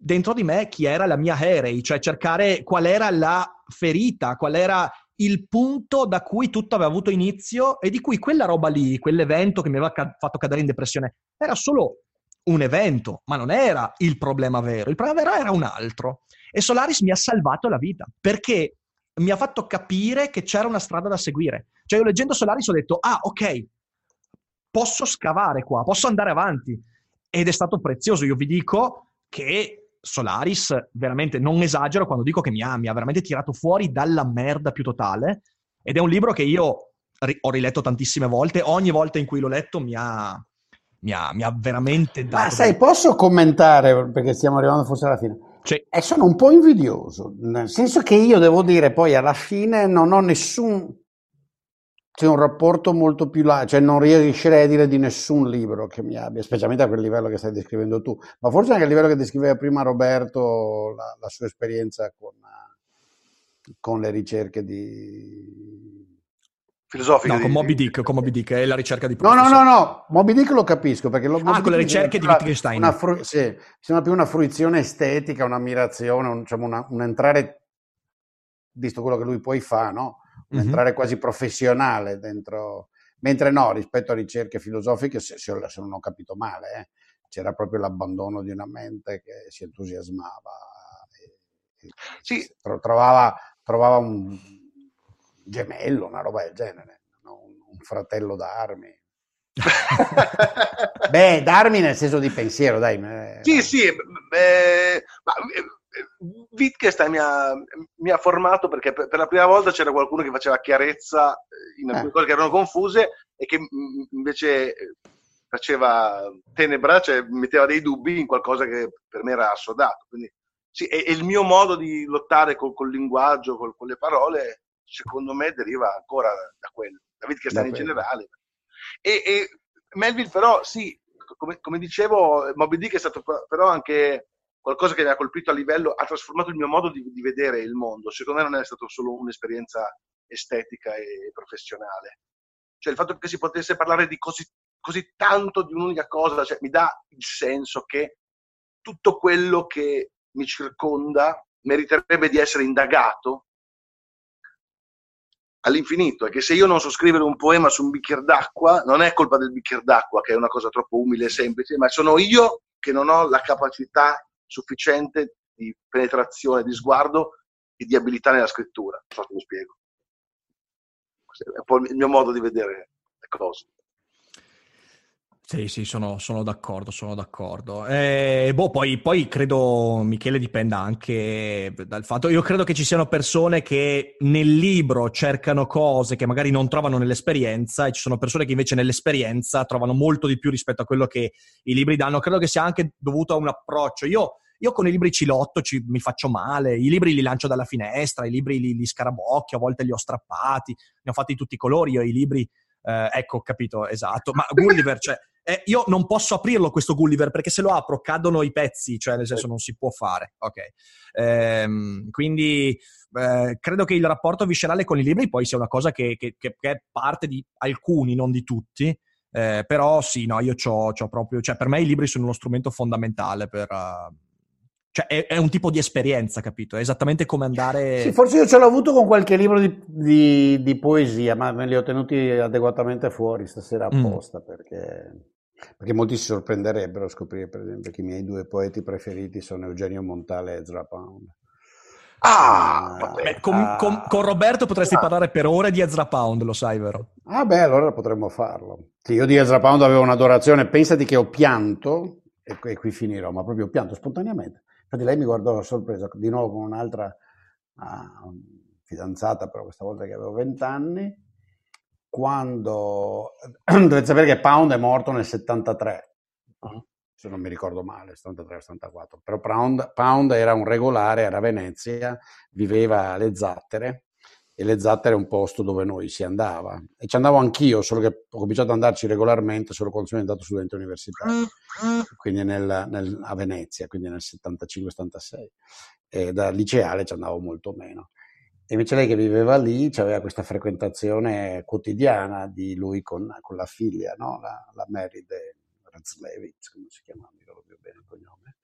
dentro di me chi era la mia Harry, cioè cercare qual era la ferita, qual era il punto da cui tutto aveva avuto inizio e di cui quella roba lì, quell'evento che mi aveva ca- fatto cadere in depressione, era solo un evento, ma non era il problema vero. Il problema vero era un altro. E Solaris mi ha salvato la vita perché mi ha fatto capire che c'era una strada da seguire. Cioè, io leggendo Solaris ho detto: ah, ok, posso scavare qua, posso andare avanti. Ed è stato prezioso. Io vi dico che Solaris, veramente non esagero quando dico che mi ha, mi ha veramente tirato fuori dalla merda più totale. Ed è un libro che io ho riletto tantissime volte. Ogni volta in cui l'ho letto mi ha, mi ha, mi ha veramente dato... Ma sai, posso commentare, perché stiamo arrivando forse alla fine? Sì. E sono un po' invidioso, nel senso che io devo dire poi alla fine non ho nessun... C'è un rapporto molto più là, cioè non riuscirei a dire di nessun libro che mi abbia, specialmente a quel livello che stai descrivendo tu, ma forse anche a livello che descriveva prima Roberto, la, la sua esperienza con, con le ricerche di, filosofica. No, con Moby Dick, con Moby Dick, è la ricerca di No, no, no, no, Moby Dick lo capisco perché lo, Ah, con le ricerche di Wittgenstein. Una fru- sì, sembra più una fruizione estetica, un'ammirazione, un, diciamo una, un entrare, visto quello che lui poi fa, no? Un mm-hmm. entrare quasi professionale dentro, Mentre no, rispetto a ricerche filosofiche, se, se non ho capito male, eh, c'era proprio l'abbandono di una mente che si entusiasmava, e, e sì. trovava, trovava, un gemello, una roba del genere, un, fratello d'armi. Beh, d'armi nel senso di pensiero, dai. Sì, sì, beh, ma Wittgenstein mi ha, mi ha, formato perché per, la prima volta c'era qualcuno che faceva chiarezza eh, in alcune eh. cose che erano confuse e che invece eh, faceva tenebra, cioè metteva dei dubbi in qualcosa che per me era assodato. Quindi sì, e, e il mio modo di lottare col, col linguaggio, col, con le parole, secondo me deriva ancora da quello, da Wittgenstein in generale. E, e Melville però, sì, come, come dicevo, Moby Dick è stato però anche qualcosa che mi ha colpito a livello, ha trasformato il mio modo di, di vedere il mondo. Secondo me non è stata solo un'esperienza estetica e professionale. Cioè il fatto che si potesse parlare di così, così tanto di un'unica cosa, cioè, mi dà il senso che tutto quello che mi circonda meriterebbe di essere indagato all'infinito e che se io non so scrivere un poema su un bicchiere d'acqua non è colpa del bicchiere d'acqua che è una cosa troppo umile e semplice ma sono io che non ho la capacità sufficiente di penetrazione, di sguardo e di abilità nella scrittura. Non so mi spiego. È un po' il mio modo di vedere le cose. Sì, sì, sono, sono, d'accordo, sono d'accordo. Eh, boh, poi, poi, credo, Michele, dipenda anche dal fatto... Io credo che ci siano persone che nel libro cercano cose che magari non trovano nell'esperienza e ci sono persone che invece nell'esperienza trovano molto di più rispetto a quello che i libri danno. Credo che sia anche dovuto a un approccio. Io, io con i libri ci lotto, ci, mi faccio male, i libri li lancio dalla finestra, i libri li, li scarabocchio, a volte li ho strappati, ne ho fatti tutti i colori, io i libri... Eh, ecco, capito, esatto. Ma Gulliver, cioè eh, io non posso aprirlo questo Gulliver perché se lo apro cadono i pezzi, cioè nel senso non si può fare. Ok. Ehm, quindi eh, credo che il rapporto viscerale con i libri poi sia una cosa che, che, che è parte di alcuni, non di tutti. Eh, però sì, no, io c'ho, proprio, cioè per me i libri sono uno strumento fondamentale per... Uh, cioè è, è, un tipo di esperienza, capito? È esattamente come andare... Sì, forse io ce l'ho avuto con qualche libro di, di, di poesia, ma me li ho tenuti adeguatamente fuori stasera mm. apposta, mm. perché perché molti si sorprenderebbero a scoprire, per esempio, che i miei due poeti preferiti sono Eugenio Montale e Ezra Pound. Ah, uh, beh, con, uh, con, con, Roberto potresti uh, parlare per ore di Ezra Pound, lo sai, vero? Ah, beh, allora potremmo farlo. Sì, io di Ezra Pound avevo un'adorazione. Pensati che ho pianto, e, e qui finirò, ma proprio ho pianto spontaneamente. Infatti, lei mi guardò sorpresa di nuovo con un'altra ah, fidanzata, però questa volta che avevo vent'anni quando dovete sapere che Pound è morto nel 73, uh-huh. se non mi ricordo male, 73-74, però Pound, Pound, era un regolare, era a Venezia, viveva alle Zattere e le Zattere è un posto dove noi si andava e ci andavo anch'io, solo che ho cominciato ad andarci regolarmente solo quando sono diventato studente universitario, quindi nel, nel, a Venezia, quindi nel 75-76 e da liceale ci andavo molto meno. E invece lei che viveva lì aveva questa frequentazione quotidiana di lui con, con la figlia, no? la, la Mary de Razlevitz, come si chiama, mi ricordo più bene il cognome.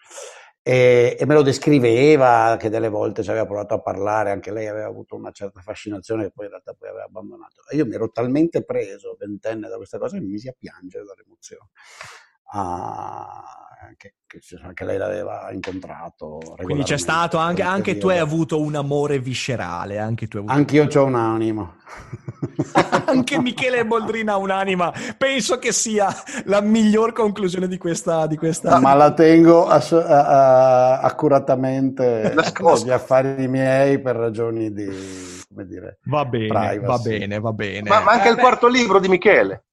E, e, me lo descriveva che delle volte ci aveva provato a parlare, anche lei aveva avuto una certa fascinazione che poi in realtà poi aveva abbandonato. E io mi ero talmente preso ventenne da questa cosa che mi misi a piangere dall'emozione. Ah, che, che, anche lei l'aveva incontrato. Quindi c'è stato anche, anche tu hai avuto un amore viscerale. Anche, tu anche io ho un'anima. anche Michele Boldrina ha un'anima. Penso che sia la miglior conclusione di questa. Di questa... Ma la tengo ass- a- a- accuratamente negli affari miei per ragioni di. Come dire, va bene, privacy. va bene, va bene. Ma, ma anche eh, il beh. quarto libro di Michele.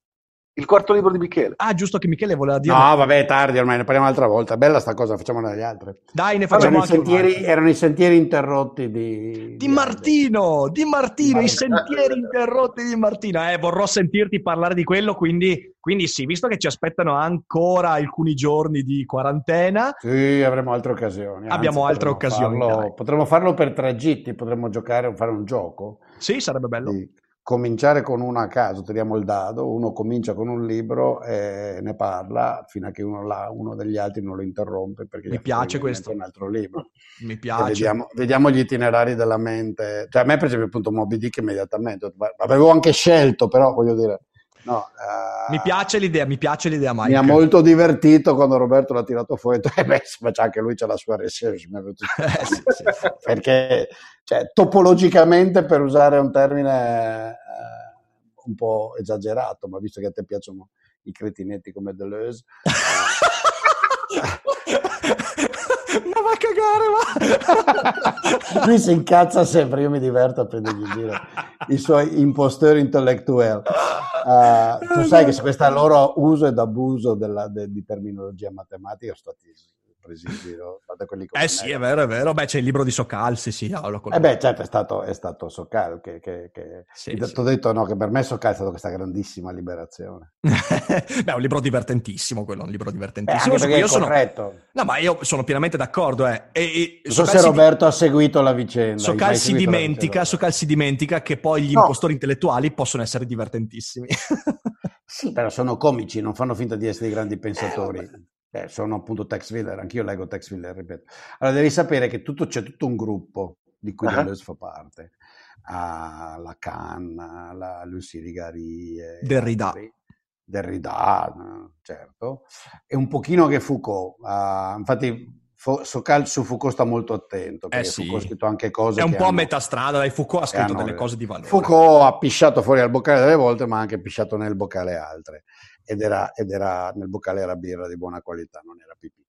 Il quarto libro di Michele. Ah, giusto che Michele voleva dire. No, vabbè, tardi ormai, ne parliamo un'altra volta. Bella sta cosa, facciamola dagli altri. Dai, ne facciamo erano, i sentieri, erano i sentieri interrotti di... Di, di Martino, di Martino, i sentieri interrotti di Martino. Eh, vorrò sentirti parlare di quello, quindi, quindi sì, visto che ci aspettano ancora alcuni giorni di quarantena. Sì, avremo altre occasioni. Abbiamo altre occasioni. Farlo, potremmo farlo per tre gitti, potremmo giocare, fare un gioco. Sì, sarebbe bello. Sì cominciare con uno a caso, tiriamo il dado, uno comincia con un libro e ne parla fino a che uno, là, uno degli altri non lo interrompe perché mi piace questo un altro libro. Mi piace. Vediamo, vediamo, gli itinerari della mente. Cioè a me per esempio appunto Moby Dick immediatamente, avevo anche scelto però voglio dire No, uh, mi piace l'idea, mi piace l'idea, Mike. Mi ha molto divertito quando Roberto l'ha tirato fuori. Eh beh, ma c'è anche lui c'ha la sua research. eh, sì, sì. Perché, cioè, topologicamente, per usare un termine eh, un po' esagerato, ma visto che a te piacciono i cretinetti come Deleuze... ma va a cagare, va! Lui si incazza sempre, io mi diverto a prendergli in giro i suoi impostori intellettuali. Uh, tu sai che su questo loro uso ed abuso della, de, di terminologia matematica sono stati presi in giro. eh sì, è vero, è vero. Beh, c'è il libro di Sokal, sì, sì. Eh beh, certo, è stato, è stato Sokal che... che, che... Sì, ti sì. ho detto no, che per me Sokal è stata questa grandissima liberazione. beh, è un libro divertentissimo quello, un libro divertentissimo. Eh, io sono... No, ma io sono pienamente d'accordo. Eh. E, e, non so se Roberto di... ha seguito la vicenda. Sokal si, dimentica, Sokal si dimentica che poi gli no. impostori intellettuali possono essere divertentissimi. sì, però sono comici, non fanno finta di essere dei grandi pensatori. Eh, eh, sono appunto Tex Willer, anch'io leggo Tex Willer, ripeto. Allora devi sapere che tutto, c'è tutto un gruppo di cui uh-huh. Fa parte. Ah, la Cannes, la Lucie Rigari, Derrida. Derrida, certo. E un pochino che Foucault. Uh, infatti Socal su Foucault sta molto attento perché eh sì. Foucault ha scritto anche cose è un po' hanno, a metà strada dai Foucault ha scritto delle cose di valore Foucault ha pisciato fuori al boccale delle volte ma ha anche pisciato nel boccale altre ed era, ed era, nel boccale era birra di buona qualità, non era pipì.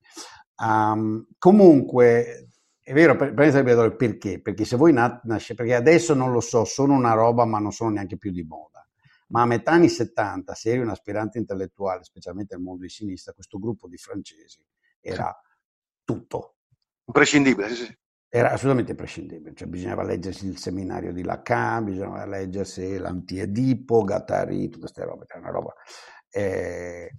Um, comunque, è vero, per, per il perché, perché se voi nasce, perché adesso non lo so, sono una roba ma non sono neanche più di moda, ma a metà anni 70, se eri un aspirante intellettuale, specialmente nel mondo di sinistra, questo gruppo di francesi era tutto. Imprescindibile, sì, sì. Era assolutamente imprescindibile, cioè bisognava leggersi il seminario di Lacan, bisognava leggersi l'Antiedipo, Gattari, tutte queste robe, era una roba eh,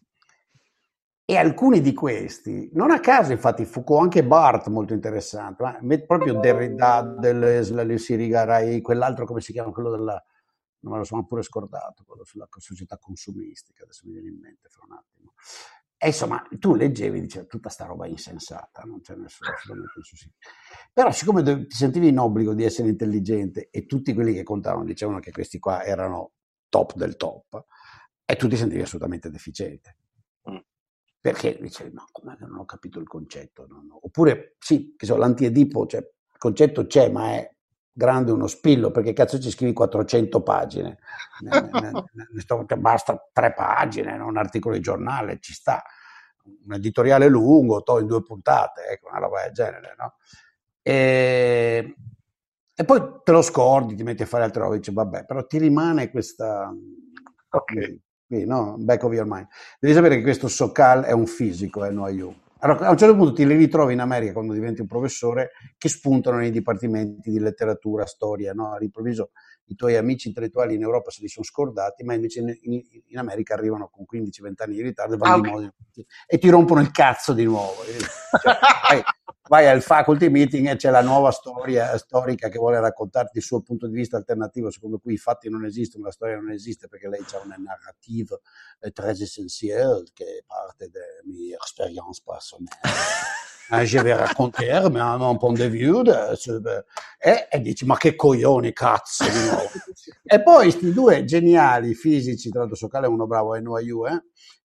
e alcuni di questi, non a caso infatti Foucault, anche Barth molto interessante, ma proprio Derrida, Deleuze, la Lucie Rigaray, quell'altro come si chiama, quello della, non me lo sono pure scordato, quello sulla società consumistica, adesso mi viene in mente fra un attimo. E insomma, tu leggevi e dicevi tutta sta roba insensata, non c'è nessuno assolutamente nessuno. Però siccome ti sentivi in obbligo di essere intelligente e tutti quelli che contavano dicevano che questi qua erano top del top, e tu ti sentivi assolutamente deficiente. Mm. Perché dicevi, no, come non ho capito il concetto? No, no. Oppure, sì, che so, l'antiedipo, cioè, il concetto c'è, ma è grande uno spillo, perché cazzo ci scrivi 400 pagine? ne, ne, ne sto, basta tre pagine, no? un articolo di giornale, ci sta. Un editoriale lungo, to in due puntate, ecco, una roba del genere, no? E, e poi te lo scordi, ti metti a fare altre robe, dici, vabbè, però ti rimane questa... Ok Qui, no? Back of your mind. Devi sapere che questo Sokal è un fisico, è NYU. Allora, a un certo punto ti li ritrovi in America quando diventi un professore che spuntano nei dipartimenti di letteratura, storia, no? All'improvviso i tuoi amici intellettuali in Europa se li sono scordati, ma invece in, in, in America arrivano con 15-20 anni di ritardo e, ah, okay. e ti rompono il cazzo di nuovo. Cioè, vai, al faculty meeting e c'è la nuova storia storica che vuole raccontarti il suo punto di vista alternativo, secondo cui i fatti non esistono, la storia non esiste perché lei ha una narrativa eh, très essentielle che parte delle mie esperienze personnelle. Eh, je vais raconter ma un point de vue e, e, dici ma che coglioni cazzo di nuovo e poi questi due geniali fisici tra l'altro Socale è uno bravo a NYU eh,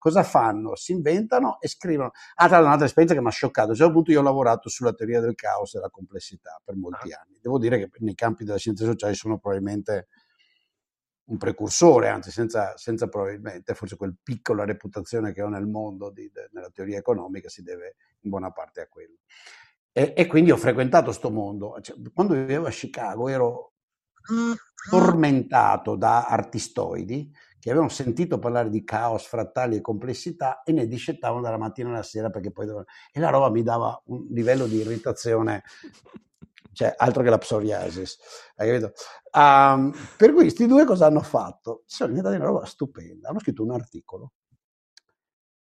cosa fanno? si inventano e scrivono ah tra un'altra esperienza che mi ha scioccato a un certo punto io ho lavorato sulla teoria del caos e della complessità per molti ah. anni devo dire che nei campi delle scienze sociali sono probabilmente un precursore, anzi senza, senza, probabilmente, forse quel piccola reputazione che ho nel mondo di, de, nella teoria economica si deve in buona parte a quello. E, e quindi ho frequentato questo mondo. Cioè, quando vivevo a Chicago ero tormentato da artistoidi che avevano sentito parlare di caos, frattali e complessità e ne discettavano dalla mattina alla sera perché poi dovevano... E la roba mi dava un livello di irritazione cioè altro che la psoriasis, hai capito? Um, per cui questi due cosa hanno fatto? Si sono inventati una roba stupenda, hanno scritto un articolo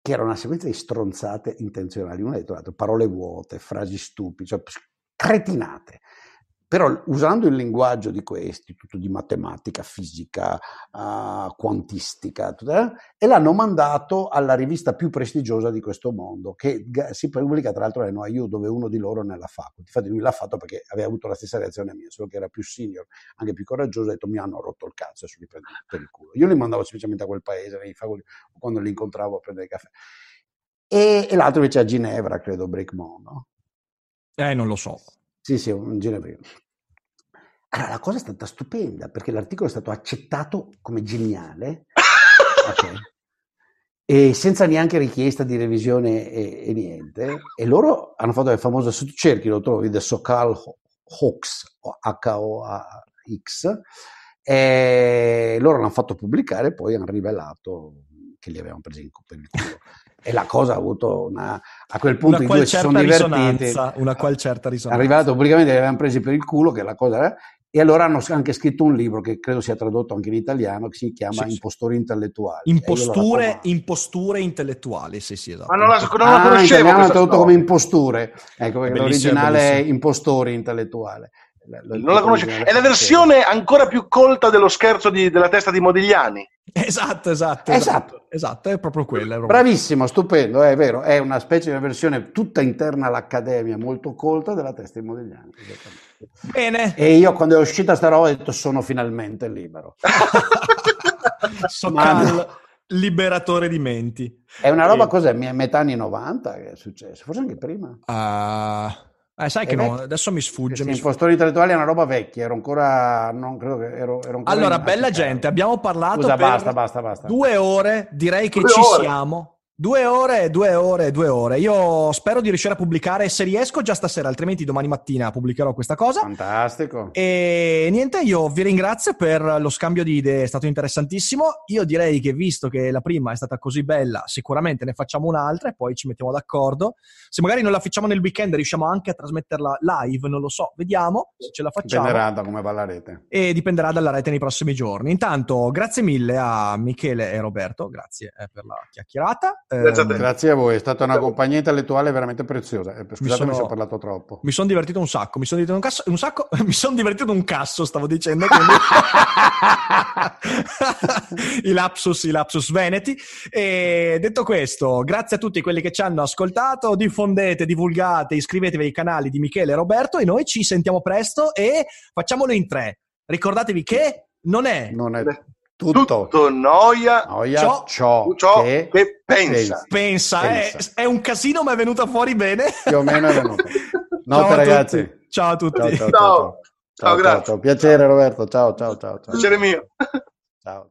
che era una sequenza di stronzate intenzionali, uno ha detto parole vuote, frasi stupide, cioè cretinate. Però usando il linguaggio di questi, tutto di matematica, fisica, uh, quantistica, eh, e l'hanno mandato alla rivista più prestigiosa di questo mondo, che si pubblica tra l'altro a NYU, dove uno di loro nella facoltà. Infatti lui l'ha fatto perché aveva avuto la stessa reazione mia, solo che era più senior, anche più coraggioso, ha detto mi hanno rotto il cazzo, adesso li prendo per il culo. Io li mandavo semplicemente a quel paese, nei facoltà, quando li incontravo a prendere caffè. E, e l'altro invece a Ginevra, credo, Brickmont, no? Eh, non lo so. Sì, sì, un ginevrino. Allora, la cosa è stata stupenda perché l'articolo è stato accettato come geniale okay. e senza neanche richiesta di revisione e, e, niente. E loro hanno fatto il famoso, se tu cerchi lo trovi, The Sokal Hoax, H-O-A-X, e loro l'hanno fatto pubblicare e poi hanno rivelato che li avevano presi in, per il culo. E la cosa ha avuto una a quel punto i due si sono divertiti. una qual certa risonanza. arrivato pubblicamente li avevano presi per il culo che la cosa era e allora hanno anche scritto un libro che credo sia tradotto anche in italiano che si chiama sì, Impostori intellettuali. Imposture, imposture intellettuali sì sì esatto. Ma non la, non la ah, conoscevo in italiano tradotto come imposture. Ecco perché l'originale è impostori intellettuale non la conosce. È la versione ancora più colta dello scherzo di, della testa di Modigliani. Esatto, esatto, esatto. Esatto, esatto è proprio quella. Bravissimo, stupendo, è vero. È una specie di versione tutta interna all'Accademia, molto colta della testa di Modigliani. Bene. E io quando è uscita sta roba ho detto sono finalmente libero. Socal, liberatore di menti. È una roba, e... cos'è? Metà anni 90 che è successo? Forse anche prima. Uh... Eh, sai che no, adesso mi sfugge. Sì, impostori intellettuali è una roba vecchia, ero ancora. Non credo che ero, ero ancora allora, bella gente, abbiamo parlato. Scusa, basta, basta, basta. Due ore, direi che due ci ore. siamo. Due ore, due ore, due ore. Io spero di riuscire a pubblicare, se riesco, già stasera, altrimenti domani mattina pubblicherò questa cosa. Fantastico. E niente, io vi ringrazio per lo scambio di idee, è stato interessantissimo. Io direi che visto che la prima è stata così bella, sicuramente ne facciamo un'altra e poi ci mettiamo d'accordo. Se magari non la facciamo nel weekend, riusciamo anche a trasmetterla live, non lo so, vediamo se ce la facciamo. Dipenderà da come va la rete. E dipenderà dalla rete nei prossimi giorni. Intanto, grazie mille a Michele e Roberto, grazie eh, per la chiacchierata. Grazie a, ehm, Grazie a voi, è stata una compagnia intellettuale veramente preziosa. Eh, scusatemi sono, se ho parlato troppo. Mi sono divertito un sacco, mi sono divertito un, casso, un sacco, mi sono divertito un casso, stavo dicendo. Quindi... I lapsus, i lapsus veneti. E detto questo, grazie a tutti quelli che ci hanno ascoltato, diffondete, divulgate, iscrivetevi ai canali di Michele e Roberto e noi ci sentiamo presto e facciamolo in tre. Ricordatevi che non è... Non è tutto, tutto noia, noia ciò, ciò, ciò che, che, pensa. Pensa, pensa. È, è, un casino ma è venuta fuori bene. Più o meno è venuta. Notte ciao ragazzi. Tutti. Ciao a tutti. Ciao, ciao, ciao. ciao, ciao, ciao Piacere Roberto, ciao ciao ciao. Piacere mio. Ciao.